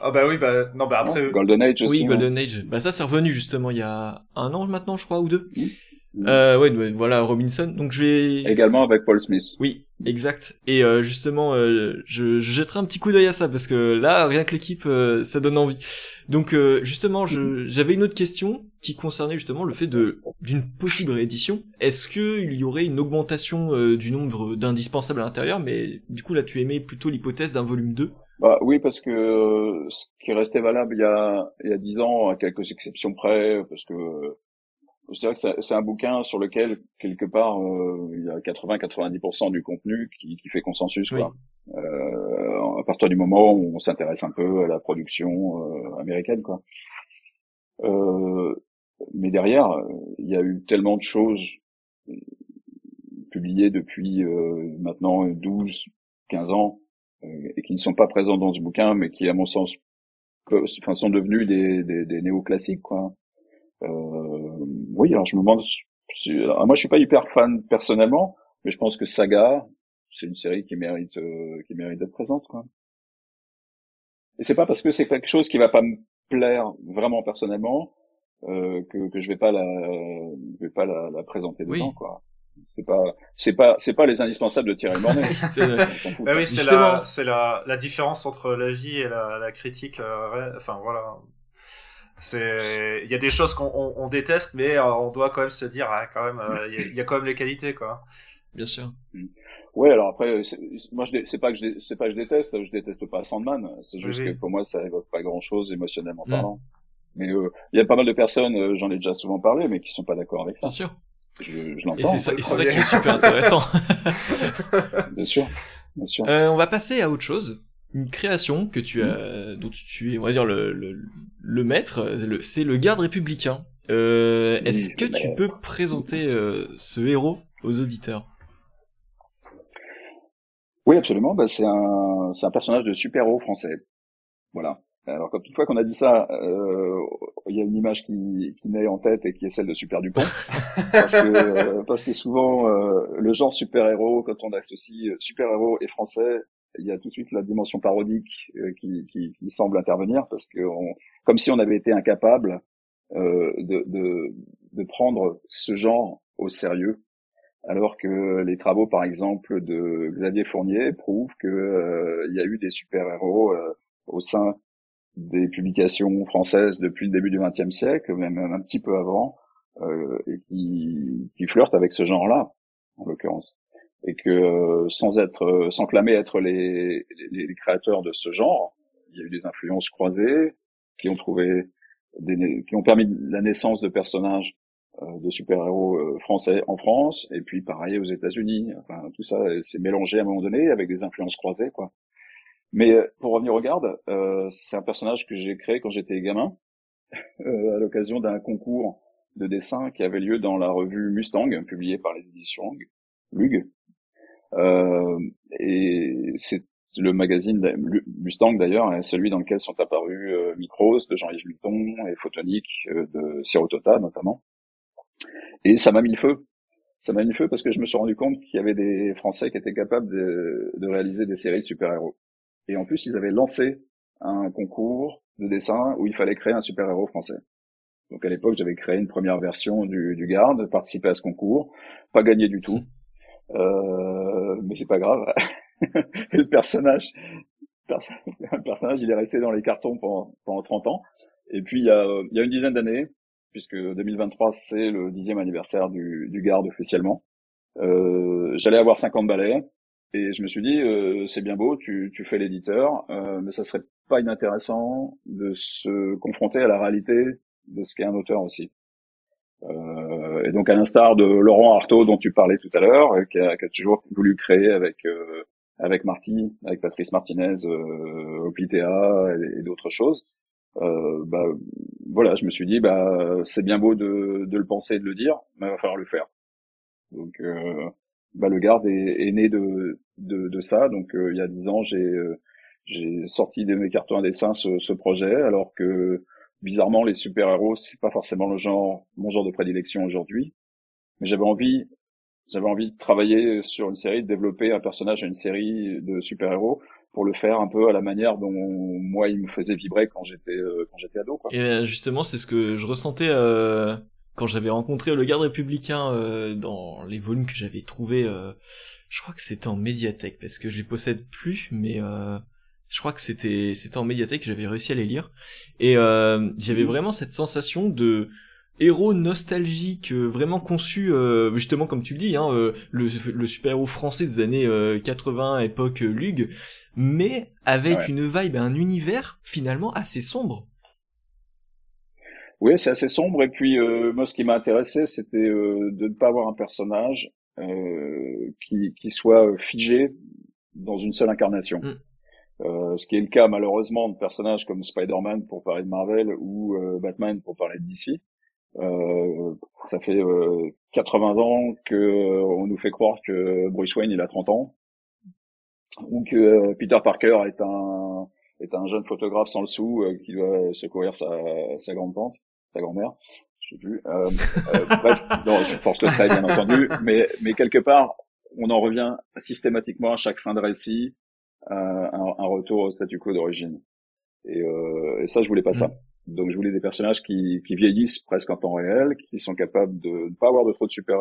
Ah bah oui, bah non, bah après. Golden Age aussi. Oui non Golden Age bah ça c'est revenu justement il y a un an maintenant je crois ou deux. Euh, ouais ouais, voilà Robinson donc je vais Également avec Paul Smith. Oui, exact. Et euh, justement, euh, je, je jetterai un petit coup d'œil à ça parce que là, rien que l'équipe, euh, ça donne envie. Donc euh, justement, je- j'avais une autre question qui concernait justement le fait de d'une possible réédition. Est-ce que il y aurait une augmentation euh, du nombre d'indispensables à l'intérieur? Mais du coup, là, tu aimais plutôt l'hypothèse d'un volume 2. Bah oui, parce que euh, ce qui restait valable il y a il y a dix ans, à quelques exceptions près, parce que euh, je dirais que c'est un bouquin sur lequel quelque part euh, il y a 80-90% du contenu qui, qui fait consensus. Quoi. Euh, à partir du moment où on s'intéresse un peu à la production euh, américaine, quoi. Euh, mais derrière, il y a eu tellement de choses publiées depuis euh, maintenant 12, 15 ans et qui ne sont pas présents dans ce bouquin, mais qui, à mon sens, que- enfin, sont devenus des, des, des néoclassiques, quoi. Euh, oui, alors je me demande, si- alors moi je suis pas hyper fan personnellement, mais je pense que Saga, c'est une série qui mérite, euh, qui mérite d'être présente, quoi. Et c'est pas parce que c'est quelque chose qui va pas me plaire vraiment personnellement euh, que, que je vais pas la, je vais pas la, la présenter Oui. dedans, quoi. C'est pas, c'est pas, c'est pas les indispensables de Thierry Mornay. [LAUGHS] C'est- Bah oui, c'est la, c'est la, la différence entre la vie et la, la critique. euh, enfin voilà, c'est, il y a des choses qu'on on, on déteste, mais euh, on doit quand même se dire, ah, quand même, euh, il y, a- il y a quand même les qualités quoi. Bien sûr. Ouais, alors après, c'est- moi, je, c'est pas que je, c'est pas que je déteste, je déteste pas Sandman. C'est juste Oui, que pour moi, ça évoque pas grand chose émotionnellement Mm. parlant. Mais euh, il y a pas mal de personnes, euh, j'en ai déjà souvent parlé, mais qui sont pas d'accord avec ça. Bien sûr. Je, je Et l'entends, c'est ça, et c'est ça premier. qui est super intéressant. [LAUGHS] bien sûr, bien sûr. Euh, on va passer à autre chose. Une création que tu as, dont tu es, on va dire, le, le, le maître, c'est le garde républicain. Euh, Est-ce que tu peux présenter euh, ce héros aux auditeurs? Oui, absolument. Bah, c'est un, c'est un personnage de super-héros français. Voilà. Alors, quand une fois qu'on a dit ça, euh, il y a une image qui, qui naît en tête et qui est celle de Super Dupont, [LAUGHS] parce que euh, parce que souvent euh, le genre super-héros, quand on associe euh, super-héros et français, il y a tout de suite la dimension parodique euh, qui, qui, qui semble intervenir, parce que on, comme si on avait été incapable euh, de, de de prendre ce genre au sérieux. Alors que les travaux, par exemple, de Xavier Fournier prouvent que euh, il y a eu des super-héros euh, au sein des publications françaises depuis le début du XXe siècle, même un petit peu avant, euh, et qui, qui flirtent avec ce genre-là, en l'occurrence, et que euh, sans être, euh, sans clamer être les, les, créateurs de ce genre, il y a eu des influences croisées qui ont trouvé, des, qui ont permis la naissance de personnages euh, de super-héros euh, français en France et puis pareil aux États-Unis. Enfin, tout ça s'est mélangé à un moment donné avec des influences croisées, quoi. Mais euh, pour revenir au garde, euh, c'est un personnage que j'ai créé quand j'étais gamin [LAUGHS] euh, à l'occasion d'un concours de dessin qui avait lieu dans la revue Mustang, publiée par les éditions Lug. Euh, et c'est le magazine Mustang d'ailleurs, est celui dans lequel sont apparus euh, Micros de Jean-Yves Milton et Photonique euh, de Sirotota notamment. Et ça m'a mis le feu. Ça m'a mis le feu parce que je me suis rendu compte qu'il y avait des Français qui étaient capables de réaliser des séries de super-héros. Et en plus, ils avaient lancé un concours de dessin où il fallait créer un super-héros français. Donc à l'époque, j'avais créé une première version du, du Garde, participé à ce concours, pas gagné du tout, euh, mais c'est pas grave. [LAUGHS] Le personnage, perso- le personnage, il est resté dans les cartons pendant, pendant 30 ans. Et puis il y a, il y a une dizaine d'années, puisque 2023 c'est le dixième anniversaire du, du Garde officiellement, euh, j'allais avoir 50 balais. Et je me suis dit, euh, c'est bien beau, tu, tu fais l'éditeur, euh, mais ça serait pas inintéressant de se confronter à la réalité de ce qu'est un auteur aussi. Euh, et donc à l'instar de Laurent Artaud dont tu parlais tout à l'heure, euh, qui, a, qui a toujours voulu créer avec euh, avec Marty, avec Patrice Martinez, euh, et, et d'autres choses. euh, bah voilà, je me suis dit bah c'est bien beau de, de le penser et de le dire, mais il va falloir le faire. Donc euh, bah le garde est, est né de, de, de ça. Donc euh, il y a dix ans, j'ai euh, j'ai sorti de mes cartons à dessin ce, ce projet, alors que bizarrement les super héros c'est pas forcément le genre mon genre de prédilection aujourd'hui. Mais j'avais envie j'avais envie de travailler sur une série, de développer un personnage à une série de super héros pour le faire un peu à la manière dont moi il me faisait vibrer quand j'étais euh, quand j'étais ado quoi. Et euh, justement, c'est ce que je ressentais euh, quand j'avais rencontré le garde républicain euh, dans les volumes que j'avais trouvés. Euh, je crois que c'était en médiathèque parce que je les possède plus, mais je crois que c'était c'était en médiathèque. J'avais réussi à les lire et j'avais Mhm. vraiment cette sensation de héros nostalgique euh, vraiment conçu euh, justement comme tu le dis hein, euh, le, le super héros français des années euh, 80 époque euh, Lug mais avec Ouais. une vibe un univers finalement assez sombre Oui, c'est assez sombre. Et puis euh, moi, ce qui m'a intéressé, c'était euh, de ne pas avoir un personnage euh, qui, qui soit figé dans une seule incarnation. Mm. Euh, ce qui est le cas malheureusement de personnages comme Spider-Man pour parler de Marvel ou euh, Batman pour parler de DC. Euh, ça fait euh, 80 ans que euh, on nous fait croire que Bruce Wayne il a 30 ans ou que euh, Peter Parker est un est un jeune photographe sans le sou euh, qui doit secourir sa, sa grande tante, sa grand-mère, je sais plus. Euh, euh, bref, non, je force le trait bien entendu, mais mais quelque part on en revient systématiquement à chaque fin de récit à un, un retour au statu quo d'origine. Et, euh, et ça, je voulais pas ça. Donc, je voulais des personnages qui, qui vieillissent presque en temps réel, qui sont capables de ne pas avoir de trop de super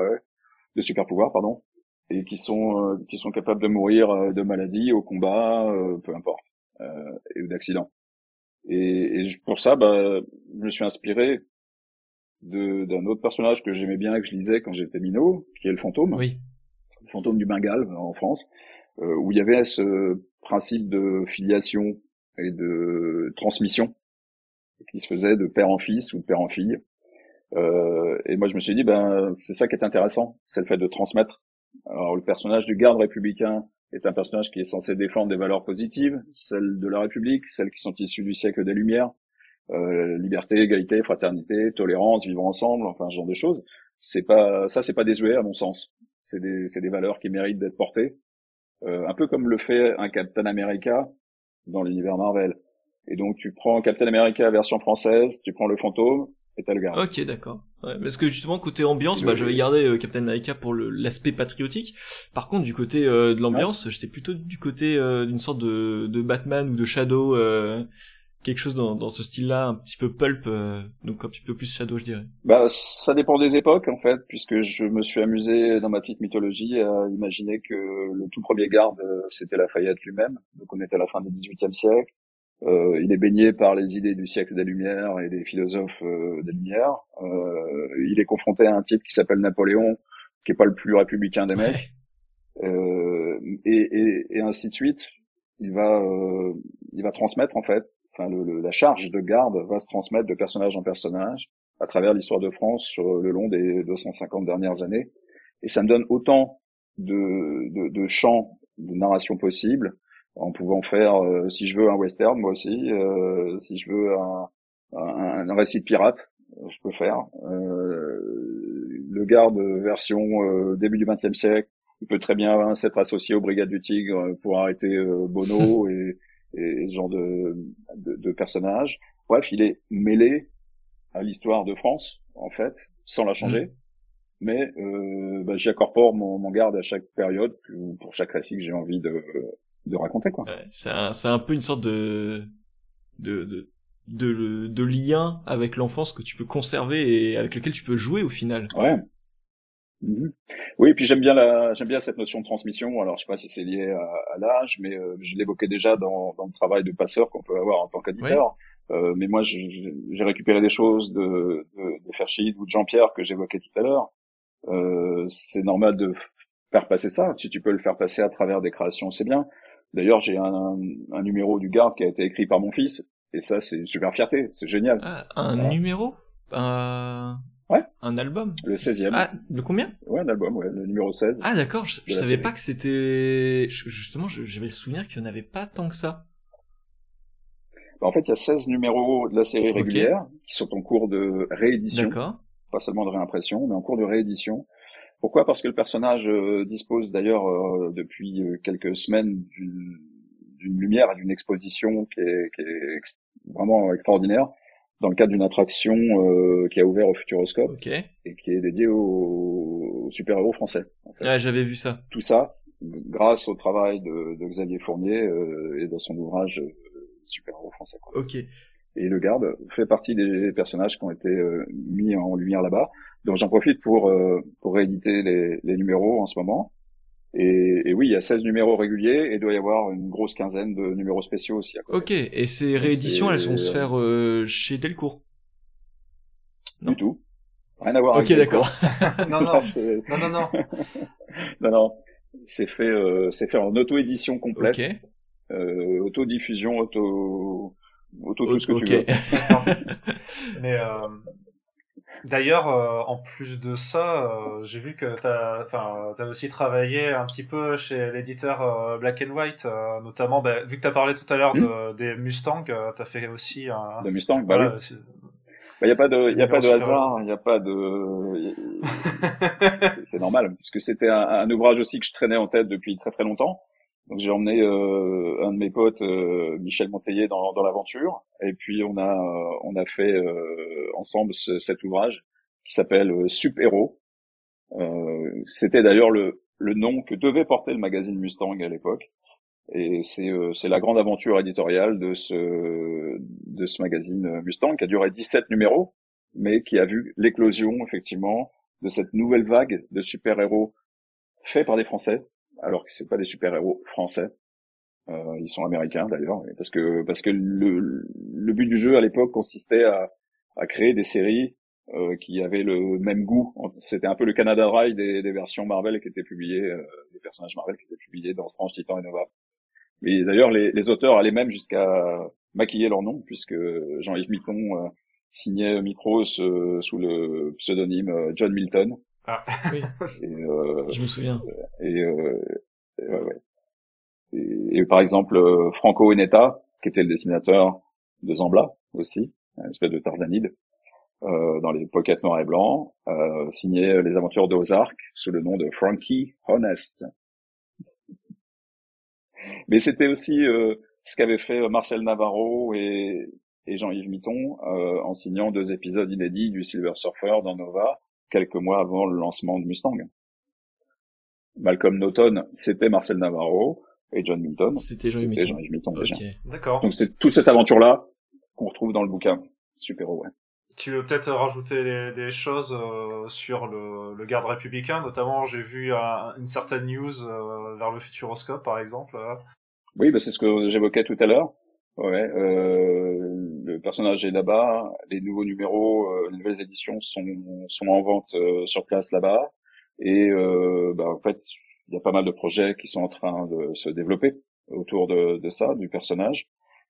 de super pouvoirs, pardon, et qui sont euh, qui sont capables de mourir euh, de maladie, au combat, euh, peu importe, euh, et ou d'accident. Et, et pour ça, bah, je me suis inspiré de d'un autre personnage que j'aimais bien et que je lisais quand j'étais minot, qui est le fantôme oui le fantôme du Bengale en France, euh, où il y avait ce principe de filiation et de transmission qui se faisait de père en fils ou de père en fille. Euh, et moi, je me suis dit, ben, c'est ça qui est intéressant, c'est le fait de transmettre. Alors, le personnage du garde républicain est un personnage qui est censé défendre des valeurs positives, celles de la République, celles qui sont issues du siècle des Lumières, euh, liberté, égalité, fraternité, tolérance, vivre ensemble, enfin, ce genre de choses. C'est pas, ça, c'est pas désuet à mon sens. C'est des, des valeurs qui méritent d'être portées, euh, un peu comme le fait un Captain America dans l'univers Marvel. Et donc, tu prends Captain America version française, tu prends le fantôme, et t'as le garde. Ok, d'accord. Ouais, parce que justement côté ambiance, bah j'avais gardé euh, Captain America pour l'aspect patriotique. Par contre, du côté euh, de l'ambiance, j'étais plutôt du côté euh, d'une sorte de, de Batman ou de Shadow, euh, quelque chose dans, dans ce style-là, un petit peu pulp, euh, donc un petit peu plus Shadow, je dirais. Bah, ça dépend des époques en fait, puisque je me suis amusé dans ma petite mythologie à imaginer que le tout premier garde c'était Lafayette lui-même, donc on était à la fin du XVIIIe siècle. Euh, il est baigné par les idées du siècle des Lumières et des philosophes euh, des Lumières. Euh, il est confronté à un type qui s'appelle Napoléon, qui est pas le plus républicain des mecs, euh, et, et, et ainsi de suite. Il va, euh, il va transmettre en fait. Enfin, le, le- la charge de garde va se transmettre de personnage en personnage à travers l'histoire de France sur le long des 250 dernières années. Et ça me donne autant de, de, de champs de narration possibles, en pouvant faire, euh, si je veux, un western, moi aussi, euh, si je veux un, un, un récit de pirate, euh, je peux faire. Euh, le garde version euh, début du XXe siècle, il peut très bien s'être associé aux Brigades du Tigre pour arrêter euh, Bono [LAUGHS] et, et ce genre de, de, de personnages. Bref, il est mêlé à l'histoire de France, en fait, sans la changer. Mais euh, bah, j'y incorpore mon, mon garde à chaque période, ou pour chaque récit que j'ai envie de, de raconter. Quoi. Ouais, c'est un, c'est un peu une sorte de de, de de de lien avec l'enfance que tu peux conserver et avec lequel tu peux jouer au final. Ouais. Mhm. Oui, et puis j'aime bien la, j'aime bien cette notion de transmission. Alors, je sais pas si c'est lié à, à l'âge, mais euh, je l'évoquais déjà dans, dans le travail de passeur qu'on peut avoir en tant qu'éditeur. Euh, mais moi, j'ai récupéré des choses de, de, de Ferchid ou de Jean-Pierre que j'évoquais tout à l'heure. Euh, c'est normal de faire passer ça. Si tu peux le faire passer à travers des créations, c'est bien. D'ailleurs, j'ai un, un numéro du Garde qui a été écrit par mon fils, et ça, c'est une super fierté. C'est génial. Ah, un Voilà. numéro? Un Ouais. un album? Le 16e. Ah, le combien? Ouais, un album, ouais, le numéro 16. Ah d'accord, je, je De savais série. pas que c'était justement je- j'avais le souvenir qu'il y en avait pas tant que ça. bah, En fait, il y a 16 numéros de la série régulière qui sont en cours de réédition. Pas seulement de réimpression, mais en cours de réédition. Pourquoi? Parce que le personnage euh, dispose d'ailleurs euh, depuis euh, quelques semaines d'une lumière et d'une exposition qui est, qui est vraiment extraordinaire dans le cadre d'une attraction qui a ouvert au Futuroscope et qui est dédiée aux, super-héros français. En fait. j'avais vu ça. Tout ça, grâce au travail de, de Xavier Fournier et dans son ouvrage super-héros français. Quoi. Ok. Et le garde fait partie des personnages qui ont été mis en lumière là-bas. Donc j'en profite pour euh, pour rééditer les, les, numéros en ce moment. Et, et, oui, il y a 16 numéros réguliers et il doit y avoir une grosse quinzaine de numéros spéciaux aussi. À côté. Ok, et ces rééditions, elles vont se faire euh, chez Delcourt? Non Du tout. Rien à voir Ok, d'accord. [LAUGHS] non, non. non, non, non. [LAUGHS] non, non. C'est fait, euh, c'est fait en auto-édition complète. Okay. Euh, auto-diffusion, auto, auto tout ce que tu veux. [LAUGHS] Mais euh, D'ailleurs, euh, en plus de ça, euh, j'ai vu que t'as, enfin, t'as aussi travaillé un petit peu chez l'éditeur euh, Black and White, notamment, bah, vu que t'as parlé tout à l'heure de, hmm. des Mustang, t'as fait aussi un. De Mustang, bah oui. Il bah, y a pas de, y a pas de hasard, il y a pas de. [LAUGHS] c'est normal, parce que c'était un, un, ouvrage aussi que je traînais en tête depuis très très longtemps. Donc j'ai emmené euh, un de mes potes, euh, Michel Monteiller, dans, dans l'aventure, et puis on a on a fait euh, ensemble cet ouvrage qui s'appelle Sup Héros. C'était d'ailleurs le le nom que devait porter le magazine Mustang à l'époque, et c'est c'est la grande aventure éditoriale de ce de ce magazine Mustang qui a duré 17 numéros, mais qui a vu l'éclosion effectivement de cette nouvelle vague de super-héros faits par des Français alors que c'est pas des super-héros français. Euh, ils sont américains d'ailleurs, parce que parce que le, le but du jeu à l'époque consistait à, à créer des séries euh, qui avaient le même goût. C'était un peu le Canada Dry des, des versions Marvel qui étaient publiées, euh, des personnages Marvel qui étaient publiés dans Strange Titan et Nova. Mais d'ailleurs, les, les, auteurs allaient même jusqu'à maquiller leur nom, puisque Jean-Yves Mitton euh, signait Micros euh, sous le pseudonyme euh, John Milton. Ah oui. [LAUGHS] Et, euh, je me souviens. Et, euh, et, ouais, ouais. et, par exemple euh, Franco Eneta, qui était le dessinateur de Zambla aussi, une espèce de Tarzanide, euh, dans les pockets noirs et blancs, euh, signait les aventures d'Ozark sous le nom de Frankie Honest. Mais c'était aussi euh, ce qu'avait fait Marcel Navarro et, et Jean-Yves Mitton euh, en signant deux épisodes inédits du Silver Surfer dans Nova, quelques mois avant le lancement de Mustang. Malcolm Norton, c'était Marcel Navarro, et John Milton, c'était Jean-Yves Milton. D'accord. Donc c'est toute cette aventure-là qu'on retrouve dans le bouquin. Super ouais. Tu veux peut-être rajouter des, choses euh, sur le, le, garde républicain, notamment j'ai vu une certaine news euh, vers le Futuroscope par exemple. Oui, bah c'est ce que j'évoquais tout à l'heure. Ouais, euh, le personnage est là-bas, les nouveaux numéros, euh, les nouvelles éditions sont, sont en vente euh, sur place là-bas, et euh, bah, en fait, il y a pas mal de projets qui sont en train de se développer autour de, de ça, du personnage.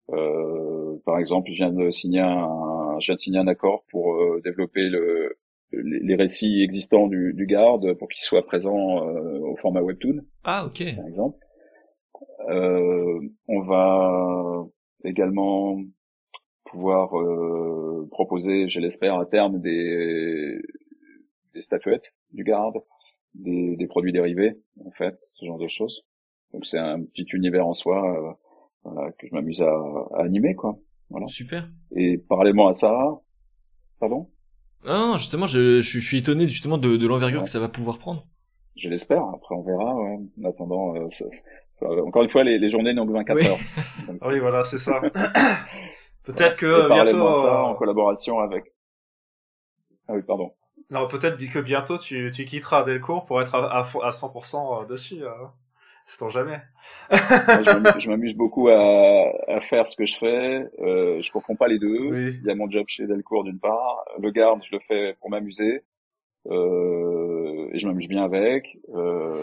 par exemple, je viens de signer un, je viens de signer un accord pour développer le, les, récits existants du, du garde pour qu'ils soient présents au format webtoon. Ah, ok. Par exemple. on va également pouvoir euh, proposer, je l'espère, à terme des, des statuettes du garde, des, des, produits dérivés, en fait, ce genre de choses. Donc c'est un petit univers en soi euh, voilà, que je m'amuse à, à, animer, quoi. Voilà. Super. Et parallèlement à ça, pardon? Non, justement, je, je, suis étonné justement de, de l'envergure que ça va pouvoir prendre. Je l'espère. Après, on verra. Ouais. En attendant, euh, ça, encore une fois, les, les journées n'ont que 24 heures. [LAUGHS] oui, voilà, c'est ça. [COUGHS] peut-être que bientôt. Ça, euh, en collaboration avec. Ah oui, pardon. Non, peut-être que bientôt tu, tu quitteras Delcourt pour être à, à, 100% euh, dessus. Euh. C'est jamais. [LAUGHS] je m'amuse beaucoup à, à, faire ce que je fais. Euh, je comprends pas les deux. Il y a mon job chez Delcourt d'une part. Le garde, je le fais pour m'amuser. Euh, et je m'amuse bien avec. Euh,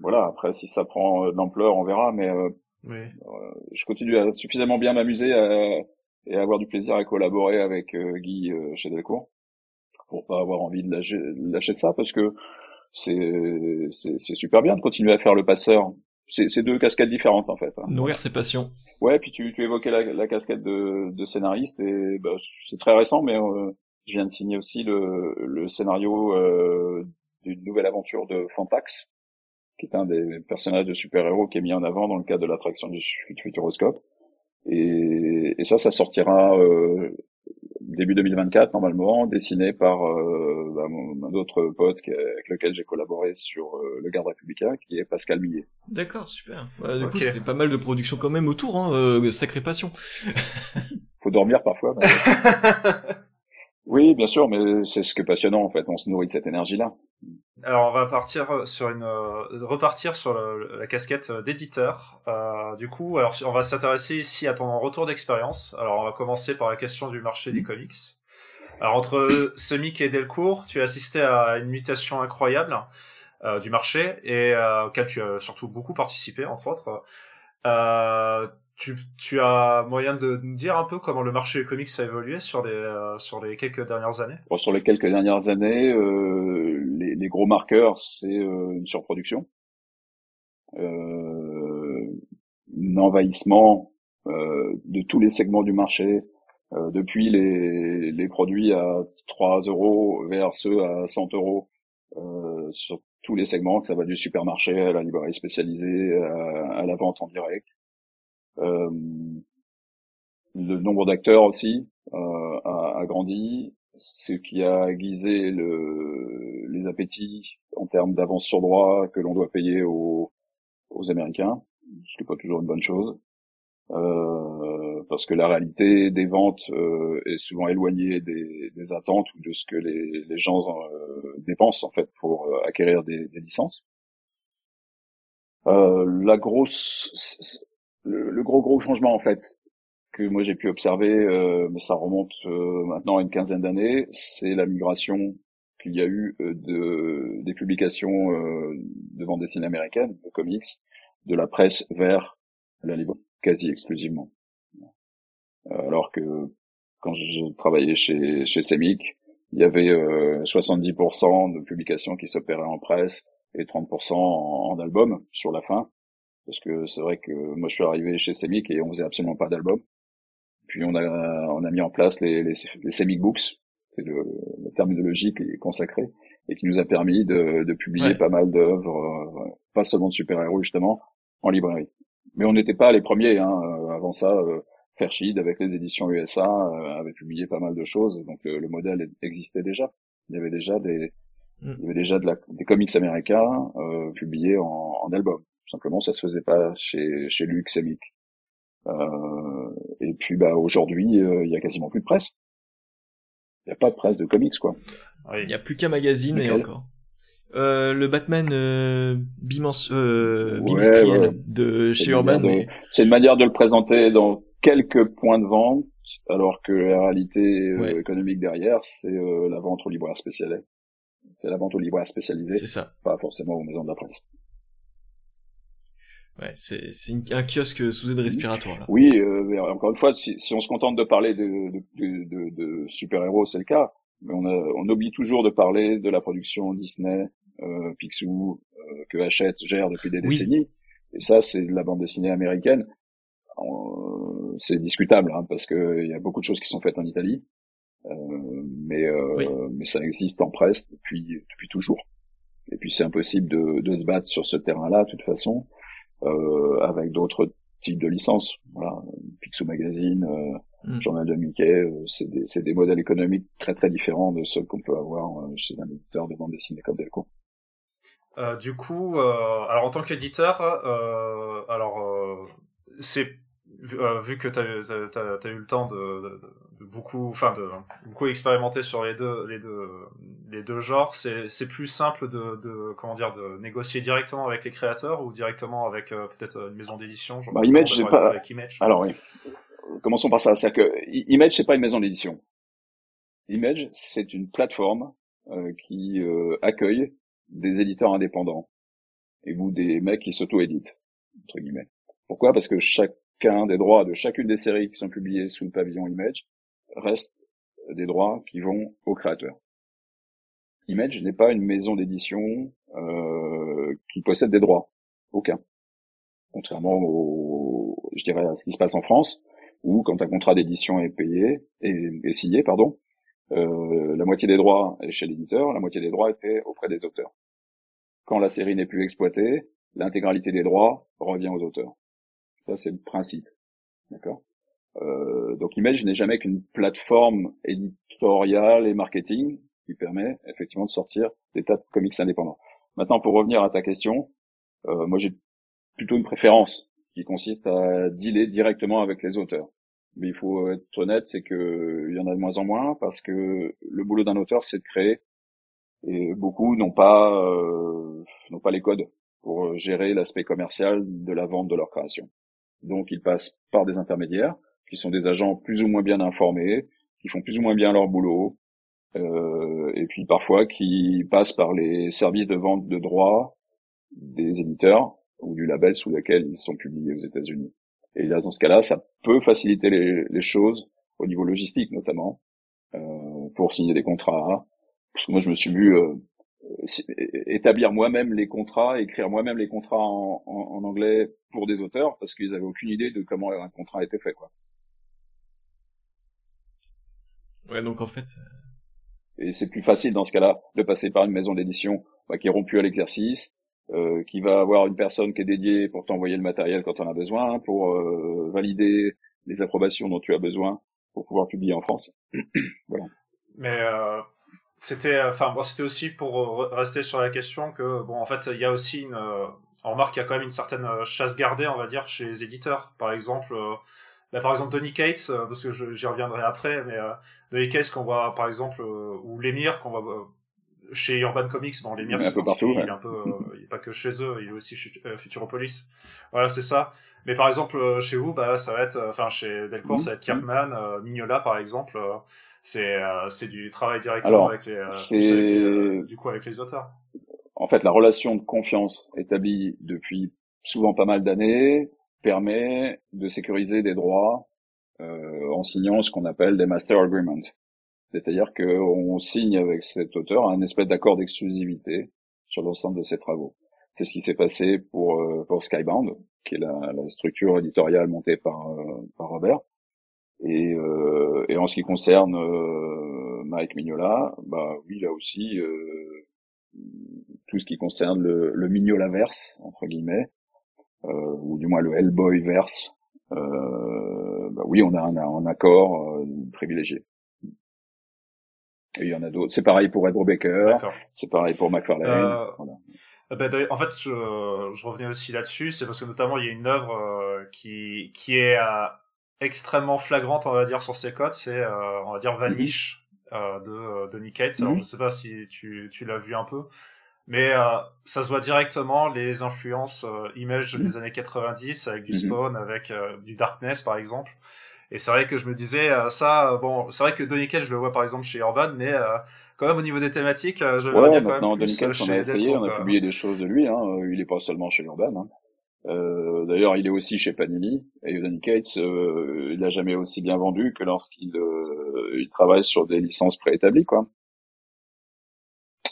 voilà, après si ça prend de l'ampleur, on verra, mais euh, oui. Euh, je continue à suffisamment bien m'amuser et à avoir du plaisir à collaborer avec Guy chez Delcourt pour pas avoir envie de lâcher, lâcher ça parce que c'est c'est super bien de continuer à faire le passeur c'est deux casquettes différentes en fait. Hein. Nourrir ses passions. Ouais, puis tu, tu évoquais la, la casquette de, de scénariste et bah, c'est très récent, mais euh, je viens de signer aussi le, le scénario euh, d'une nouvelle aventure de Fantax, qui est un des personnages de super-héros qui est mis en avant dans le cadre de l'attraction du Futuroscope. Et, et ça, ça sortira euh, début 2024 normalement, dessiné par euh, bah, un autre pote avec lequel j'ai collaboré sur euh, le Garde républicain, qui est Pascal Millet. D'accord, super. Bah, du coup, c'était pas mal de production quand même autour, hein, euh, sacrée passion. Faut dormir parfois. [LAUGHS] oui, bien sûr, mais c'est ce qui est passionnant en fait. On se nourrit de cette énergie-là. Alors on va partir sur une euh, repartir sur la casquette d'éditeur. Euh, du coup, alors on va s'intéresser ici à ton retour d'expérience. Alors on va commencer par la question du marché des comics. Alors entre Semic et Delcourt, tu as assisté à une mutation incroyable euh, du marché et euh, auquel tu as surtout beaucoup participé entre autres. Euh, tu, tu, as moyen de nous dire un peu comment le marché des comics a évolué sur les, euh, sur les quelques dernières années? Sur les quelques dernières années, euh, les, les, gros marqueurs, c'est euh, une surproduction, euh, un envahissement euh, de tous les segments du marché, depuis les, les, produits à 3 euros vers ceux à 100 euros sur tous les segments, que ça va du supermarché à la librairie spécialisée, à la vente en direct. Euh, le nombre d'acteurs aussi euh, a, a, grandi, ce qui a aiguisé le, les appétits en termes d'avance sur droit que l'on doit payer aux, aux Américains, ce qui n'est pas toujours une bonne chose. Euh, parce que la réalité des ventes euh, est souvent éloignée des, des, attentes ou de ce que les, les gens euh, dépensent en fait pour euh, acquérir des, des licences. la grosse le, gros gros changement en fait que moi j'ai pu observer, euh, mais ça remonte euh, maintenant à une quinzaine d'années, c'est la migration qu'il y a eu euh, de des publications de bande dessinée américaine, de comics, de la presse vers la libre, quasi exclusivement. alors que quand je travaillais chez chez Semic, il y avait 70% de publications qui s'opéraient en presse et 30% en, en album sur la fin parce que c'est vrai que moi je suis arrivé chez Semic et on faisait absolument pas d'album. Puis on a on a mis en place les les, les Semic Books, c'est le, la terminologie qui est consacrée et qui nous a permis de, de publier pas mal d'œuvres, euh, pas seulement de super-héros justement, en librairie. Mais on n'était pas les premiers. Hein. Euh, avant ça, euh, Fairchild avec les éditions USA euh, avait publié pas mal de choses, donc le modèle existait déjà. Il y avait déjà des mm. il y avait déjà de la, des comics américains euh, publiés en, en album simplement, ça se faisait pas chez chez Lux et Euh, et puis bah aujourd'hui, euh, il y a quasiment plus de presse. Il n'y a pas de presse de comics quoi. Il n'y a plus qu'un magazine et encore. Euh, le Batman euh, euh bimestriel de chez Urban. C'est une manière de le présenter dans quelques points de vente, alors que la réalité euh, économique derrière, c'est la vente aux libraires spécialisés. C'est la vente aux libraires spécialisés. C'est ça. Pas forcément aux maisons de la presse. Ouais, c'est un kiosque sous aide respiratoire. Là. Oui, euh, encore une fois, si, si, on se contente de parler de, de, de, de super-héros, c'est le cas. Mais on, a, on oublie toujours de parler de la production Disney, euh, Picsou, euh, que Hachette gère depuis des décennies. Et ça, c'est de la bande dessinée américaine. C'est discutable, hein, parce qu'il y a beaucoup de choses qui sont faites en Italie. Euh, mais, euh, mais ça existe en presse depuis, depuis toujours. Et puis c'est impossible de, de se battre sur ce terrain-là, de toute façon euh, avec d'autres types de licences. Voilà, Picsou Magazine, euh, mm. Journal de Mickey, euh, c'est des, des, modèles économiques très très différents de ceux qu'on peut avoir euh, chez un éditeur de bande dessinée comme Delco. Euh, du coup, alors en tant qu'éditeur, alors c'est vu que tu as, eu le temps de, de beaucoup, enfin de beaucoup expérimenter sur les deux, les deux, les deux genres. C'est, c'est plus simple de, de, comment dire, de négocier directement avec les créateurs ou directement avec euh, peut-être une maison d'édition. Bah, Image, c'est pas. Alors oui. Commençons par ça. C'est-à-dire que Image, c'est pas une maison d'édition. Image, c'est une plateforme euh, qui euh, accueille des éditeurs indépendants et vous des mecs qui s'auto-éditent entre guillemets. Pourquoi? Parce que chacun des droits de chacune des séries qui sont publiées sous le pavillon Image reste des droits qui vont au créateur. Image n'est pas une maison d'édition euh, qui possède des droits, aucun. contrairement au, je dirais, à ce qui se passe en France, où quand un contrat d'édition est payé et, signé, pardon, euh, la moitié des droits est chez l'éditeur, la moitié des droits était auprès des auteurs. Quand la série n'est plus exploitée, l'intégralité des droits revient aux auteurs. Ça, c'est le principe. D'accord? Euh, Donc Image n'est jamais qu'une plateforme éditoriale et marketing qui permet effectivement de sortir des tas de comics indépendants. Maintenant, pour revenir à ta question, euh, moi j'ai plutôt une préférence qui consiste à dealer directement avec les auteurs. Mais il faut être honnête, c'est que il y en a de moins en moins parce que le boulot d'un auteur, c'est de créer, et beaucoup n'ont pas euh, n'ont pas les codes pour gérer l'aspect commercial de la vente de leur création. Donc ils passent par des intermédiaires qui sont des agents plus ou moins bien informés, qui font plus ou moins bien leur boulot, euh, et puis parfois qui passent par les services de vente de droits des éditeurs ou du label sous lequel ils sont publiés aux États-Unis. Et là, dans ce cas-là, ça peut faciliter les, choses au niveau logistique notamment euh, pour signer des contrats. Parce que moi, je me suis vu euh, établir moi-même les contrats, écrire moi-même les contrats en, en, anglais pour des auteurs parce qu'ils avaient aucune idée de comment un contrat été fait, quoi. Ouais, donc en fait. Euh, Et c'est plus facile dans ce cas-là de passer par une maison d'édition bah, qui est rompue à l'exercice, euh, qui va avoir une personne qui est dédiée pour t'envoyer le matériel quand on a besoin, pour euh, valider les approbations dont tu as besoin pour pouvoir publier en France. [CLEARS THROAT] voilà. Mais euh, c'était, enfin, bon, c'était aussi pour rester sur la question que, bon, en fait, il y a aussi une, on remarque qu'il y a quand même une certaine chasse gardée, on va dire, chez les éditeurs. Par exemple, bah, par exemple, Donny Cates, parce que j'y reviendrai après, mais euh, Donny Cates qu'on voit, par exemple, ou l'émir qu'on voit chez Urban Comics, bon, l'émir, c'est un peu partout, il, est un peu, il est pas que chez eux, il est aussi chez Futuropolis. Voilà, c'est ça. Mais par exemple, chez vous, bah, ça va être, enfin, chez Delcourt, ça va être Kirkman, Mignola, par exemple. c'est, c'est du travail directement avec les, avec du coup, avec les auteurs. En fait, la relation de confiance établie depuis souvent pas mal d'années permet de sécuriser des droits euh, en signant ce qu'on appelle des master agreements. C'est-à-dire qu'on signe avec cet auteur un espèce d'accord d'exclusivité sur l'ensemble de ses travaux. C'est ce qui s'est passé pour, euh, pour Skybound, qui est la, la structure éditoriale montée par, euh, par Robert. Et, euh, et, en ce qui concerne euh, Mike Mignola, bah oui, là aussi, euh, tout ce qui concerne le, le Mignola-verse, entre guillemets, ou du moins le Hellboy verse, bah oui, on a un, un accord privilégié. Et il y en a d'autres. C'est pareil pour Ed Baker. C'est pareil pour McFarlane. Euh... Voilà. Ben, en fait, je, je revenais aussi là-dessus. C'est parce que notamment il y a une œuvre euh, qui qui est euh, extrêmement flagrante, on va dire, sur ses codes. C'est euh, on va dire Vanish mm-hmm. de de Nick Cates. Alors mm-hmm. je sais pas si tu tu l'as vu un peu, mais ça se voit directement les influences images des mm-hmm. années 90 avec du Spawn, avec du Darkness par exemple. Et c'est vrai que je me disais, euh, ça, bon, c'est vrai que Donny Cage, je le vois par exemple chez Urban, mais euh, quand même au niveau des thématiques, euh, je le vois bien quand même plus Cage, on a essayé, on a publié des choses de lui, hein, il est pas seulement chez Urban. Hein. Euh, D'ailleurs, il est aussi chez Panini. Et Donny Cates, euh, il n'a jamais aussi bien vendu que lorsqu'il euh, il travaille sur des licences préétablies, quoi.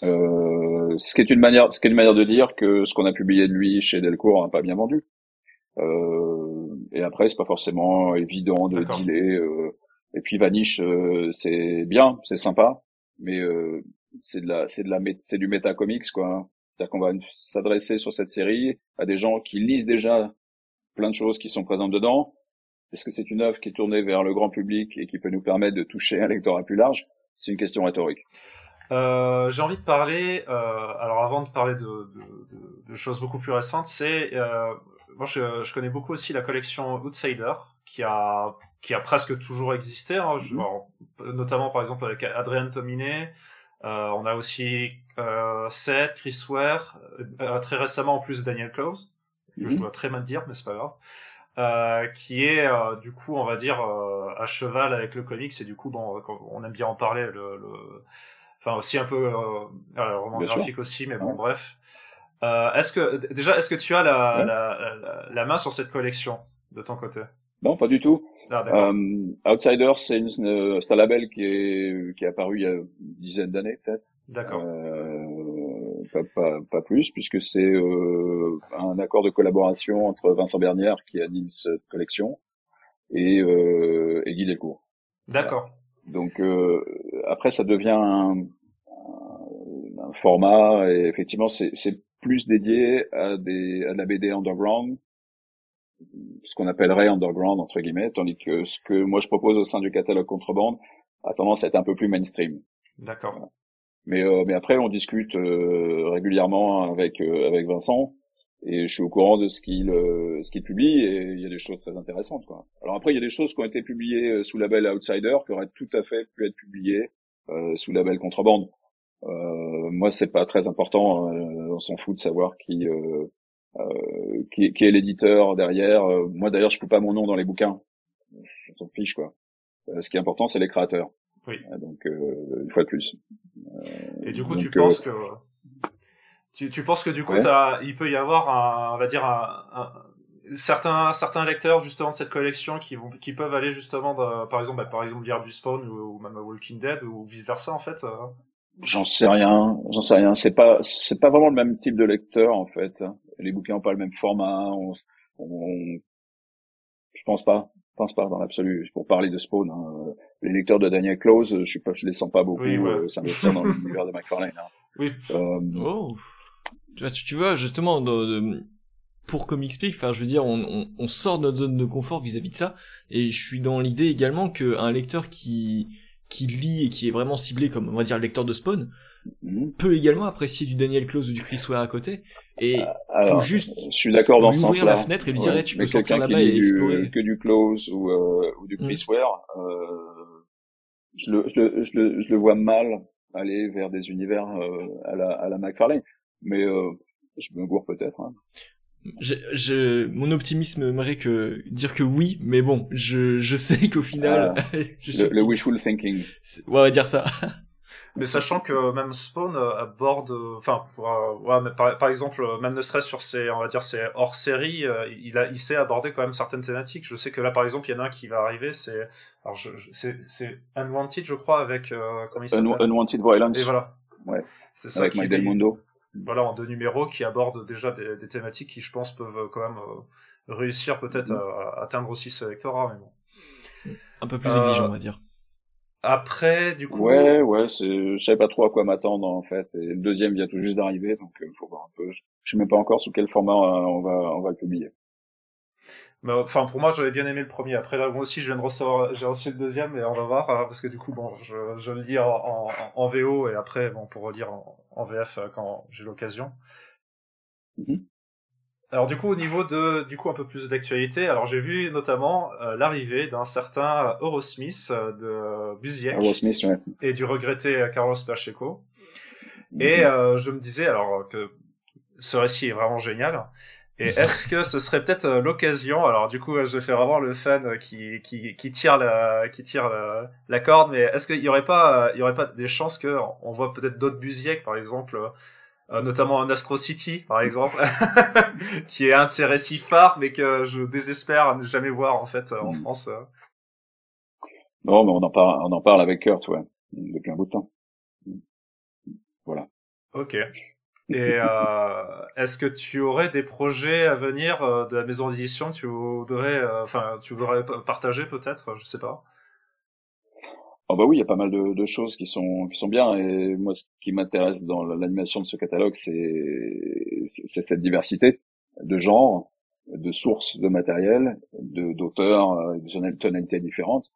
Euh, ce qui est une manière, ce qui est une manière de dire que ce qu'on a publié de lui chez Delcourt n'a pas bien vendu. Euh, et après, c'est pas forcément évident de dealer. Euh, et puis Vanish, euh, c'est bien, c'est sympa, mais c'est de la, c'est de la, c'est du méta-comics quoi. C'est-à-dire qu'on va s'adresser sur cette série à des gens qui lisent déjà plein de choses qui sont présentes dedans. Est-ce que c'est une œuvre qui est tournée vers le grand public et qui peut nous permettre de toucher un lectorat plus large? C'est une question rhétorique. Euh, j'ai envie de parler, euh, alors avant de parler de, de, de, de choses beaucoup plus récentes, c'est euh, moi, je, je, connais beaucoup aussi la collection Outsider, qui a, qui a presque toujours existé, hein, mhm. notamment par exemple avec Adrien Tominé. Euh, on a aussi euh, Seth, Chris Ware, euh, très récemment en plus Daniel Close, que je mhm. dois très mal dire, mais c'est pas grave. Euh, qui est euh, du coup on va dire euh, à cheval avec le comics et du coup bon on aime bien en parler le, le... enfin aussi un peu roman graphique aussi mais bon bref euh, est-ce que déjà, est-ce que tu as la, la, la, la, main sur cette collection de ton côté? Non, pas du tout. Ah, euh, Outsider, c'est euh, un label qui est qui est apparu il y a une dizaine d'années peut-être. D'accord. Euh, pas, pas, pas plus, puisque c'est euh, un accord de collaboration entre Vincent Bernière qui anime cette collection et, euh, et Guy Delcourt. D'accord. Donc euh, après, ça devient un, un, format et effectivement, c'est plus dédié à des à de la BD underground, ce qu'on appellerait underground entre guillemets, tandis que ce que moi je propose au sein du catalogue contrebande a tendance à être un peu plus mainstream. D'accord. Mais euh, mais après, on discute euh, régulièrement avec euh, avec Vincent et je suis au courant de ce qu'il ce qu'il publie et il y a des choses très intéressantes quoi. Alors après il y a des choses qui ont été publiées sous label Outsider qui auraient tout à fait pu être publiées euh, sous label Contrebande. Euh, moi c'est pas très important, on s'en fout de savoir qui qui, qui, est l'éditeur derrière. moi d'ailleurs je peux pas mon nom dans les bouquins, je s'en fiche quoi. ce qui est important c'est les créateurs. Oui. Donc une fois de plus. Et du coup tu penses que tu, tu penses que du coup, as, il peut y avoir un, on va dire un, un, certains certains lecteurs justement de cette collection qui vont qui peuvent aller justement de, par exemple bah, par exemple lire du Spawn ou, ou, même Walking Dead ou vice versa en fait. Euh. J'en sais rien, j'en sais rien. C'est pas c'est pas vraiment le même type de lecteur en fait. Les bouquins ont pas le même format. On, on, je pense pas, je pense pas dans l'absolu. Pour parler de Spawn, hein. les lecteurs de Daniel Close, je suis pas, je les sens pas beaucoup. Oui, ouais. ça me tient dans l'univers de McFarlane. Hein. Oui. Euh, oh. Tu vois, tu vois justement, de, de, pour Comic Speak, enfin, je veux dire, on, on, on sort de notre zone de confort vis-à-vis de ça, et je suis dans l'idée également qu'un lecteur qui qui lit et qui est vraiment ciblé comme on va dire le lecteur de Spawn mm-hmm. peut également apprécier du Daniel Close ou du Chris Ware à côté et euh, faut juste je suis d'accord dans ce ouvrir la fenêtre et lui dire tu peux sortir là-bas et explorer que du Close ou, euh, ou du Chris mm. Ware euh, je le, je le je le je le vois mal aller vers des univers euh, à la à la McFarlane mais euh, je me gourre peut-être. Hein. Je, je, mon optimisme aimerait que dire que oui, mais bon, je, je sais qu'au final, ah, [LAUGHS] je suis le, wishful thinking. Ouais, on va dire ça. Mais sachant que même Spawn aborde, enfin, ouais, mais par, par, exemple, même ne serait sur ses, on va dire, ses hors série, il a, il sait aborder quand même certaines thématiques. Je sais que là, par exemple, il y en a un qui va arriver, c'est, alors, je, c'est, c'est Unwanted, je crois, avec, euh, comment il s'appelle Unwanted Violence. Et voilà. Ouais. C'est ça. Avec Mike Del Mundo voilà en deux numéros qui abordent déjà des, des, thématiques qui je pense peuvent quand même euh, réussir peut-être à, à, atteindre aussi ce lectorat mais bon un peu plus exigeant on va dire après du coup ouais ouais c'est je savais pas trop à quoi m'attendre en fait. Et le deuxième vient tout juste d'arriver donc il euh, faut voir un peu. Je, je sais même pas encore sous quel format euh, on va on va le publier. Mais enfin pour moi j'avais bien aimé le premier. Après là moi aussi je viens de recevoir j'ai reçu le deuxième et on va voir hein, parce que du coup bon je, je le lis en, en, en, VO et après bon pour relire en, en VF euh, quand j'ai l'occasion. Mm-hmm. Alors du coup au niveau de du coup un peu plus d'actualité alors j'ai vu notamment euh, l'arrivée d'un certain Eurosmith euh, de ouais. et du regretté Carlos Pacheco mm-hmm. et euh, je me disais alors que ce récit est vraiment génial et [LAUGHS] est-ce que ce serait peut-être euh, l'occasion Alors du coup, je fais vraiment le fan qui qui, qui tire la qui tire la, corde, mais est-ce qu'il y aurait pas il y aurait pas des chances que on voit peut-être d'autres Busiek, par exemple, euh, notamment un Astro City, par exemple, [LAUGHS] qui est un de ces récits phares, mais que je désespère ne jamais voir en fait en hmm. France. Euh. Non, mais on en parle on en parle avec Kurt, ouais, depuis un bout de temps. Voilà. Ok. Et euh, est-ce que tu aurais des projets à venir euh, de la maison d'édition tu voudrais, euh, enfin, tu voudrais partager peut-être, je sais pas. Oh bah oui, il y a pas mal de, de, choses qui sont qui sont bien. Et moi, ce qui m'intéresse dans l'animation de ce catalogue, c'est c'est cette diversité de genres, de sources de matériel, de d'auteurs, euh, de tonalités différentes.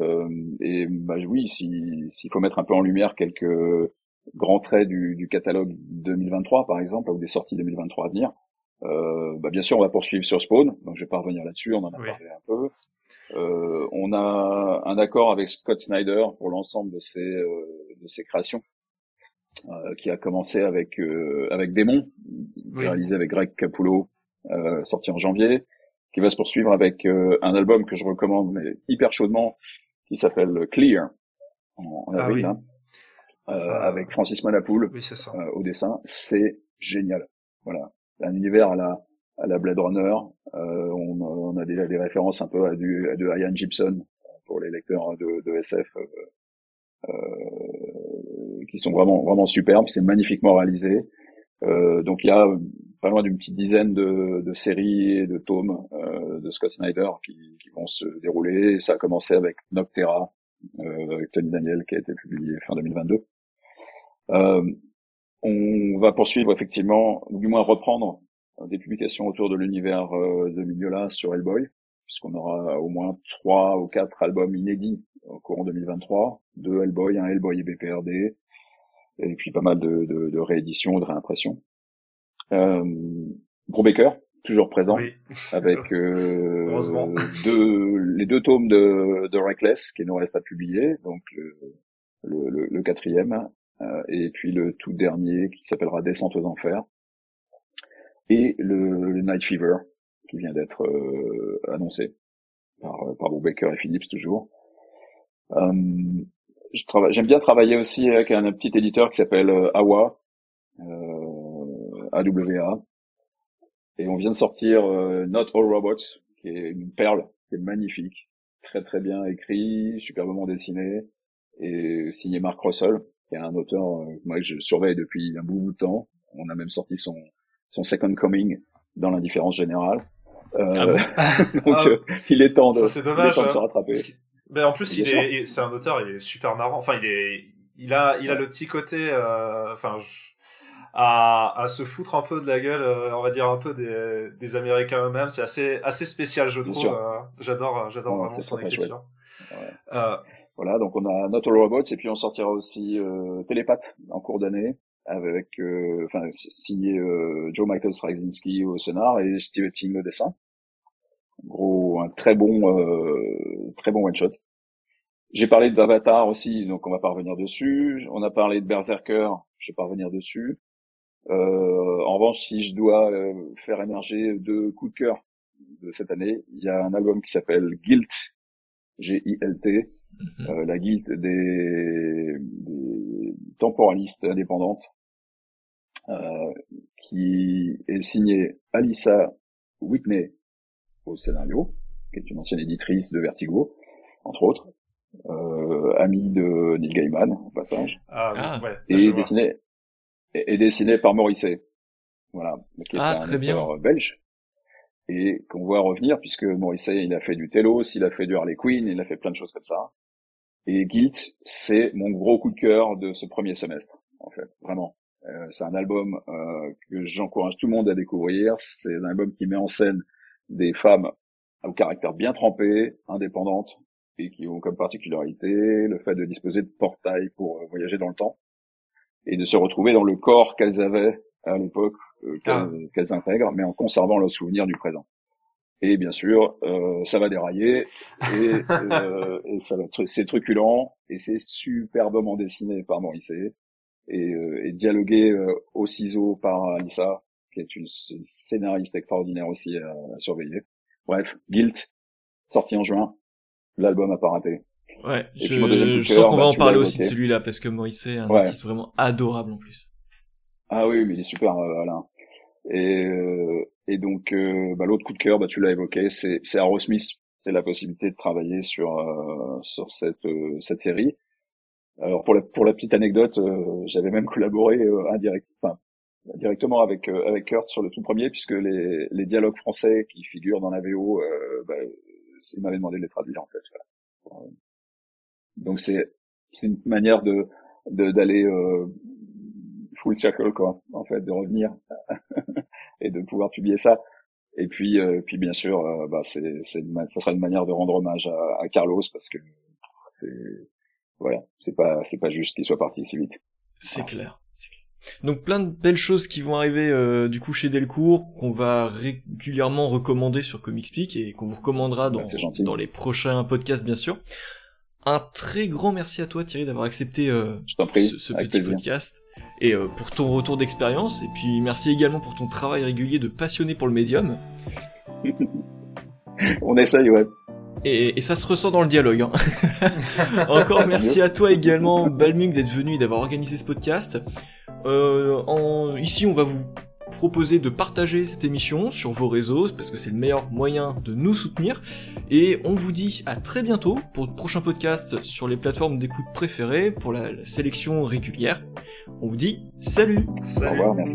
Euh, et bah oui, s'il faut mettre un peu en lumière quelques grands traits du, du, catalogue 2023 par exemple ou des sorties 2023 à venir. Euh, bah bien sûr, on va poursuivre sur Spawn, donc je vais pas revenir là-dessus, on en a parlé un peu. Euh, on a un accord avec Scott Snyder pour l'ensemble de ses euh, de ses créations, euh, qui a commencé avec euh, avec Démon, réalisé avec Greg Capullo, euh, sorti en janvier, qui va se poursuivre avec un album que je recommande mais hyper chaudement, qui s'appelle Clear en, en ah avril. Hein. Euh, euh, avec Francis Manapoul euh, au dessin. C'est génial. Voilà, un univers à la à la Blade Runner. on, on, a déjà des références un peu à du à de Ian Gibson pour les lecteurs de, de SF. Euh, qui sont vraiment vraiment superbes, c'est magnifiquement réalisé. Euh, donc il y a pas loin d'une petite dizaine de, de séries et de tomes euh, de Scott Snyder qui, qui, vont se dérouler. ça a commencé avec Noctera, euh, avec Tony Daniel, qui a été publié fin 2022. Euh, on va poursuivre effectivement, ou du moins reprendre des publications autour de l'univers euh, de Mignola sur Hellboy, puisqu'on aura au moins trois ou quatre albums inédits au courant 2023, deux Hellboy, un Hellboy et BPRD, et puis pas mal de, de, de rééditions, de réimpressions. Euh, Baker, toujours présent, [LAUGHS] avec euh, deux, les deux tomes de, de Reckless qui nous restent à publier, donc le, le, le quatrième, euh, et puis le tout dernier qui s'appellera Descente aux Enfers, et le, Night Fever qui vient d'être euh, annoncé par, par Baker et Phillips toujours. Euh, j'aime bien travailler aussi avec un, petit éditeur qui s'appelle euh, AWA, euh, AWA, et on vient de sortir euh, Not All Robots, qui est une perle, qui est magnifique, très très bien écrit, superbement dessiné, et signé Mark Russell, qui est un auteur euh, moi, que je surveille depuis un bout de temps. On a même sorti son, son Second Coming dans l'indifférence générale. Euh, ah [LAUGHS] donc ah, euh, il est temps de, ça, dommage, de se rattraper. Ben, en plus, il est, c'est un auteur, il est super marrant. Enfin, il est, il a, il a le petit côté, euh, enfin, à, à se foutre un peu de la gueule, euh, on va dire un peu des, des Américains eux-mêmes. C'est assez, assez spécial, je trouve. Euh, j'adore, j'adore vraiment son écriture. Euh, voilà, donc on a Not All Robots et puis on sortira aussi euh, Télépathe en cours d'année avec, enfin, signé Joe Michael Straczynski au scénar et Steve King au dessin. Gros un très bon euh, très bon one shot j'ai parlé d'Avatar aussi donc on va pas revenir dessus. On a parlé de Berserker je vais pas revenir dessus. Euh, en revanche si je dois euh, faire émerger deux coups de cœur de cette année il y a un album qui s'appelle Guilt G-I-L-T mhm. euh, la Guilt des, des temporalistes indépendantes euh, qui est signé Alissa Whitney au scénario, qui est une ancienne éditrice de Vertigo, entre autres, euh, amie de Neil Gaiman, au passage, ah, ah. Ouais, et dessiné et, dessiné par Morisset, voilà, qui est ah, un très bien. belge, et qu'on voit revenir puisque Morisset, il a fait du Telos, il a fait du Harley Quinn, il a fait plein de choses comme ça. Et Guilt, c'est mon gros coup de cœur de ce premier semestre, en fait, vraiment. Euh, c'est un album euh, que j'encourage tout le monde à découvrir. C'est un album qui met en scène des femmes au caractère bien trempé, indépendantes, et qui ont comme particularité le fait de disposer de portails pour euh, voyager dans le temps, et de se retrouver dans le corps qu'elles avaient à l'époque, euh, ah. qu'elles intègrent, mais en conservant le souvenir du présent. Et bien sûr, euh, ça va dérailler, et, euh, [LAUGHS] et ça va c'est truculent, et c'est superbement dessiné par Maurice, et, et dialogué au ciseau par Alissa, qui est une, scénariste extraordinaire aussi à, surveiller. Bref, Guilt, sorti en juin, l'album a pas raté. Ouais, je, sens qu'on va bah, en parler aussi de celui-là parce que Maurice est un artiste vraiment adorable en plus. Ah oui, mais il est super, euh, Alain. Et, euh, et donc, euh, bah, l'autre coup de cœur, bah, tu l'as évoqué, c'est, c'est Aerosmith. C'est la possibilité de travailler sur sur cette cette série. Alors pour la pour la petite anecdote, j'avais même collaboré indirect, enfin directement avec euh, avec Kurt sur le tout premier puisque les, les dialogues français qui figurent dans la VO euh, bah, il m'avait demandé de les traduire en fait voilà. donc c'est c'est une manière de d'aller euh, full circle quoi en fait de revenir [LAUGHS] et de pouvoir publier ça et puis euh, puis bien sûr euh, bah c'est c'est ça sera une manière de rendre hommage à, à Carlos parce que voilà. C'est pas c'est pas juste qu'il soit parti si vite. C'est clair. Donc plein de belles choses qui vont arriver euh, du coup chez Delcourt, qu'on va régulièrement recommander sur Comicspeak et qu'on vous recommandera dans, dans les prochains podcasts bien sûr. Un très grand merci à toi Thierry d'avoir accepté euh, ce, petit podcast et euh, pour ton retour d'expérience. Et puis merci également pour ton travail régulier de passionné pour le médium. [LAUGHS] On essaye ouais. Et, ça se ressent dans le dialogue. Hein. [LAUGHS] Encore merci à toi également, Balmung, d'être venu et d'avoir organisé ce podcast. Euh. Ici, on va vous proposer de partager cette émission sur vos réseaux parce que c'est le meilleur moyen de nous soutenir et on vous dit à très bientôt pour le prochain podcast sur les plateformes d'écoute préférées pour la, sélection régulière. On vous dit salut. salut. Au revoir, merci.